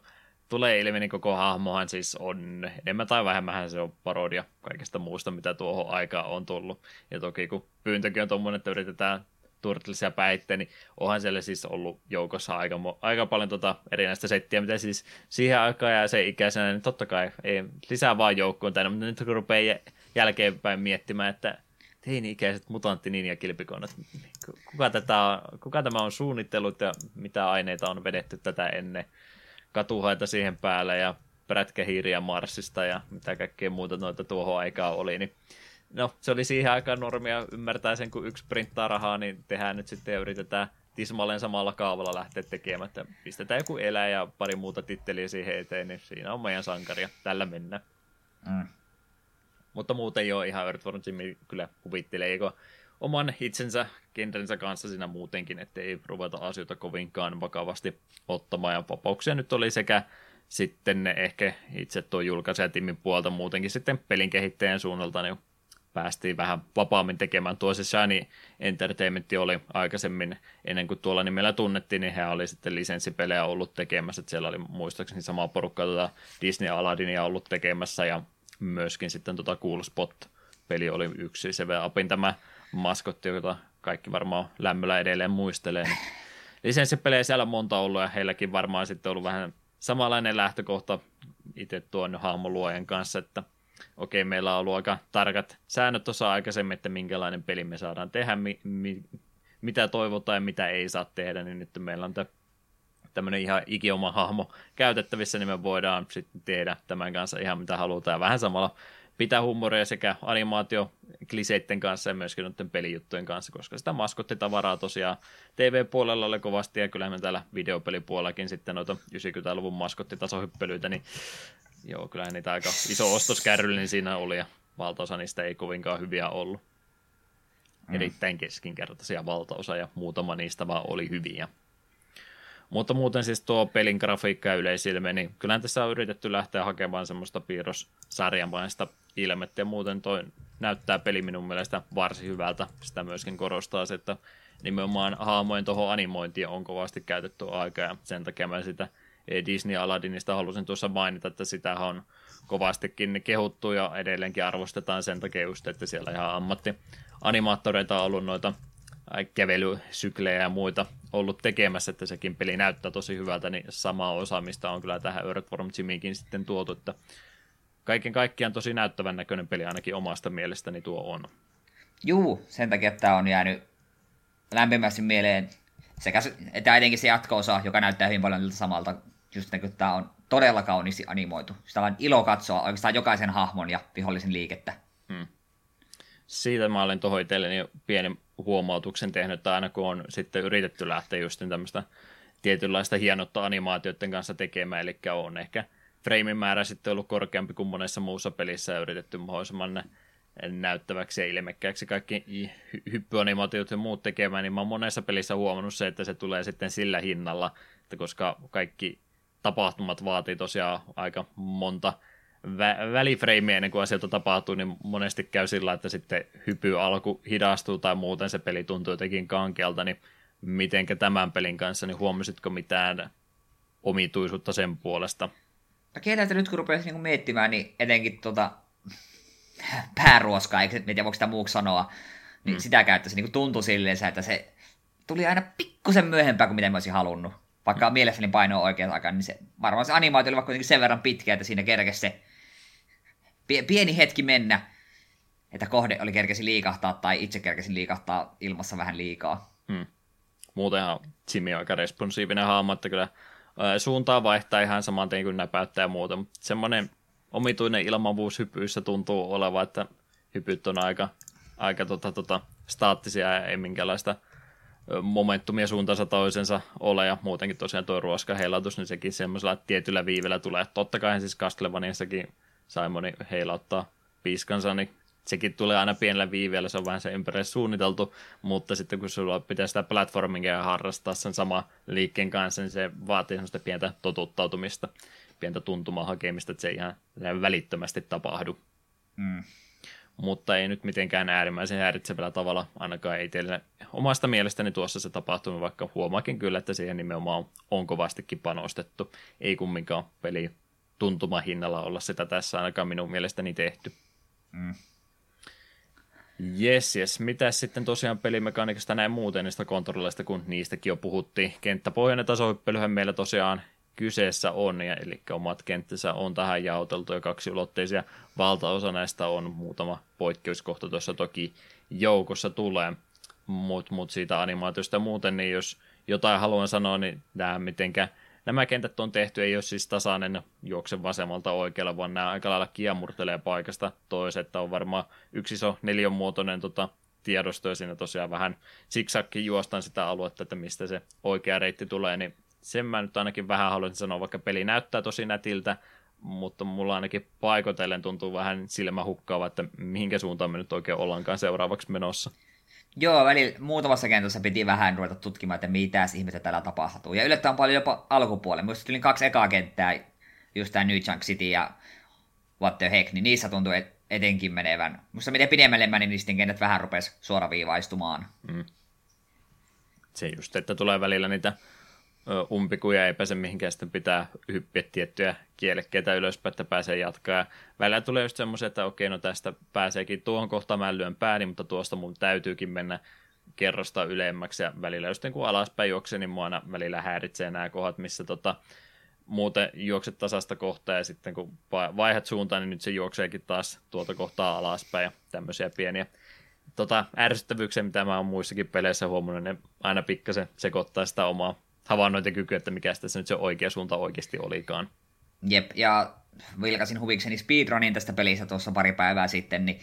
tulee ilmi, niin koko hahmohan siis on, enemmän tai vähemmän se on parodia kaikesta muusta, mitä tuohon aikaan on tullut. Ja toki kun pyyntökin on tuommoinen, että yritetään turtlisia päitte, niin onhan siellä siis ollut joukossa aika, aika paljon tota erinäistä settiä, mitä siis siihen aikaan ja se ikäisenä, niin totta kai ei lisää vaan joukkoon tänne, mutta nyt kun rupeaa jälkeenpäin miettimään, että teini-ikäiset mutantti ja kilpikonnat, kuka, tätä, kuka tämä on suunnitellut ja mitä aineita on vedetty tätä ennen, katuhaita siihen päälle ja prätkähiiriä Marsista ja mitä kaikkea muuta noita tuohon aikaan oli, niin no, se oli siihen aikaan normia, ymmärtää sen, kun yksi printtaa rahaa, niin tehdään nyt sitten ja yritetään tismalleen samalla kaavalla lähteä tekemään, että pistetään joku elä ja pari muuta titteliä siihen eteen, niin siinä on meidän sankaria, tällä mennään. Mm. Mutta muuten jo ihan Earthworm Jimmy kyllä kuvittelee, oman itsensä, kenrensä kanssa siinä muutenkin, ettei ruveta asioita kovinkaan vakavasti ottamaan. Ja vapauksia nyt oli sekä sitten ehkä itse tuo julkaisijatimin puolta muutenkin sitten pelin kehittäjän suunnalta, niin päästiin vähän vapaammin tekemään. Tuo se Shiny Entertainment oli aikaisemmin, ennen kuin tuolla nimellä tunnettiin, niin he oli sitten lisenssipelejä ollut tekemässä. Että siellä oli muistaakseni sama porukka tuota Disney Aladinia ollut tekemässä ja myöskin sitten tuota Cool Spot-peli oli yksi. Se apin tämä maskotti, jota kaikki varmaan lämmöllä edelleen muistelee. Niin *laughs* lisenssipelejä siellä on monta ollut ja heilläkin varmaan sitten ollut vähän samanlainen lähtökohta itse tuon hahmoluojen kanssa, että okei, meillä on ollut aika tarkat säännöt tuossa aikaisemmin, että minkälainen peli me saadaan tehdä, mi, mi, mitä toivotaan ja mitä ei saa tehdä, niin nyt meillä on tämmöinen ihan ikioma hahmo käytettävissä, niin me voidaan sitten tehdä tämän kanssa ihan mitä halutaan. Ja vähän samalla pitää huumoria sekä animaatio kliseitten kanssa ja myöskin noiden pelijuttujen kanssa, koska sitä maskottitavaraa tosiaan TV-puolella oli kovasti ja kyllähän me täällä videopelipuolellakin sitten noita 90-luvun maskottitasohyppelyitä, niin joo, kyllähän niitä aika iso ostoskärryllinen siinä oli ja valtaosa niistä ei kovinkaan hyviä ollut. Mm. Erittäin keskinkertaisia valtaosa ja muutama niistä vaan oli hyviä. Mutta muuten siis tuo pelin grafiikka ja yleisilme, niin kyllähän tässä on yritetty lähteä hakemaan semmoista piirrossarjamaista ilmettä ja muuten toi näyttää peli minun mielestä varsin hyvältä. Sitä myöskin korostaa se, että nimenomaan haamojen tuohon animointiin on kovasti käytetty aikaa ja sen takia mä sitä Disney Aladdinista halusin tuossa mainita, että sitä on kovastikin kehuttu ja edelleenkin arvostetaan sen takia just, että siellä ihan ammatti animaattoreita on ollut noita kävelysyklejä ja muita ollut tekemässä, että sekin peli näyttää tosi hyvältä, niin samaa osaamista on kyllä tähän Earthworm Jimmykin sitten tuotu, että kaiken kaikkiaan tosi näyttävän näköinen peli ainakin omasta mielestäni tuo on. Juu, sen takia että tämä on jäänyt lämpimästi mieleen sekä että etenkin se jatko-osa, joka näyttää hyvin paljon samalta, just niin kuin tämä on todella kauniisti animoitu. Sitä on ilo katsoa oikeastaan jokaisen hahmon ja vihollisen liikettä. Siitä mä olen tuohon itselleni pienen huomautuksen tehnyt, että aina kun on sitten yritetty lähteä just tämmöistä tietynlaista hienottaa animaatioiden kanssa tekemään, eli on ehkä freimin määrä sitten ollut korkeampi kuin monessa muussa pelissä ja yritetty mahdollisimman näyttäväksi ja ilmekkääksi kaikki hyppyanimaatiot ja muut tekemään, niin mä oon monessa pelissä huomannut se, että se tulee sitten sillä hinnalla, että koska kaikki tapahtumat vaatii tosiaan aika monta vä- välifreimiä ennen kuin asioita tapahtuu, niin monesti käy sillä, että sitten hypy alku hidastuu tai muuten se peli tuntuu jotenkin kankealta, niin mitenkä tämän pelin kanssa, niin huomasitko mitään omituisuutta sen puolesta? No kieltä nyt kun rupeaisin niin miettimään, niin etenkin *laughs* tuota pääruoskaa, eikö tiedä voiko sitä muuksi sanoa, niin mm. sitä käyttäisi niin tuntui silleen, että se tuli aina pikkusen myöhempään kuin mitä mä olisin halunnut. Vaikka mm. mielessäni paino oikein aikaan, niin se, varmaan se animaatio oli vaikka kuitenkin sen verran pitkä, että siinä kerkesi se pieni hetki mennä, että kohde oli kerkesi liikahtaa tai itse kerkesi liikahtaa ilmassa vähän liikaa. Hmm. Muutenhan Jimmy on aika responsiivinen haamo, että kyllä suuntaa vaihtaa ihan saman tein kuin näpäyttää ja muuta, mutta semmoinen omituinen ilmavuus hypyissä tuntuu olevan, että hypyt on aika, aika tota, tota, staattisia ja ei minkäänlaista momentumia suuntaansa toisensa ole, ja muutenkin tosiaan tuo ruoskaheilatus, niin sekin semmoisella tietyllä viivellä tulee. Totta kai siis Castlevaniassakin Simoni heilauttaa piskansa, niin sekin tulee aina pienellä viiveellä, se on vähän se ympäri suunniteltu, mutta sitten kun sulla pitää sitä platformingia harrastaa sen sama liikkeen kanssa, niin se vaatii semmoista pientä totuttautumista, pientä tuntumaa hakemista, että se ei ihan välittömästi tapahdu. Mm. Mutta ei nyt mitenkään äärimmäisen häiritsevällä tavalla, ainakaan ei teille omasta mielestäni tuossa se tapahtunut, vaikka huomaakin kyllä, että siihen nimenomaan on kovastikin panostettu. Ei kumminkaan peli tuntumahinnalla olla sitä tässä ainakaan minun mielestäni tehty. Mm. Jes, jes. Mitäs sitten tosiaan pelimekaniikasta näin muuten niistä kontrolleista, kun niistäkin jo puhuttiin. Kenttäpohjainen tasohyppelyhän meillä tosiaan kyseessä on, ja, eli omat kenttänsä on tähän jaoteltu ja kaksi ulotteisia. Valtaosa näistä on muutama poikkeuskohta tuossa toki joukossa tulee, mutta mut siitä animaatiosta muuten, niin jos jotain haluan sanoa, niin tämä mitenkä nämä kentät on tehty, ei ole siis tasainen juokse vasemmalta oikealle, vaan nämä aika lailla kiemurtelee paikasta toiseen, että on varmaan yksi iso neljänmuotoinen tota, tiedosto, ja siinä tosiaan vähän siksakki juostan sitä aluetta, että mistä se oikea reitti tulee, niin sen mä nyt ainakin vähän haluaisin sanoa, vaikka peli näyttää tosi nätiltä, mutta mulla ainakin paikotellen tuntuu vähän silmähukkaava, että mihinkä suuntaan me nyt oikein ollaankaan seuraavaksi menossa. Joo, välillä muutamassa kentässä piti vähän ruveta tutkimaan, että mitä ihmettä täällä tapahtuu. Ja yllättävän paljon jopa alkupuolella. Muista tuli kaksi ekaa kenttää, just tämä New Junk City ja What the Heck, niin niissä tuntui et, etenkin menevän. Musta miten pidemmälle meni, niin sitten kentät vähän rupesi suoraviivaistumaan. Mm. Se just, että tulee välillä niitä umpikuja ei pääse mihinkään, sitten pitää hyppiä tiettyjä kielekkeitä ylöspäin, että pääsee jatkaa. Ja välillä tulee just semmoisia, että okei, no tästä pääseekin tuohon kohtaan mä lyön pääni, mutta tuosta mun täytyykin mennä kerrosta ylemmäksi ja välillä just kun alaspäin juoksee, niin mua aina välillä häiritsee nämä kohdat, missä tota, muuten juokset tasasta kohtaa ja sitten kun vaihdat suuntaan, niin nyt se juokseekin taas tuolta kohtaa alaspäin ja tämmöisiä pieniä tota, ärsyttävyyksiä, mitä mä oon muissakin peleissä huomannut, ne aina pikkasen sekoittaa sitä omaa havainnointikyky, että mikä tässä nyt se oikea suunta oikeasti olikaan. Jep, ja vilkasin huvikseni speedrunin tästä pelistä tuossa pari päivää sitten, niin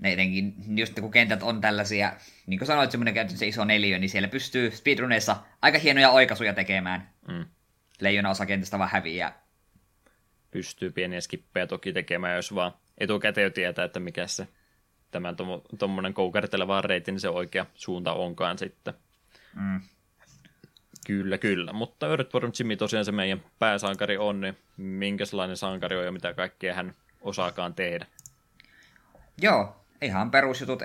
ne etenkin, just kun kentät on tällaisia, niin kuin sanoit, semmoinen se iso neliö, niin siellä pystyy speedruneissa aika hienoja oikaisuja tekemään. Mm. Leijona osa kentästä vaan häviää. Pystyy pieniä skippejä toki tekemään, jos vaan etukäteen jo tietää, että mikä se tämän tuommoinen koukarteleva reitin niin se oikea suunta onkaan sitten. Mm. Kyllä, kyllä. Mutta Earthworm Jimmy tosiaan se meidän pääsankari on, niin minkälainen sankari on ja mitä kaikkea hän osaakaan tehdä? Joo, ihan perusjutut.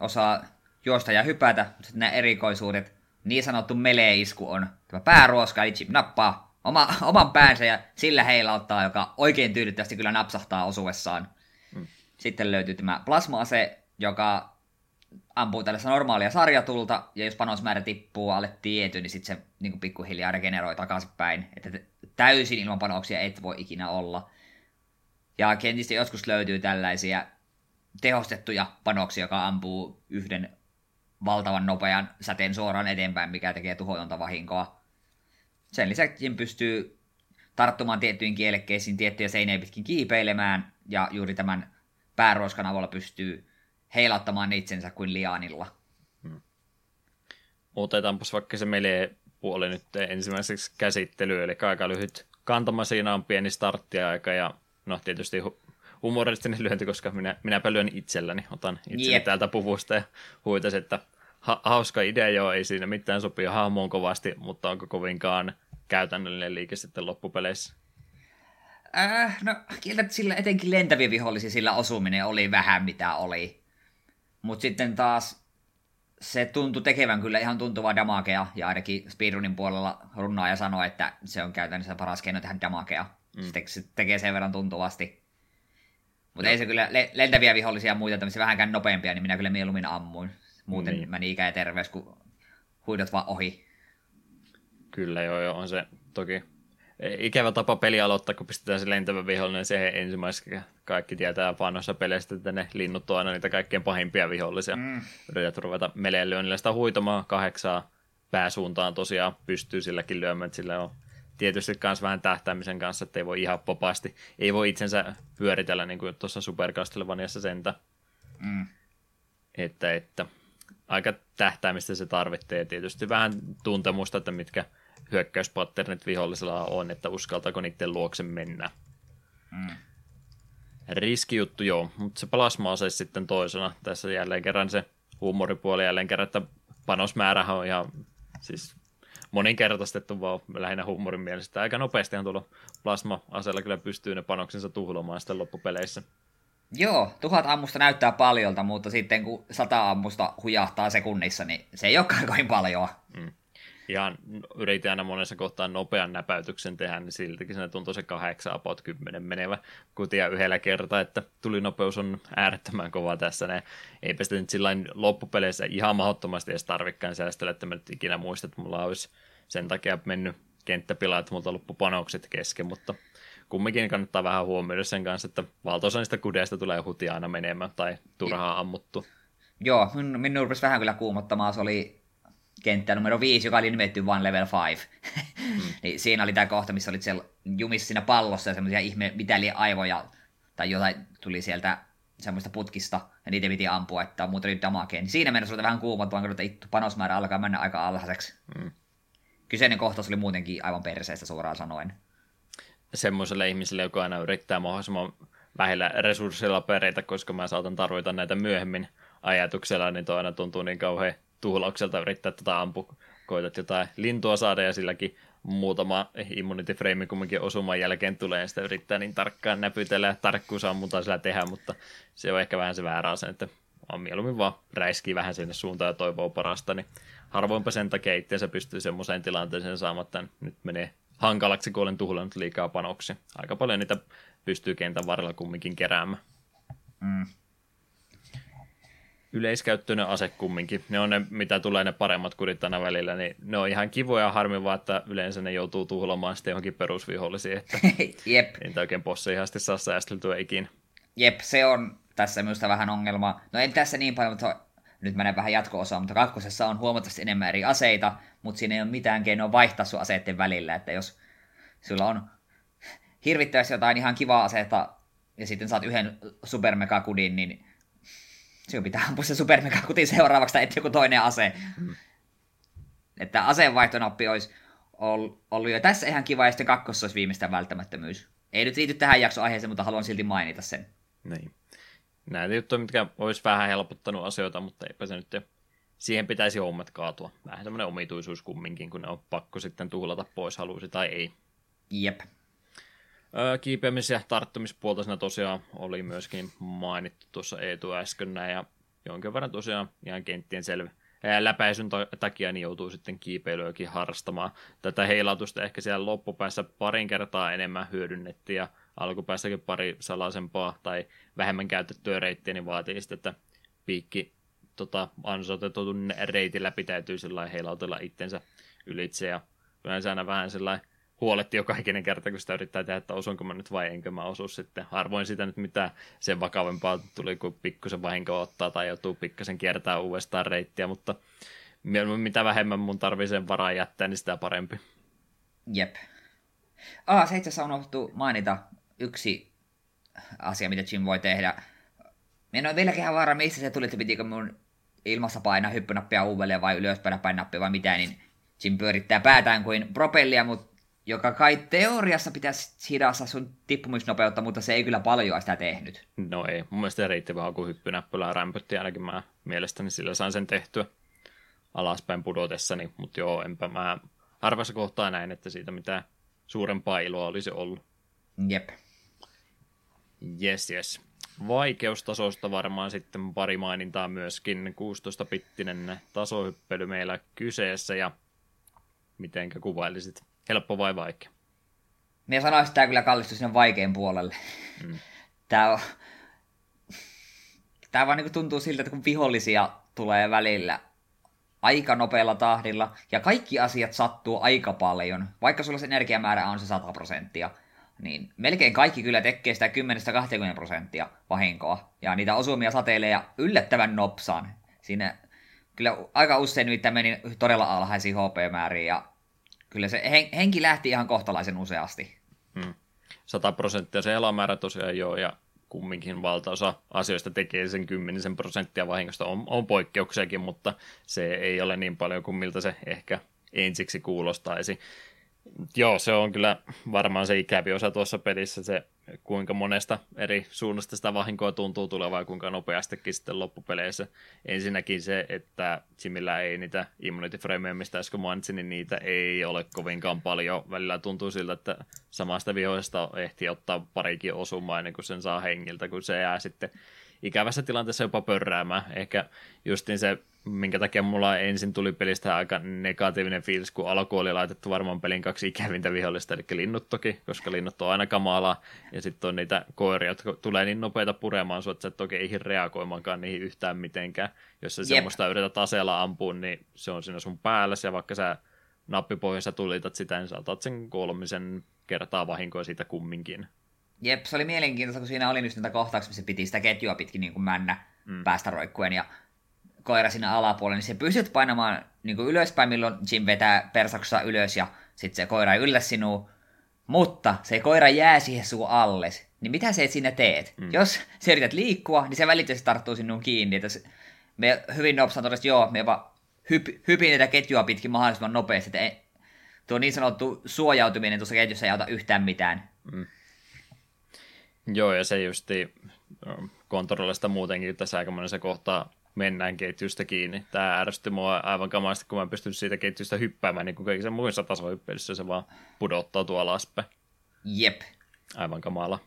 Osaa juosta ja hypätä, mutta sitten nämä erikoisuudet, niin sanottu melee-isku on tämä pääruoska, eli Jim nappaa oma, oman päänsä ja sillä heilauttaa, joka oikein tyydyttävästi kyllä napsahtaa osuessaan. Mm. Sitten löytyy tämä plasma-ase, joka ampuu tällaista normaalia sarjatulta, ja jos panosmäärä tippuu alle tietyn, niin sitten se niin pikkuhiljaa regeneroi takaisinpäin. Että täysin ilman panoksia et voi ikinä olla. Ja kenties joskus löytyy tällaisia tehostettuja panoksia, joka ampuu yhden valtavan nopean säteen suoraan eteenpäin, mikä tekee tuhotonta vahinkoa. Sen lisäksi pystyy tarttumaan tiettyihin kielekkeisiin, tiettyjä seinejä pitkin kiipeilemään, ja juuri tämän pääruoskan avulla pystyy heilauttamaan itsensä kuin lianilla. Hmm. Otetaanpas vaikka se melee puoli nyt ensimmäiseksi käsittelyyn, eli aika lyhyt kantama siinä on pieni starttiaika, ja no tietysti humoristinen lyönti, koska minä, minäpä lyön itselläni. Otan itseni yep. täältä puvusta ja huitasin, että ha- hauska idea joo, ei siinä mitään sopia hahmoon kovasti, mutta onko kovinkaan käytännöllinen liike sitten loppupeleissä? Äh, no kieltä, sillä etenkin lentäviä vihollisia sillä osuminen oli vähän mitä oli. Mutta sitten taas se tuntui tekevän kyllä ihan tuntuvaa damakea, ja ainakin speedrunin puolella runnaaja sanoi, että se on käytännössä paras keino tehdä damakea. Mm. Se tekee sen verran tuntuvasti. Mutta ei se kyllä, lentäviä vihollisia ja muita tämmöisiä vähänkään nopeampia, niin minä kyllä mieluummin ammuin. Muuten niin. meni ikä ja terveys, kun huidot vaan ohi. Kyllä joo, joo, on se toki ikävä tapa peli aloittaa, kun pistetään se lentävä vihollinen siihen ensimmäiseksi. Kaikki tietää vanhoissa peleissä, että ne linnut on aina niitä kaikkein pahimpia vihollisia. Mm. Yrität ruveta meleen lyönnillä sitä huitamaan kahdeksaa pääsuuntaan tosiaan pystyy silläkin lyömään, että sillä on tietysti myös vähän tähtäämisen kanssa, että ei voi ihan popasti, ei voi itsensä pyöritellä niin kuin tuossa Super Castlevaniassa sentä. Mm. Että, että aika tähtäämistä se tarvitsee. Tietysti vähän tuntemusta, että mitkä hyökkäyspatternit vihollisella on, että uskaltaako niiden luokse mennä. Mm. Riskijuttu joo, mutta se plasma se sitten toisena. Tässä jälleen kerran se huumoripuoli jälleen kerran, että panosmäärähän on ihan siis moninkertaistettu vaan lähinnä huumorin mielestä. Aika nopeastihan tuolla plasma-aseella kyllä pystyy ne panoksensa tuhlaamaan sitten loppupeleissä. Joo, tuhat ammusta näyttää paljolta, mutta sitten kun sata ammusta hujahtaa sekunnissa, niin se ei olekaan kovin paljon. Mm. Ihan yritin aina monessa kohtaa nopean näpäytyksen tehdä, niin siltikin se tuntuu se kahdeksan apot kymmenen menevä kutia yhdellä kertaa, että tuli nopeus on äärettömän kova tässä. Ne, eipä sitä nyt sillä loppupeleissä ihan mahdottomasti edes tarvikkaan säästellä, että mä nyt ikinä muistan, että mulla olisi sen takia mennyt kenttäpila, että multa loppu panokset kesken, mutta kumminkin kannattaa vähän huomioida sen kanssa, että valtaosa niistä kudeista tulee hutia aina menemään tai turhaa ammuttu. Joo, minun, minun rupesi vähän kyllä kuumottamaan, se oli kenttä numero 5, joka oli nimetty vain level 5. Mm. *laughs* niin siinä oli tämä kohta, missä olit siellä jumissa siinä pallossa ja semmoisia ihme mitäliä aivoja tai jotain tuli sieltä semmoista putkista, ja niitä piti ampua, että muuten oli damakeen. Niin siinä mennessä oli vähän kuumottavaa, kun ittu panosmäärä alkaa mennä aika alhaiseksi. Mm. Kyseinen kohtaus oli muutenkin aivan perseestä suoraan sanoen. Semmoiselle ihmiselle, joka aina yrittää mahdollisimman vähillä resursseilla pereitä, koska mä saatan tarvita näitä myöhemmin ajatuksella, niin toi aina tuntuu niin kauhean tuhlaukselta yrittää tätä ampua. Koitat jotain lintua saada ja silläkin muutama immunity frame kumminkin osuman jälkeen tulee ja sitä yrittää niin tarkkaan näpytellä ja tarkkuusammuntaa sillä tehdä, mutta se on ehkä vähän se väärä asia, että on mieluummin vaan räiskii vähän sinne suuntaan ja toivoo parasta, niin harvoinpa sen takia itseänsä pystyy semmoiseen tilanteeseen saamatta, nyt menee hankalaksi, kun olen tuhlannut liikaa panoksia. Aika paljon niitä pystyy kentän varrella kumminkin keräämään. Mm yleiskäyttöinen ase kumminkin. Ne on ne, mitä tulee ne paremmat kudit aina välillä, niin ne on ihan kivoja harmi vaan, että yleensä ne joutuu tuhlaamaan sitten johonkin perusvihollisiin, että *laughs* Jep. niitä oikein possihasti saa säästeltyä ikinä. Jep, se on tässä minusta vähän ongelma. No en tässä niin paljon, mutta nyt menen vähän jatko-osaan, mutta kakkosessa on huomattavasti enemmän eri aseita, mutta siinä ei ole mitään keinoa vaihtaa sun aseiden välillä, että jos sulla on hirvittävästi jotain ihan kivaa aseita, ja sitten saat yhden supermegakudin, niin Sinun pitää ampua se supermegakutin seuraavaksi tai joku toinen ase. Mm. Että aseenvaihtonappi olisi ollut jo tässä ihan kiva, ja sitten kakkossa olisi viimeistään välttämättömyys. Ei nyt liity tähän jaksoaiheeseen, mutta haluan silti mainita sen. Niin. Näitä juttuja, mitkä olisi vähän helpottanut asioita, mutta eipä se nyt siihen pitäisi hommat kaatua. Vähän semmoinen omituisuus kumminkin, kun ne on pakko sitten tuhlata pois, halusi tai ei. Jep. Kiipeämis- ja tarttumispuolta siinä tosiaan oli myöskin mainittu tuossa Eetu äsken näin, ja jonkin verran tosiaan ihan kenttien selvä läpäisyn takia niin joutuu sitten kiipeilyäkin harrastamaan. Tätä heilautusta ehkä siellä loppupäässä parin kertaa enemmän hyödynnettiin ja alkupäässäkin pari salaisempaa tai vähemmän käytettyä reittiä, niin vaatii sitten, että piikki tota, ansoitetun reitin läpi täytyy sillä heilautella itsensä ylitse ja yleensä aina vähän sellainen huoletti joka ikinen kerta, kun sitä yrittää tehdä, että osunko mä nyt vai enkö mä osu sitten. Harvoin sitä nyt mitään sen vakavempaa tuli, kun pikkusen vahinko ottaa tai joutuu pikkasen kiertää uudestaan reittiä, mutta mitä vähemmän mun tarvii sen varaa jättää, niin sitä parempi. Jep. Ah, se itse asiassa on unohdettu mainita yksi asia, mitä Jim voi tehdä. Minä en vieläkin ihan varma, mistä se tuli, että pitikö mun ilmassa painaa hyppynappia uudelleen vai ylöspäin pain nappia vai mitä, niin Jim pyörittää päätään kuin propellia, mutta joka kai teoriassa pitäisi hidastaa sun tippumisnopeutta, mutta se ei kyllä paljon sitä tehnyt. No ei, mun mielestä se riitti vaan kun hyppynäppylää rämpötti ainakin mä mielestäni sillä sain sen tehtyä alaspäin pudotessani, mutta joo, enpä mä harvassa kohtaa näin, että siitä mitään suurempaa iloa olisi ollut. Jep. Yes, yes. Vaikeustasosta varmaan sitten pari mainintaa myöskin. 16-pittinen tasohyppely meillä kyseessä ja mitenkä kuvailisit? Helppo vai vaikea? Minä sanoisin, että tämä kyllä kallistui sinne vaikein puolelle. Mm. *laughs* Tämä, on... tämä vaan niin tuntuu siltä, että kun vihollisia tulee välillä aika nopealla tahdilla, ja kaikki asiat sattuu aika paljon, vaikka sulla se energiamäärä on se 100 prosenttia, niin melkein kaikki kyllä tekee sitä 10-20 prosenttia vahinkoa, ja niitä osumia sateilee yllättävän nopsaan. Siinä kyllä aika usein nimittäin meni todella alhaisiin HP-määriin, ja kyllä se hen, henki lähti ihan kohtalaisen useasti. Hmm. 100 prosenttia se elomäärä tosiaan joo, ja kumminkin valtaosa asioista tekee sen kymmenisen prosenttia vahingosta. On, on poikkeuksiakin, mutta se ei ole niin paljon kuin miltä se ehkä ensiksi kuulostaisi. Joo, se on kyllä varmaan se ikävi osa tuossa pelissä, se kuinka monesta eri suunnasta sitä vahinkoa tuntuu tulevaa, kuinka nopeastikin sitten loppupeleissä. Ensinnäkin se, että Jimillä ei niitä immunity mistä äsken mainitsin, niin niitä ei ole kovinkaan paljon. Välillä tuntuu siltä, että samasta vihoista ehtii ottaa parikin osumaa ennen kuin sen saa hengiltä, kun se jää sitten ikävässä tilanteessa jopa pörräämään. Ehkä justin se minkä takia mulla ensin tuli pelistä aika negatiivinen fiilis, kun alku oli laitettu varmaan pelin kaksi ikävintä vihollista, eli linnut toki, koska linnut on aina kamalaa, ja sitten on niitä koiria, jotka tulee niin nopeita puremaan sua, että sä et toki ei reagoimaankaan niihin yhtään mitenkään. Jos sä Jep. semmoista yrität aseella ampua, niin se on siinä sun päällä, ja vaikka sä nappipohjassa tulitat sitä, niin sä otat sen kolmisen kertaa vahinkoa siitä kumminkin. Jep, se oli mielenkiintoista, kun siinä oli nyt niitä kohtauksia, missä piti sitä ketjua pitkin niin kuin männä mm. päästä roikkuen, ja koira sinne alapuolelle, niin se pystyt painamaan niin kuin ylöspäin, milloin Jim vetää persaksa ylös ja sitten se koira ei yllä sinua. Mutta se koira jää siihen sun alles. Niin mitä se sinne teet? Mm. Jos sä yrität liikkua, niin se välittömästi tarttuu sinun kiinni. Että me hyvin nopeasti todella, joo, me vaan hyp, hypin tätä ketjua pitkin mahdollisimman nopeasti. Että ei, tuo niin sanottu suojautuminen tuossa ketjussa ei auta yhtään mitään. Mm. Joo, ja se justi kontrollista muutenkin tässä aika monessa kohtaa mennään ketjusta kiinni. Tämä ärsytti mua aivan kamasti, kun mä pystyn siitä ketjusta hyppäämään, niin kuin kaikissa muissa tasohyppelyssä se vaan pudottautuu alaspäin. Jep. Aivan kamala.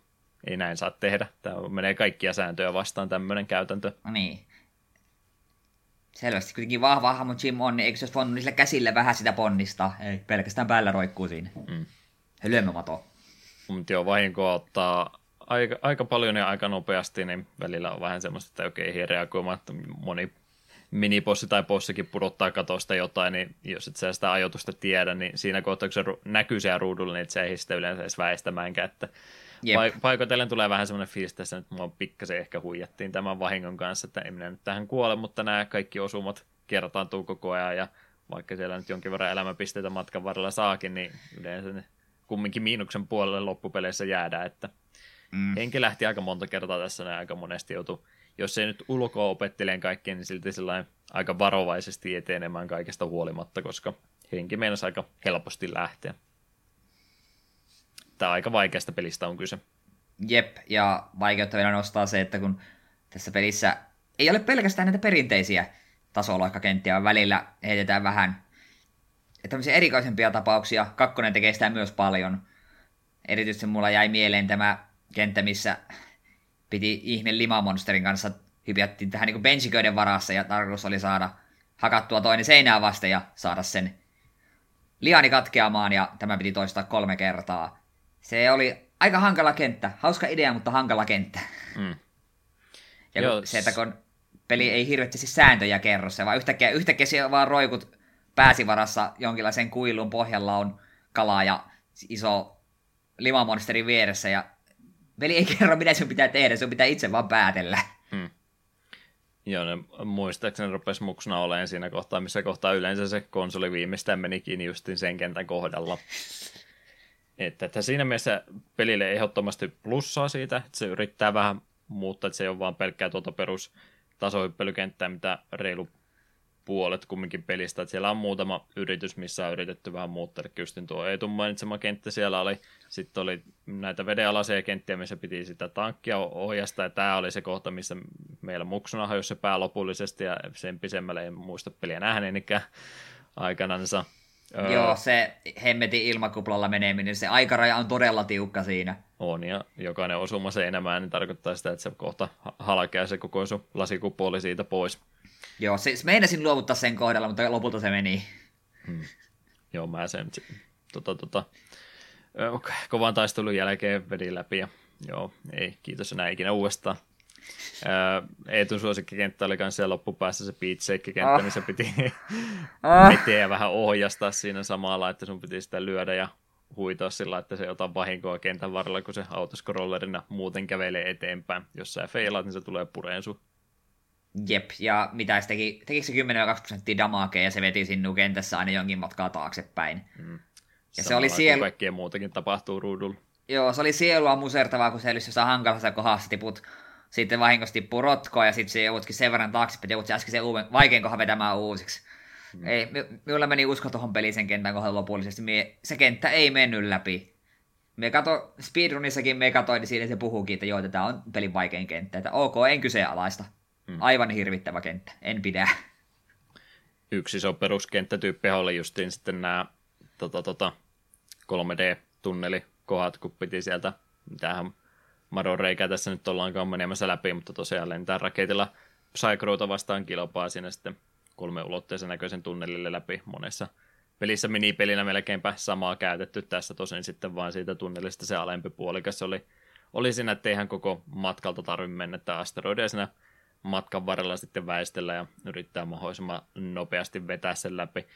Ei näin saa tehdä. Tämä menee kaikkia sääntöjä vastaan tämmöinen käytäntö. No niin. Selvästi kuitenkin vahva hahmo Jim on, niin eikö se olisi voinut niillä käsillä vähän sitä ponnista? Ei, pelkästään päällä roikkuu siinä. Mm. Hölmömato. Mutta joo, vahinkoa ottaa aika, aika paljon ja aika nopeasti, niin välillä on vähän semmoista, että okei, okay, reagoimaan, että moni minipossi tai bossikin pudottaa katosta jotain, niin jos et sä sitä ajoitusta tiedä, niin siinä kohtaa, kun se näkyy siellä ruudulla, niin et sä ei sitä yleensä edes väistämäänkään, että paikoitellen tulee vähän semmoinen fiilis tässä, että mua pikkasen ehkä huijattiin tämän vahingon kanssa, että ei minä nyt tähän kuole, mutta nämä kaikki osumat kertaantuu koko ajan, ja vaikka siellä nyt jonkin verran elämäpisteitä matkan varrella saakin, niin yleensä ne kumminkin miinuksen puolelle loppupeleissä jäädään, että Mm. Henki lähti aika monta kertaa tässä ja aika monesti joutui, jos ei nyt ulkoa opetteleen kaikkea, niin silti aika varovaisesti etenemään kaikesta huolimatta, koska henki meinasi aika helposti lähteä. Tämä aika vaikeasta pelistä on kyse. Jep, ja vaikeutta vielä nostaa se, että kun tässä pelissä ei ole pelkästään näitä perinteisiä tasoloikkakenttiä, välillä heitetään vähän tämmöisiä erikoisempia tapauksia. Kakkonen tekee sitä myös paljon. Erityisesti mulla jäi mieleen tämä kenttä, missä piti ihme limamonsterin kanssa hypiattiin tähän niin benchiköiden varassa ja tarkoitus oli saada hakattua toinen seinää vasten ja saada sen liani katkeamaan ja tämä piti toistaa kolme kertaa. Se oli aika hankala kenttä. Hauska idea, mutta hankala kenttä. Mm. *laughs* Ja Joo. se, että kun peli ei hirveästi sääntöjä kerro se, vaan yhtäkkiä, yhtäkkiä siellä vaan roikut pääsivarassa jonkinlaisen kuilun pohjalla on kala ja iso limamonsteri vieressä ja peli ei kerro, mitä sun pitää tehdä, sun pitää itse vaan päätellä. Hmm. Joo, ne muistaakseni rupesi muksuna olemaan siinä kohtaa, missä kohtaa yleensä se konsoli viimeistään meni kiinni justin sen kentän kohdalla. Että, että siinä mielessä pelille ehdottomasti plussaa siitä, että se yrittää vähän muuttaa, että se ei ole vaan pelkkää tuota perus tasohyppelykenttää, mitä reilu puolet kumminkin pelistä. Että siellä on muutama yritys, missä on yritetty vähän muuttaa. Just tuo Eetun mainitsema kenttä siellä oli. Sitten oli näitä vedenalaisia kenttiä, missä piti sitä tankkia ohjasta. Ja tämä oli se kohta, missä meillä muksuna hajosi se pää lopullisesti. Ja sen pisemmälle en muista peliä nähneenikään aikanansa. Joo, se hemmetin ilmakuplalla meneminen, se aikaraja on todella tiukka siinä. On, ja jokainen osuma seinämään niin tarkoittaa sitä, että se kohta halkeaa se koko sun lasikupu siitä pois. Joo, siis meinasin luovuttaa sen kohdalla, mutta lopulta se meni. Hmm. Joo, mä sen tota, tota, kovan taistelun jälkeen vedin läpi ja joo, ei, kiitos enää ikinä uudestaan. Eetun suosikkikenttä oli myös siellä loppupäässä se Beat kenttä oh. niin se piti oh. eteen vähän ohjastaa siinä samalla, että sun piti sitä lyödä ja huitoa sillä, että se ei ota vahinkoa kentän varrella, kun se autoskorollerina muuten kävelee eteenpäin. Jos sä feilaat, niin se tulee pureen sun. Jep, ja mitä se teki, tekikö se 10-20 prosenttia damakea ja se veti sinun kentässä aina jonkin matkaa taaksepäin. Mm. Ja se oli siellä... Kaikkea muutakin tapahtuu ruudulla. Joo, se oli sielua musertavaa, kun se oli jossain hankalassa kohdassa tiput sitten vahingossa tippuu rotkoa ja sitten se joudutkin sen verran taaksepäin, että joudut äsken sen uuden, vaikein kohan vetämään uusiksi. Mm. Ei, minulla meni usko tuohon peliin sen kentän kohdalla lopullisesti. Mie, se kenttä ei mennyt läpi. Me kato, speedrunissakin me katsoin, niin siinä se puhuukin, että joo, tämä on pelin vaikein kenttä. Että ok, en kyseenalaista. Mm. Aivan hirvittävä kenttä, en pidä. Yksi iso peruskenttätyyppi oli justiin sitten nämä tota, tota, 3D-tunnelikohat, kun piti sieltä, mitähän madon reikää tässä nyt ollaankaan menemässä läpi, mutta tosiaan lentää raketilla Psychroota vastaan kilpaa siinä sitten kolme ulotteisen näköisen tunnelille läpi monessa pelissä minipelinä melkeinpä samaa käytetty tässä tosin sitten vain siitä tunnelista se alempi puolikas oli, oli siinä, että eihän koko matkalta tarvitse mennä, että asteroideja siinä matkan varrella sitten väistellä ja yrittää mahdollisimman nopeasti vetää sen läpi.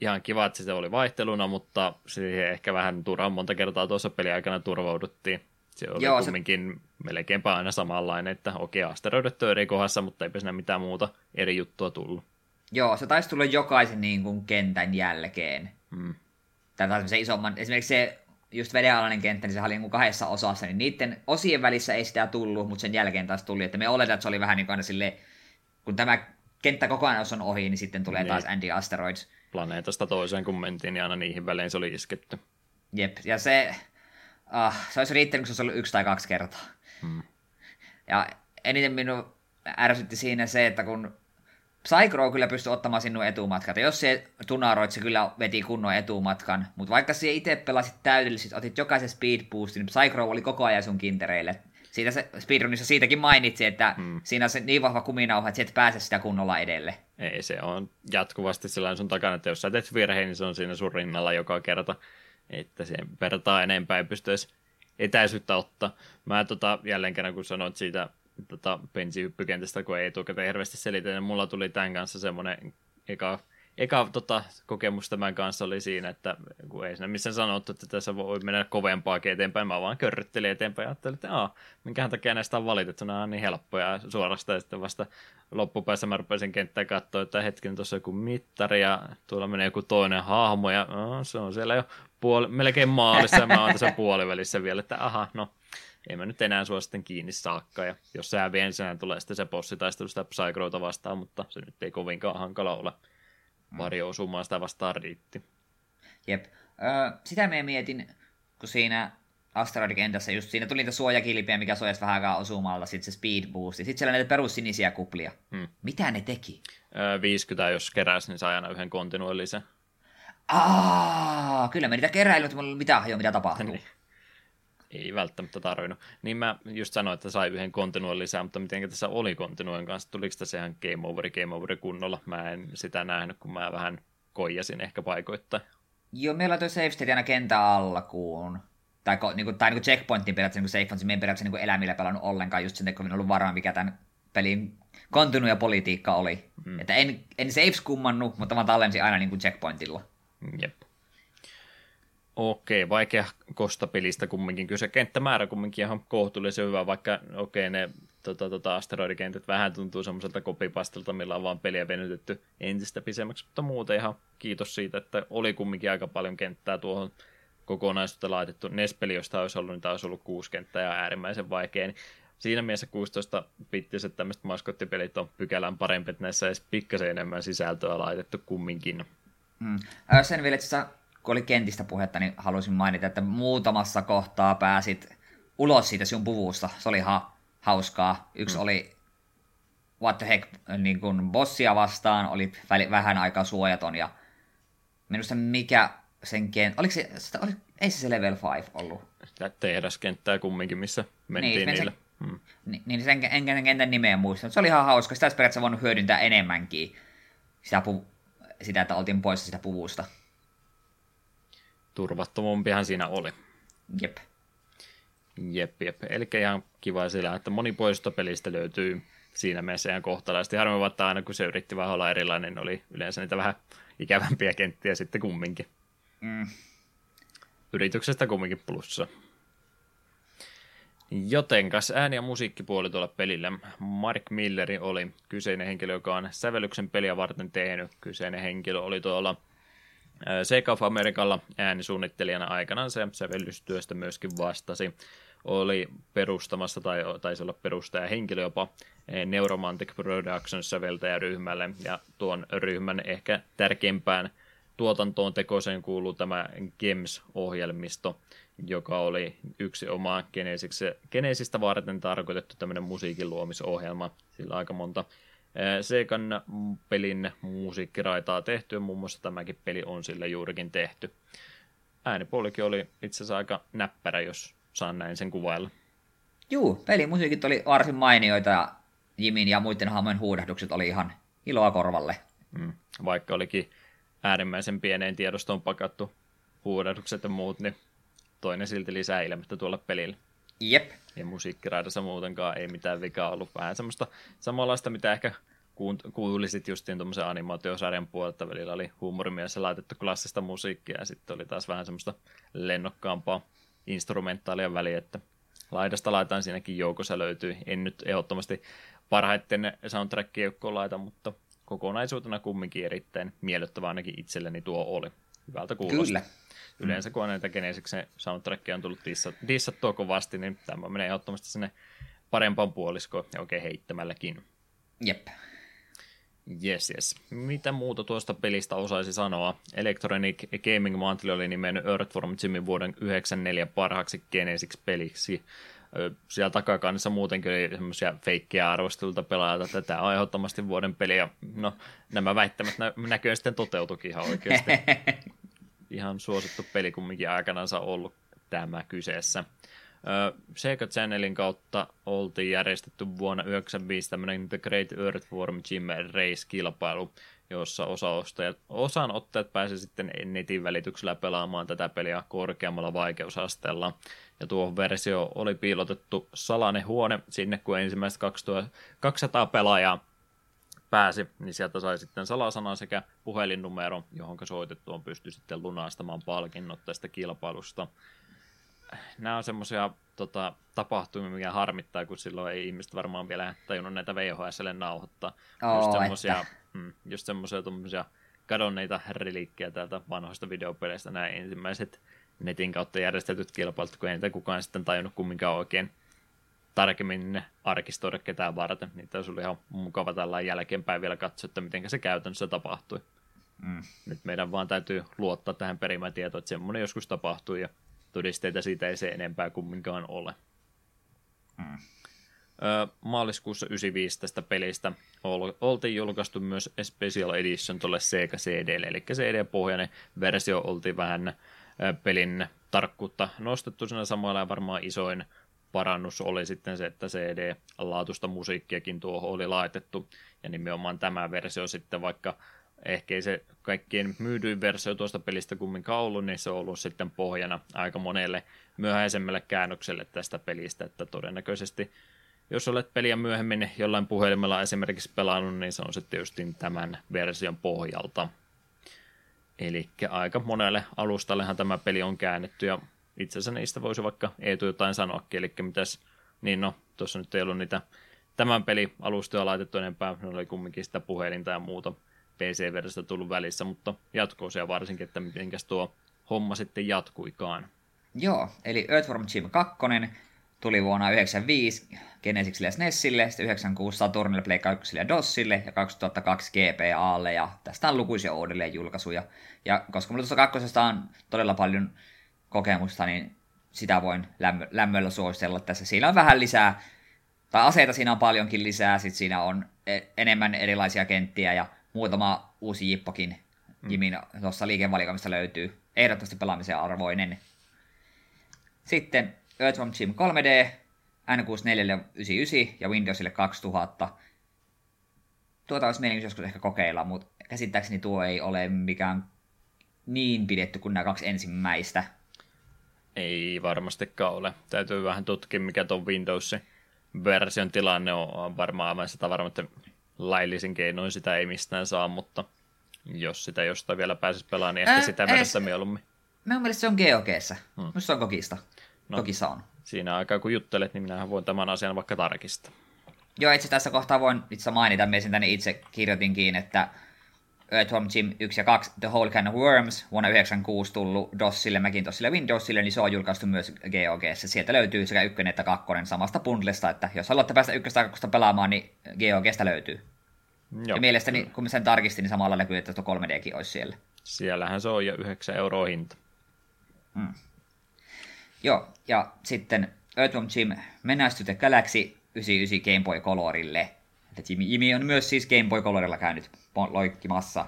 Ihan kiva, että se oli vaihteluna, mutta siihen ehkä vähän turhaan monta kertaa tuossa peliaikana turvauduttiin. Se oli Joo, kumminkin se... melkeinpä aina samanlainen, että okei, asteroidet eri kohdassa, mutta eipä siinä mitään muuta eri juttua tullut. Joo, se taisi tulla jokaisen niin kuin, kentän jälkeen. Hmm. Tai se isomman, esimerkiksi se just vedenalainen kenttä, niin se oli niin kahdessa osassa, niin niiden osien välissä ei sitä tullut, mutta sen jälkeen taas tuli, että me oletetaan, että se oli vähän niin kuin aina sille, kun tämä kenttä kokonaisuus on ohi, niin sitten tulee niin. taas Andy Asteroids. Planeetasta toiseen, kun mentiin, niin aina niihin välein se oli isketty. Jep, ja se, uh, se olisi riittänyt, kun se olisi ollut yksi tai kaksi kertaa. Hmm. Ja eniten minun ärsytti siinä se, että kun Psychro kyllä pystyi ottamaan sinun etumatkat. Ja jos se tunaroit, se kyllä veti kunnon etumatkan. Mutta vaikka se itse pelasit täydellisesti, otit jokaisen speed boostin, niin oli koko ajan sun kintereille. Siitä se speedrunissa siitäkin mainitsi, että hmm. siinä on se niin vahva kuminauha, että sä et pääse sitä kunnolla edelle. Ei, se on jatkuvasti sellainen sun takana, että jos sä teet virheen, niin se on siinä sun rinnalla joka kerta. Että sen vertaa enempää ei pysty edes etäisyyttä ottaa. Mä tota, jälleen kerran, kun sanoit siitä tota, bensihyppykentästä, kun ei etukäteen hirveästi selitä, niin mulla tuli tämän kanssa semmoinen eka, eka tota, kokemus tämän kanssa oli siinä, että kun ei siinä missään sanottu, että tässä voi mennä kovempaa eteenpäin, mä vaan körryttelin eteenpäin ja ajattelin, että aah, minkähän takia näistä on valitettu, nämä on niin helppoja suorastaan, ja sitten vasta loppupäässä mä rupesin kenttää katsoa, että hetken tuossa joku mittari ja tuolla menee joku toinen hahmo ja se on siellä jo puoli, melkein maalissa ja mä oon tässä puolivälissä vielä, että aha, no ei mä nyt enää sua sitten kiinni saakka, ja jos se hävii ensin, tulee sitten se bossitaistelu sitä Psychroota vastaan, mutta se nyt ei kovinkaan hankala. Varjo mm. osumaan sitä vastaan riitti. Jep. Ö, sitä me mietin, kun siinä asteroidikentässä just siinä tuli niitä suojakilpiä, mikä suojasi vähän aikaa osumalta, sitten se speed boosti. Sitten siellä näitä perussinisiä kuplia. Hmm. Mitä ne teki? Öö, 50, jos keräs, niin sai aina yhden kontinuellisen. Aa, kyllä me niitä keräilyt, mutta mulla ei mitään hajoa, mitä tapahtuu. niin. Ei välttämättä tarvinnut. Niin mä just sanoin, että sai yhden kontinuon lisää, mutta miten tässä oli kontinuon kanssa? Tuliko tässä ihan game over, game over kunnolla? Mä en sitä nähnyt, kun mä vähän koijasin ehkä paikoittain. Joo, meillä on tuo save state aina kentän alkuun. Tai, niinku, tai niinku checkpointin periaatteessa niinku safe on, me ei periaatteessa niinku elämillä pelannut ollenkaan just sen, kun en ollut varaa, mikä tämän pelin kontinu ja politiikka oli. Mm. Että en, en saves kummannut, mutta mä tallensin aina niinku checkpointilla. Jep. Okei, vaikea kosta pelistä kumminkin. Kyllä se kenttämäärä kumminkin ihan kohtuullisen hyvä, vaikka okei ne tota, tota, asteroidikentät vähän tuntuu semmoiselta kopipastelta, millä on vaan peliä venytetty entistä pisemmäksi, mutta muuten ihan kiitos siitä, että oli kumminkin aika paljon kenttää tuohon kokonaisuutta laitettu. Nespeli, josta olisi ollut, niin olisi ollut kuusi kenttää ja äärimmäisen vaikea. Niin siinä mielessä 16 pittiset tämmöiset maskottipelit on pykälän parempi, että näissä edes pikkasen enemmän sisältöä laitettu kumminkin. Mm. Sen vielä, että kun oli kentistä puhetta, niin haluaisin mainita, että muutamassa kohtaa pääsit ulos siitä sun puvusta. Se oli ihan hauskaa. Yksi mm. oli what the heck, niin kuin bossia vastaan, oli vähän aikaa suojaton ja minusta mikä sen kent... Oliko se, sitä, oli, ei se se level 5 ollut? Sitä tehdaskenttää kumminkin, missä mentiin niin, niille. Se, hmm. Niin, niin sen, en, en kentän nimeä muista. Se oli ihan hauska. Sitä olisi periaatteessa voinut hyödyntää enemmänkin. Sitä, sitä, että oltiin poissa sitä puvusta turvattomampihan siinä oli. Jep. Jep, jep. Eli ihan kiva sillä, että moni pelistä löytyy siinä mielessä ihan kohtalaisesti. Harmi että aina kun se yritti vähän olla erilainen, niin oli yleensä niitä vähän ikävämpiä kenttiä sitten kumminkin. Mm. Yrityksestä kumminkin plussa. Jotenkas ääni- ja musiikkipuoli tuolla pelillä. Mark Milleri oli kyseinen henkilö, joka on sävellyksen peliä varten tehnyt. Kyseinen henkilö oli tuolla Sega of Americalla äänisuunnittelijana aikanaan se sävellystyöstä myöskin vastasi. Oli perustamassa tai taisi olla perustaja henkilö jopa Neuromantic Productions säveltäjäryhmälle ja tuon ryhmän ehkä tärkeimpään tuotantoon tekoiseen kuuluu tämä GEMS-ohjelmisto, joka oli yksi oma Genesistä varten tarkoitettu tämmöinen musiikin luomisohjelma. Sillä aika monta Segan pelin musiikkiraitaa tehty, ja muun muassa tämäkin peli on sille juurikin tehty. Äänipuolikin oli itse asiassa aika näppärä, jos saan näin sen kuvailla. Juu, pelimusiikit oli varsin mainioita, ja Jimin ja muiden hahmojen huudahdukset oli ihan iloa korvalle. Mm, vaikka olikin äärimmäisen pieneen tiedostoon pakattu huudahdukset ja muut, niin toinen silti lisää ilmettä tuolla pelillä. Jep. Ja musiikkiraidassa muutenkaan ei mitään vikaa ollut. Vähän semmoista samanlaista, mitä ehkä kuulisit justiin tuommoisen animaatiosarjan puolelta. Välillä oli huumorimielessä laitettu klassista musiikkia ja sitten oli taas vähän semmoista lennokkaampaa instrumentaalia väliä, että laidasta laitaan siinäkin joukossa löytyy. En nyt ehdottomasti parhaiten soundtrackia joukkoon laita, mutta kokonaisuutena kumminkin erittäin miellyttävä ainakin itselleni tuo oli. Hyvältä kuulosta. Kyllä. Yleensä kun on näitä Genesiksen soundtrackia on tullut dissattua kovasti, niin tämä menee ehdottomasti sinne parempaan puoliskoon ja oikein heittämälläkin. Jep. Yes, yes. Mitä muuta tuosta pelistä osaisi sanoa? Electronic Gaming Monthly oli nimennyt Earthworm Jimin vuoden 94 parhaaksi Genesiksi peliksi. Siellä takakannessa muutenkin oli semmoisia feikkejä arvosteluita pelaajilta, että tämä on ehdottomasti vuoden peli. Ja no, nämä väittämät nä- näköjään sitten toteutukin ihan oikeasti. *laughs* ihan suosittu peli kumminkin aikanaan ollut tämä kyseessä. Sega Channelin kautta oltiin järjestetty vuonna 1995 tämmöinen The Great Earthworm Jim Race-kilpailu, jossa osaostajat, osanottajat pääsi sitten netin välityksellä pelaamaan tätä peliä korkeammalla vaikeusasteella. Ja tuo versio oli piilotettu salainen huone sinne, kun ensimmäistä 200 pelaajaa pääsi, niin sieltä sai sitten salasana sekä puhelinnumero, johon soitettuun pystyi sitten lunastamaan palkinnot tästä kilpailusta. Nämä on semmoisia tota, tapahtumia, mikä harmittaa, kun silloin ei ihmiset varmaan vielä tajunnut näitä VHSlle nauhoittaa. Oh, just semmoisia, mm, just semmoisia kadonneita reliikkejä täältä vanhoista videopeleistä, nämä ensimmäiset netin kautta järjestetyt kilpailut, kun ei niitä kukaan sitten tajunnut kumminkaan oikein tarkemmin arkistoida ketään varten. Niitä olisi ollut ihan mukava tällä jälkeenpäin vielä katsoa, että miten se käytännössä tapahtui. Mm. Nyt meidän vaan täytyy luottaa tähän perimätietoon, että semmoinen joskus tapahtui ja todisteita siitä ei se enempää kumminkaan ole. Hmm. maaliskuussa 95 tästä pelistä oltiin julkaistu myös Special Edition tuolle Sega CDlle, eli CD-pohjainen versio oltiin vähän pelin tarkkuutta nostettu siinä samalla ja varmaan isoin parannus oli sitten se, että CD-laatusta musiikkiakin tuohon oli laitettu, ja nimenomaan tämä versio sitten, vaikka ehkä ei se kaikkien myydyin versio tuosta pelistä kumminkaan ollut, niin se on ollut sitten pohjana aika monelle myöhäisemmälle käännökselle tästä pelistä, että todennäköisesti jos olet peliä myöhemmin jollain puhelimella esimerkiksi pelannut, niin se on sitten just tämän version pohjalta. Eli aika monelle alustallehan tämä peli on käännetty, ja itse asiassa niistä voisi vaikka Eetu jotain sanoakin, eli mitäs, niin no, tuossa nyt ei ollut niitä tämän peli alustoja laitettu enempää, ne oli kumminkin sitä puhelinta ja muuta PC-versiosta tullut välissä, mutta jatkoosia varsinkin, että mitenkäs tuo homma sitten jatkuikaan. Joo, eli Earthworm Jim 2 tuli vuonna 1995 Genesixille ja SNESille, sitten 96 Saturnille, Play 2 ja DOSille ja 2002 GPAlle ja tästä on lukuisia uudelleen julkaisuja. Ja koska mulla tuossa kakkosesta on todella paljon kokemusta, niin sitä voin lämmö, lämmöllä suositella tässä. Siinä on vähän lisää, tai aseita siinä on paljonkin lisää, sitten siinä on e, enemmän erilaisia kenttiä ja muutama uusi jippokin mm. Jimin tuossa liikevalikoimista löytyy. Ehdottomasti pelaamisen arvoinen. Sitten Earthworm Jim 3D, N64 99 ja Windowsille 2000. Tuota olisi mielenkiintoista joskus ehkä kokeilla, mutta käsittääkseni tuo ei ole mikään niin pidetty kuin nämä kaksi ensimmäistä. Ei varmastikaan ole. Täytyy vähän tutkia, mikä tuon Windowsin version tilanne on. Varmaan aivan sitä varmaan, että laillisin keinoin sitä ei mistään saa, mutta jos sitä jostain vielä pääsisi pelaamaan, niin ehkä Ää, sitä versiosta mieluummin. Minun mielestä se on GOGssä. Hmm. Minusta se on Kokista. No, Kokissa on. Siinä aikaa kun juttelet, niin minähän voin tämän asian vaikka tarkistaa. Joo, itse tässä kohtaa voin itse mainita, minä sen tänne itse kirjoitinkin, että Earthworm Jim 1 ja 2, The Whole Kind of Worms, vuonna 1996 tullut DOSille, Macintosille ja Windowsille, niin se on julkaistu myös GOG. Sieltä löytyy sekä ykkönen että kakkonen samasta bundlesta, että jos haluatte päästä ykköstä kakkosta pelaamaan, niin GOGsta löytyy. Joo. Ja mielestäni, kun mä sen tarkistin, niin samalla näkyy, että tuo 3Dkin olisi siellä. Siellähän se on jo 9 euroa hinta. Hmm. Joo, ja sitten Earthworm Jim to the Galaxy 99 Game Boy Colorille. Jimmy, Jimmy on myös siis Game Boy Colorilla käynyt loikkimassa.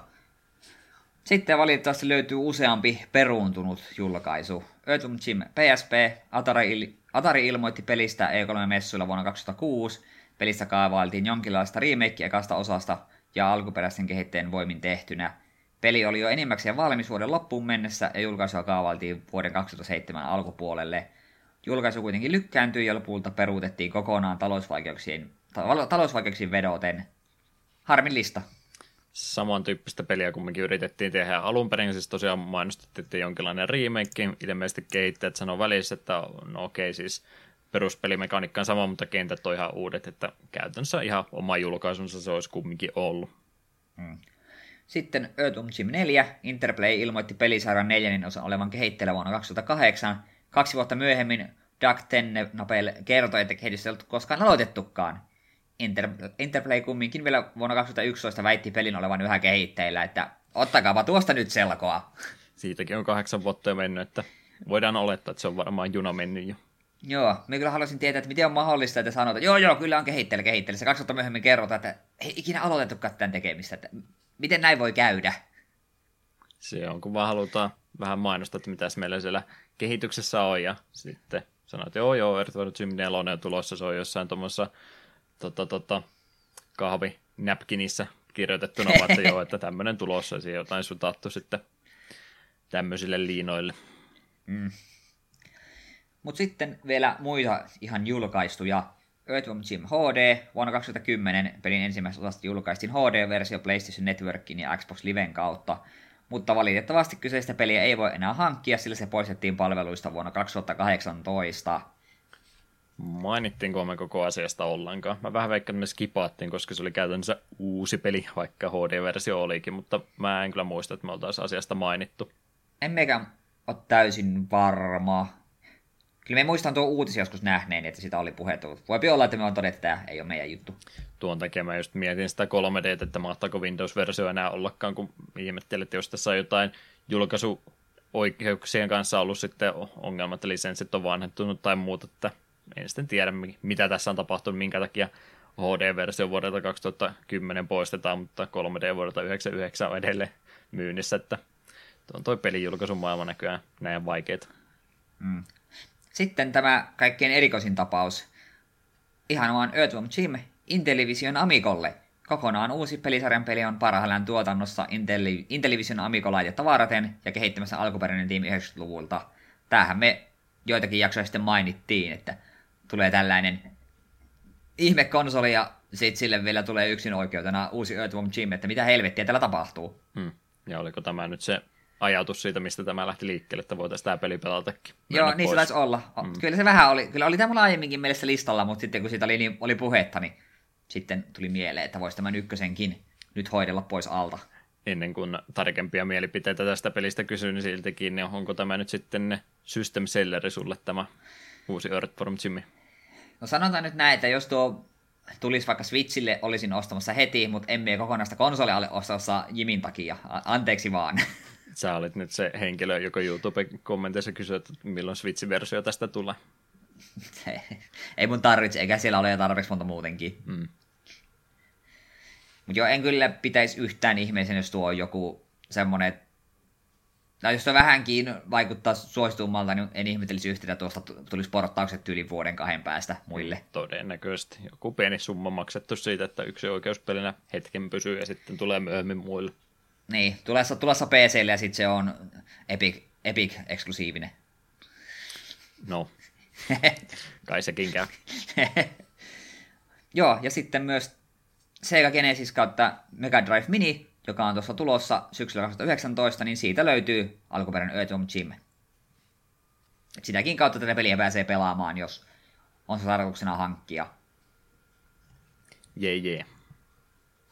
Sitten valitettavasti löytyy useampi peruuntunut julkaisu. Earthworm Jim PSP, Atari, Atari ilmoitti pelistä E3-messuilla vuonna 2006. Pelistä kaavailtiin jonkinlaista remake ekasta osasta ja alkuperäisen kehittäjän voimin tehtynä. Peli oli jo enimmäkseen valmis vuoden loppuun mennessä ja julkaisua kaavailtiin vuoden 2007 alkupuolelle. Julkaisu kuitenkin lykkääntyi ja lopulta peruutettiin kokonaan talousvaikeuksiin, talousvaikeuksiin vedoten. Harmillista samantyyppistä peliä kumminkin yritettiin tehdä. Alun perin siis tosiaan mainostettiin, että jonkinlainen remake, ilmeisesti kehittäjät sanoo välissä, että no okei okay, siis peruspelimekaniikka on sama, mutta kentät on ihan uudet, että käytännössä ihan oma julkaisunsa se olisi kumminkin ollut. Hmm. Sitten Earthworm Jim 4, Interplay ilmoitti pelisarjan neljännen osan olevan kehitteillä vuonna 2008. Kaksi vuotta myöhemmin Doug Tennapel kertoi, että kehitys ei ollut koskaan aloitettukaan. Inter, Interplay kumminkin vielä vuonna 2011 väitti pelin olevan yhä kehitteillä, että ottakaapa tuosta nyt selkoa. Siitäkin on kahdeksan vuotta jo mennyt, että voidaan olettaa, että se on varmaan juna mennyt jo. Joo, me kyllä haluaisin tietää, että miten on mahdollista, että sanotaan, että joo, joo, kyllä on kehitteillä, kehitteillä. Se kaksi vuotta myöhemmin kerrotaan, että ei ikinä aloitettukaan tämän tekemistä, että miten näin voi käydä? Se on, kun vaan halutaan vähän mainostaa, että mitä meillä siellä kehityksessä on, ja sitten sanoit, että joo, joo, Earthworm Jim 4 on tulossa, se on jossain tuommoissa tota, tota, kahvi näpkinissä kirjoitettuna, että joo, että tämmöinen tulossa, ja jotain sutattu sitten tämmöisille liinoille. Mm. Mutta sitten vielä muita ihan julkaistuja. Earthworm Jim HD. Vuonna 2010 pelin ensimmäisestä osasta julkaistiin HD-versio PlayStation Networkin ja Xbox Liven kautta, mutta valitettavasti kyseistä peliä ei voi enää hankkia, sillä se poistettiin palveluista vuonna 2018. Mainittiinko me koko asiasta ollenkaan? Mä vähän veikkaan, että me skipaattiin, koska se oli käytännössä uusi peli, vaikka HD-versio olikin, mutta mä en kyllä muista, että me oltaisiin asiasta mainittu. En mekään ole täysin varma. Kyllä me muistan tuo uutisia joskus nähneen, että sitä oli puhetta. Voipi olla, että me on todettu, että tämä ei ole meidän juttu. Tuon takia mä just mietin sitä 3D, että mahtaako Windows-versio enää ollakaan, kun ihmettelin, että jos tässä on jotain julkaisu oikeuksien kanssa ollut sitten ongelmat, lisenssit on vanhentunut tai muuta, että en sitten tiedä, mitä tässä on tapahtunut, minkä takia HD-versio vuodelta 2010 poistetaan, mutta 3D vuodelta 1999 on edelleen myynnissä, että on toi pelijulkaisun maailma näköjään näin vaikeita. Mm. Sitten tämä kaikkein erikoisin tapaus. Ihan vaan Earthworm Jim Intellivision Amigolle. Kokonaan uusi pelisarjan peli on parhaillaan tuotannossa Intelli- Intellivision Amigo-laitetta varten ja kehittämässä alkuperäinen tiimi 90-luvulta. Tämähän me joitakin jaksoja sitten mainittiin, että tulee tällainen ihme konsoli ja sitten sille vielä tulee yksin oikeutena uusi Earthworm Jim, että mitä helvettiä täällä tapahtuu. Hmm. Ja oliko tämä nyt se ajatus siitä, mistä tämä lähti liikkeelle, että voitaisiin tämä peli pelatakin. Joo, niin se taisi olla. Mm. Kyllä se vähän oli. Kyllä oli tämä mulla aiemminkin mielessä listalla, mutta sitten kun siitä oli, niin, oli puhetta, niin sitten tuli mieleen, että voisi tämän ykkösenkin nyt hoidella pois alta. Ennen kuin tarkempia mielipiteitä tästä pelistä kysyin niin siltikin, niin onko tämä nyt sitten system selleri sulle tämä uusi Earthworm Jimmy? No sanotaan nyt näin, että jos tuo tulisi vaikka Switchille, olisin ostamassa heti, mutta emme kokonaista konsolia ole ostamassa Jimin takia. Anteeksi vaan. *laughs* Sä olit nyt se henkilö, joka YouTube-kommenteissa kysyi, että milloin Switch-versio tästä tulee. Ei mun tarvitse, eikä siellä ole tarpeeksi monta muutenkin. Mm. Mutta joo, en kyllä pitäisi yhtään ihmeisen, jos tuo on joku semmonen, tai jos se vähänkin vaikuttaa suositummalta, niin en ihmettelisi yhtään, että tuosta tulisi porttaukset yli vuoden kahden päästä muille. Todennäköisesti. Joku pieni summa maksettu siitä, että yksi oikeuspelinä hetken pysyy ja sitten tulee myöhemmin muille. Niin, tulessa, tulessa PClle ja sitten se on Epic, Epic-eksklusiivinen. No, *laughs* kai sekin käy. *laughs* Joo, ja sitten myös Sega Genesis kautta Mega Drive Mini, joka on tuossa tulossa syksyllä 2019, niin siitä löytyy alkuperäinen Earthworm Jim. Et sitäkin kautta tätä peliä pääsee pelaamaan, jos on se tarkoituksena hankkia. Jee, yeah, jee. Yeah.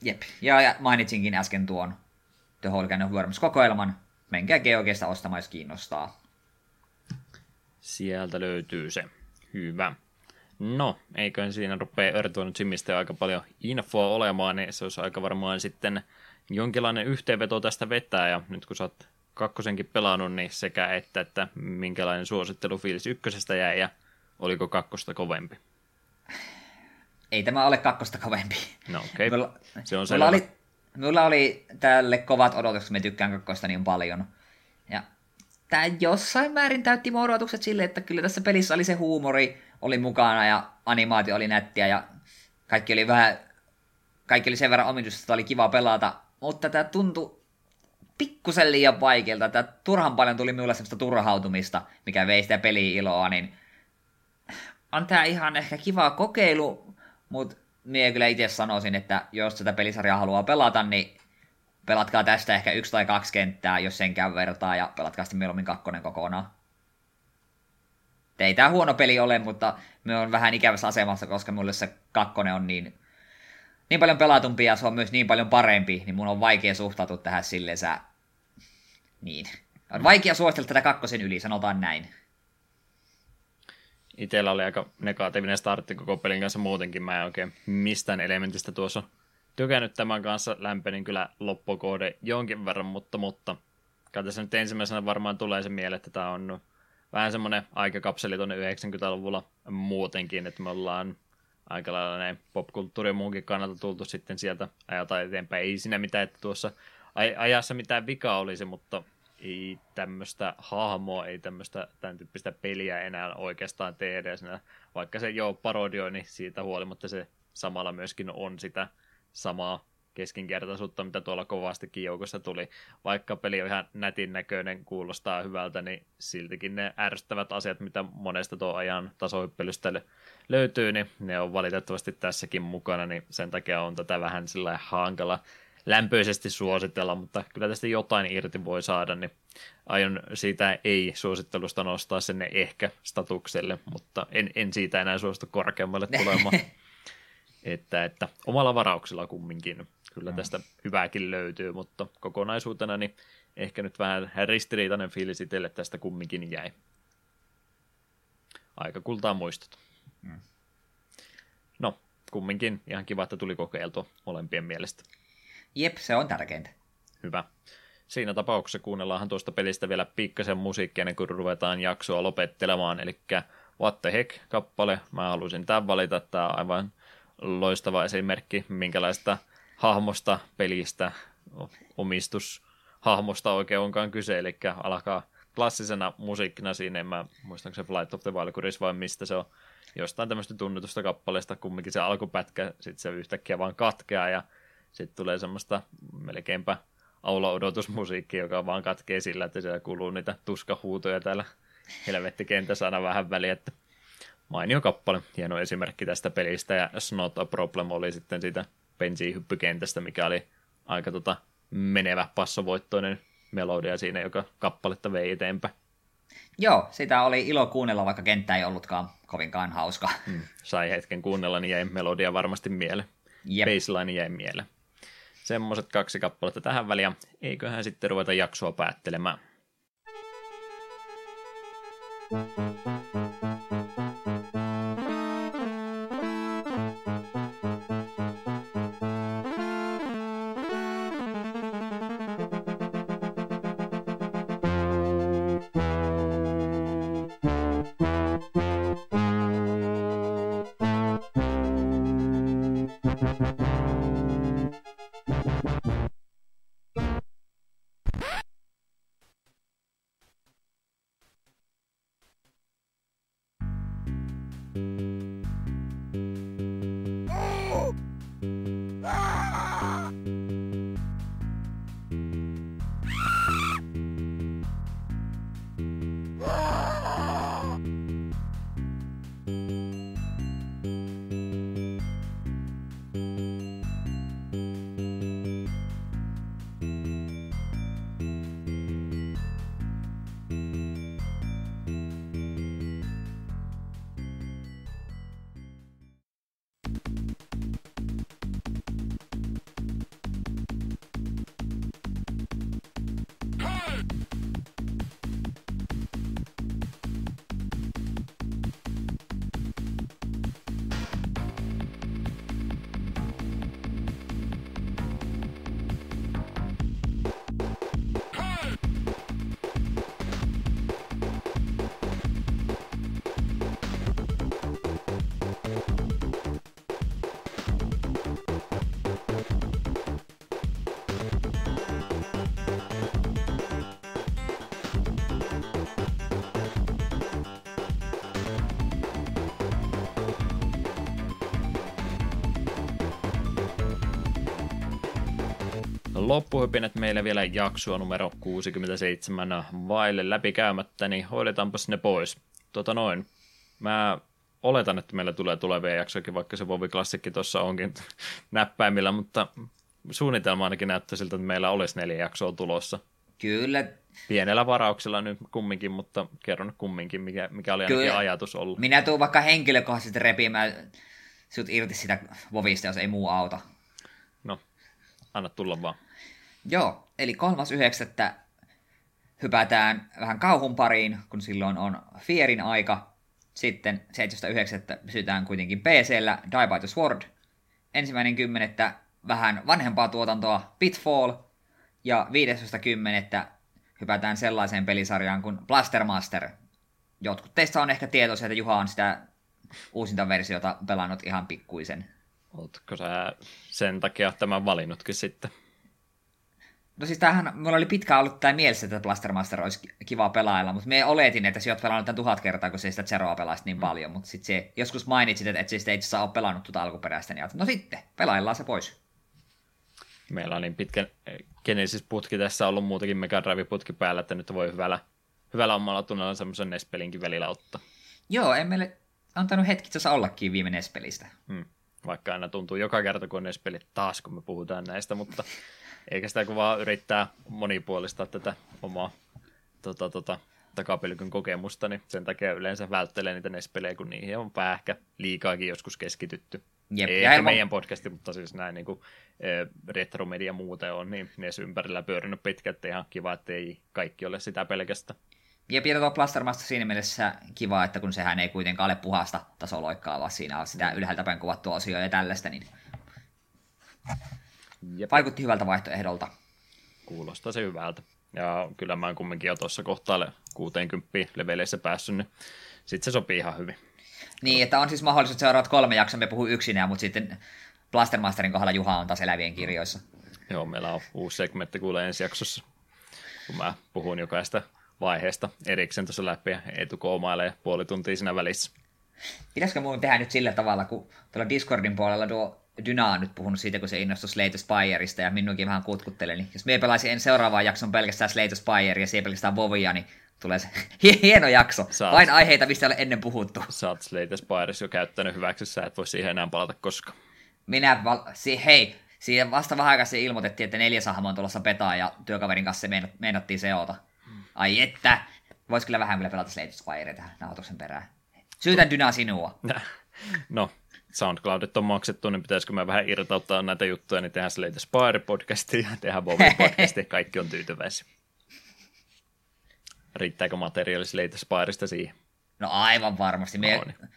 Jep, ja, ja mainitsinkin äsken tuon The Whole Kind of Worms-kokoelman. Menkää Geogeesta ostamaan, jos kiinnostaa. Sieltä löytyy se. Hyvä. No, eikö siinä rupea Earthworm Jimistä aika paljon infoa olemaan, niin se olisi aika varmaan sitten jonkinlainen yhteenveto tästä vetää, ja nyt kun sä oot kakkosenkin pelannut, niin sekä että, että minkälainen suosittelu fiilis ykkösestä jäi, ja oliko kakkosta kovempi? Ei tämä ole kakkosta kovempi. No okei, okay. se on selvä. Oli, Mulla oli tälle kovat odotukset, me tykkään kakkosta niin paljon. Ja tämä jossain määrin täytti mun odotukset sille, että kyllä tässä pelissä oli se huumori, oli mukana ja animaatio oli nättiä ja kaikki oli vähän, kaikki oli sen verran omituista, että oli kiva pelata, mutta tämä tuntui pikkusen liian vaikealta. Tämä turhan paljon tuli minulle semmoista turhautumista, mikä vei sitä peli-iloa, niin on tämä ihan ehkä kiva kokeilu, mutta minä kyllä itse sanoisin, että jos tätä pelisarjaa haluaa pelata, niin pelatkaa tästä ehkä yksi tai kaksi kenttää, jos sen käy vertaa, ja pelatkaa sitten mieluummin kakkonen kokonaan. Ei tämä huono peli ole, mutta me on vähän ikävässä asemassa, koska mulle se kakkonen on niin, niin paljon pelatumpi ja se on myös niin paljon parempi, niin mun on vaikea suhtautua tähän silleen sä... Niin. On vaikea suositella tätä kakkosen yli, sanotaan näin itsellä oli aika negatiivinen startti koko pelin kanssa muutenkin. Mä en oikein mistään elementistä tuossa tykännyt tämän kanssa. Lämpenin kyllä loppukohde jonkin verran, mutta, mutta kai tässä nyt ensimmäisenä varmaan tulee se mieleen, että tämä on vähän semmoinen aikakapseli tuonne 90-luvulla muutenkin, että me ollaan aika lailla näin popkulttuuri muunkin kannalta tultu sitten sieltä ajalta eteenpäin. Ei siinä mitään, että tuossa ajassa mitään vikaa olisi, mutta ei tämmöistä hahmoa, ei tämmöistä tämän tyyppistä peliä enää oikeastaan tehdä. Vaikka se jo parodioi, niin siitä huolimatta se samalla myöskin on sitä samaa keskinkertaisuutta, mitä tuolla kovastikin joukossa tuli. Vaikka peli on ihan nätin näköinen, kuulostaa hyvältä, niin siltikin ne ärsyttävät asiat, mitä monesta tuo ajan tasohyppelystä löytyy, niin ne on valitettavasti tässäkin mukana, niin sen takia on tätä vähän sillä hankala lämpöisesti suositella, mutta kyllä tästä jotain irti voi saada, niin aion siitä ei-suosittelusta nostaa sinne ehkä-statukselle, mutta en, en siitä enää suostu korkeammalle tulemaan. *laughs* että, että omalla varauksella kumminkin kyllä tästä hyvääkin löytyy, mutta kokonaisuutena niin ehkä nyt vähän ristiriitainen fiilis itselle tästä kumminkin jäi. Aika kultaa muistut. Mm. No, kumminkin ihan kiva, että tuli kokeiltua molempien mielestä. Jep, se on tärkeintä. Hyvä. siinä tapauksessa kuunnellaanhan tuosta pelistä vielä pikkasen musiikkia ennen kuin ruvetaan jaksoa lopettelemaan, eli What the Heck-kappale, mä haluaisin tämän valita, tämä on aivan loistava esimerkki, minkälaista hahmosta, pelistä, omistushahmosta oikein onkaan kyse, eli alkaa klassisena musiikkina siinä, en mä muistanko se Flight of the Valkyries vai mistä se on, jostain tämmöistä tunnetusta kappaleesta, kumminkin se alkupätkä, sitten se yhtäkkiä vaan katkeaa ja sitten tulee semmoista melkeinpä aula-odotusmusiikki, joka vaan katkee sillä, että siellä kuuluu niitä tuskahuutoja täällä helvettikentässä aina vähän väliä, että mainio kappale, hieno esimerkki tästä pelistä, ja Snot a Problem oli sitten siitä bensiinhyppykentästä, mikä oli aika tota menevä passovoittoinen melodia siinä, joka kappaletta vei eteenpäin. Joo, sitä oli ilo kuunnella, vaikka kenttä ei ollutkaan kovinkaan hauska. Mm, sai hetken kuunnella, niin jäi melodia varmasti mieleen. Yep. Baseline jäi mieleen. Semmoiset kaksi kappaletta tähän väliin, eiköhän sitten ruveta jaksoa päättelemään. Thank you. Loppuhypinet meille vielä jaksoa numero 67 vaille läpikäymättä, niin hoidetaanpas ne pois. Tota noin, mä oletan, että meillä tulee tulevia jaksoja, vaikka se Vovi Klassikki tuossa onkin *laughs* näppäimillä, mutta suunnitelma ainakin näyttää siltä, että meillä olisi neljä jaksoa tulossa. Kyllä. Pienellä varauksella nyt kumminkin, mutta kerron kumminkin, mikä, mikä oli ainakin Kyllä. ajatus ollut. Minä tuun vaikka henkilökohtaisesti repimään sut irti sitä Vovista, jos ei muu auta. No, anna tulla vaan. Joo, eli 3.9. hypätään vähän kauhun pariin, kun silloin on Fierin aika. Sitten 7.9. pysytään kuitenkin PCllä Die by the Sword. Ensimmäinen kymmenettä vähän vanhempaa tuotantoa Pitfall. Ja 15.10. hypätään sellaiseen pelisarjaan kuin Blaster Master. Jotkut teistä on ehkä tietoisia, että Juha on sitä uusinta versiota pelannut ihan pikkuisen. Oletko sä sen takia tämän valinnutkin sitten? No siis tämähän, mulla oli pitkään ollut tämä mielessä, että Blaster Master olisi kiva pelailla, mutta me oletin, että sä oot pelannut tämän tuhat kertaa, kun se sitä Zeroa pelaisit niin mm. paljon, mutta sitten se joskus mainitsit, että et siis itse asiassa ole pelannut tuota alkuperäistä, niin no sitten, pelaillaan se pois. Meillä on niin pitkä Genesis-putki tässä ollut muutakin Mega Drive-putki päällä, että nyt voi hyvällä, hyvällä omalla tunnella semmoisen Nespelinkin välillä ottaa. Joo, en meille antanut hetki tässä ollakin viime Nespelistä. Hmm. Vaikka aina tuntuu joka kerta, kun on Nespelit taas, kun me puhutaan näistä, mutta eikä sitä kun vaan yrittää monipuolistaa tätä omaa tota, tota, takapelkyn kokemusta, niin sen takia yleensä välttelee niitä NES-pelejä, kun niihin on ehkä liikaakin joskus keskitytty. Jep, Ei ehkä meidän podcasti, mutta siis näin niin kuin, retromedia muuten on, niin NES ympärillä pyörinyt pitkät, että ihan kiva, että ei kaikki ole sitä pelkästä. Ja tuo Plastermasta siinä mielessä kiva, että kun sehän ei kuitenkaan ole puhasta tasoloikkaa, vaan siinä on sitä ylhäältä päin kuvattua osioita ja tällaista, niin Jep. Vaikutti hyvältä vaihtoehdolta. Kuulostaa se hyvältä. Ja kyllä mä oon kumminkin jo tuossa kohtaa 60 leveleissä päässyt, niin sitten se sopii ihan hyvin. Niin, että on siis mahdollisuus seuraavat kolme jaksoa, me puhuu yksinään, mutta sitten Blastermasterin kohdalla Juha on taas elävien kirjoissa. Joo, meillä on uusi segmentti kuulee ensi jaksossa, kun mä puhun jokaista vaiheesta erikseen tuossa läpi ja Eetu koomailee puoli tuntia siinä välissä. Pitäisikö mun tehdä nyt sillä tavalla, kun tuolla Discordin puolella tuo Dyna on nyt puhunut siitä, kun se innostui Slate Spireista ja minunkin vähän kutkuttelee, niin jos me pelaisin en seuraavaan jakson pelkästään Slate Spire ja siellä pelkästään Vovia, niin tulee se *laughs* hieno jakso. Saat, Vain aiheita, mistä ei ole ennen puhuttu. Sä oot Slate Spires jo käyttänyt hyväksi, sä et voi siihen enää palata koskaan. Minä, val- si- hei, Siihen vasta vähän aikaa ilmoitettiin, että neljäs hahmo on tulossa petaa ja työkaverin kanssa se meinattiin seota. Ai että, vois kyllä vähän kyllä pelata Slade Spire tähän nauhoituksen perään. Syytän Dyna sinua. *laughs* No, SoundCloudit on maksettu, niin pitäisikö me vähän irtauttaa näitä juttuja, niin tehdään Slade Spire podcastia ja *laughs* tehdään Bowie podcastia, kaikki on tyytyväisiä. Riittääkö materiaali Slade Spiresta siihen? No aivan varmasti. Me no, niin.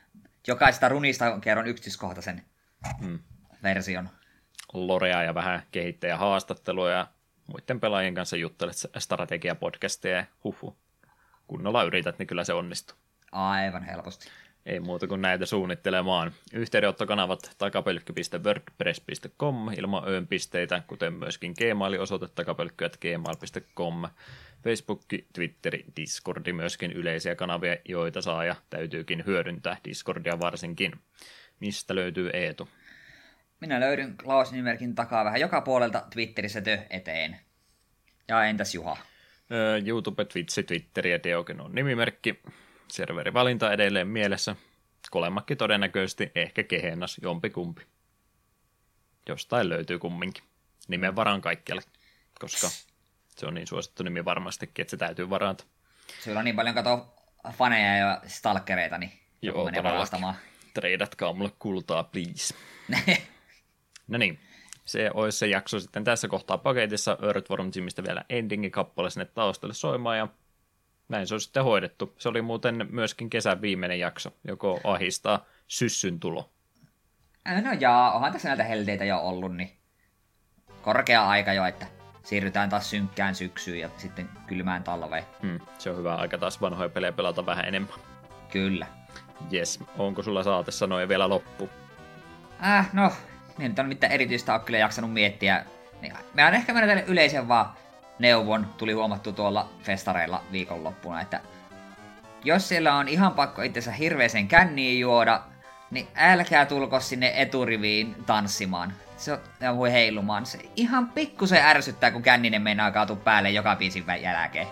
Jokaisesta runista kerron yksityiskohtaisen hmm. version. Lorea ja vähän haastattelua ja muiden pelaajien kanssa juttelet strategiapodcasteja ja huhu. Kunnolla yrität, niin kyllä se onnistuu. Aivan helposti. Ei muuta kuin näitä suunnittelemaan. Yhteydenottokanavat takapölkky.wordpress.com ilman öönpisteitä, kuten myöskin Gmail-osoite takapölkky.gmail.com. Facebook, Twitteri, Discordi myöskin yleisiä kanavia, joita saa ja täytyykin hyödyntää Discordia varsinkin. Mistä löytyy Eetu? Minä löydyn Klaus nimerkin takaa vähän joka puolelta Twitterissä tö eteen. Ja entäs Juha? YouTube, Twitch, Twitter ja Deogen on nimimerkki. Serverivalinta edelleen mielessä. Kolemakki todennäköisesti, ehkä kehennas, jompikumpi. Jostain löytyy kumminkin. Nimen varaan kaikkialle, koska se on niin suosittu nimi varmastikin, että se täytyy varata. Sulla on niin paljon kato faneja ja stalkereita, niin Joo, menee varastamaan. Treidatkaa mulle kultaa, please. *laughs* no niin, se olisi se jakso sitten tässä kohtaa paketissa. Earthworm Jimistä vielä endingin kappale sinne taustalle soimaan ja näin se on sitten hoidettu. Se oli muuten myöskin kesän viimeinen jakso, joko ahistaa syssyn tulo. No jaa, onhan tässä näitä helteitä jo ollut, niin korkea aika jo, että siirrytään taas synkkään syksyyn ja sitten kylmään talveen. Hmm, se on hyvä aika taas vanhoja pelejä pelata vähän enemmän. Kyllä. Yes, onko sulla saate sanoja vielä loppu? Äh, no, minä nyt on mitään erityistä ole kyllä jaksanut miettiä. Niin, mä on ehkä mennä yleisen vaan neuvon, tuli huomattu tuolla festareilla viikonloppuna, että jos siellä on ihan pakko itsensä hirveäsen känniin juoda, niin älkää tulko sinne eturiviin tanssimaan. Se on, ja voi heilumaan. Se ihan pikkusen ärsyttää, kun känninen meinaa kaatua päälle joka biisin jälkeen.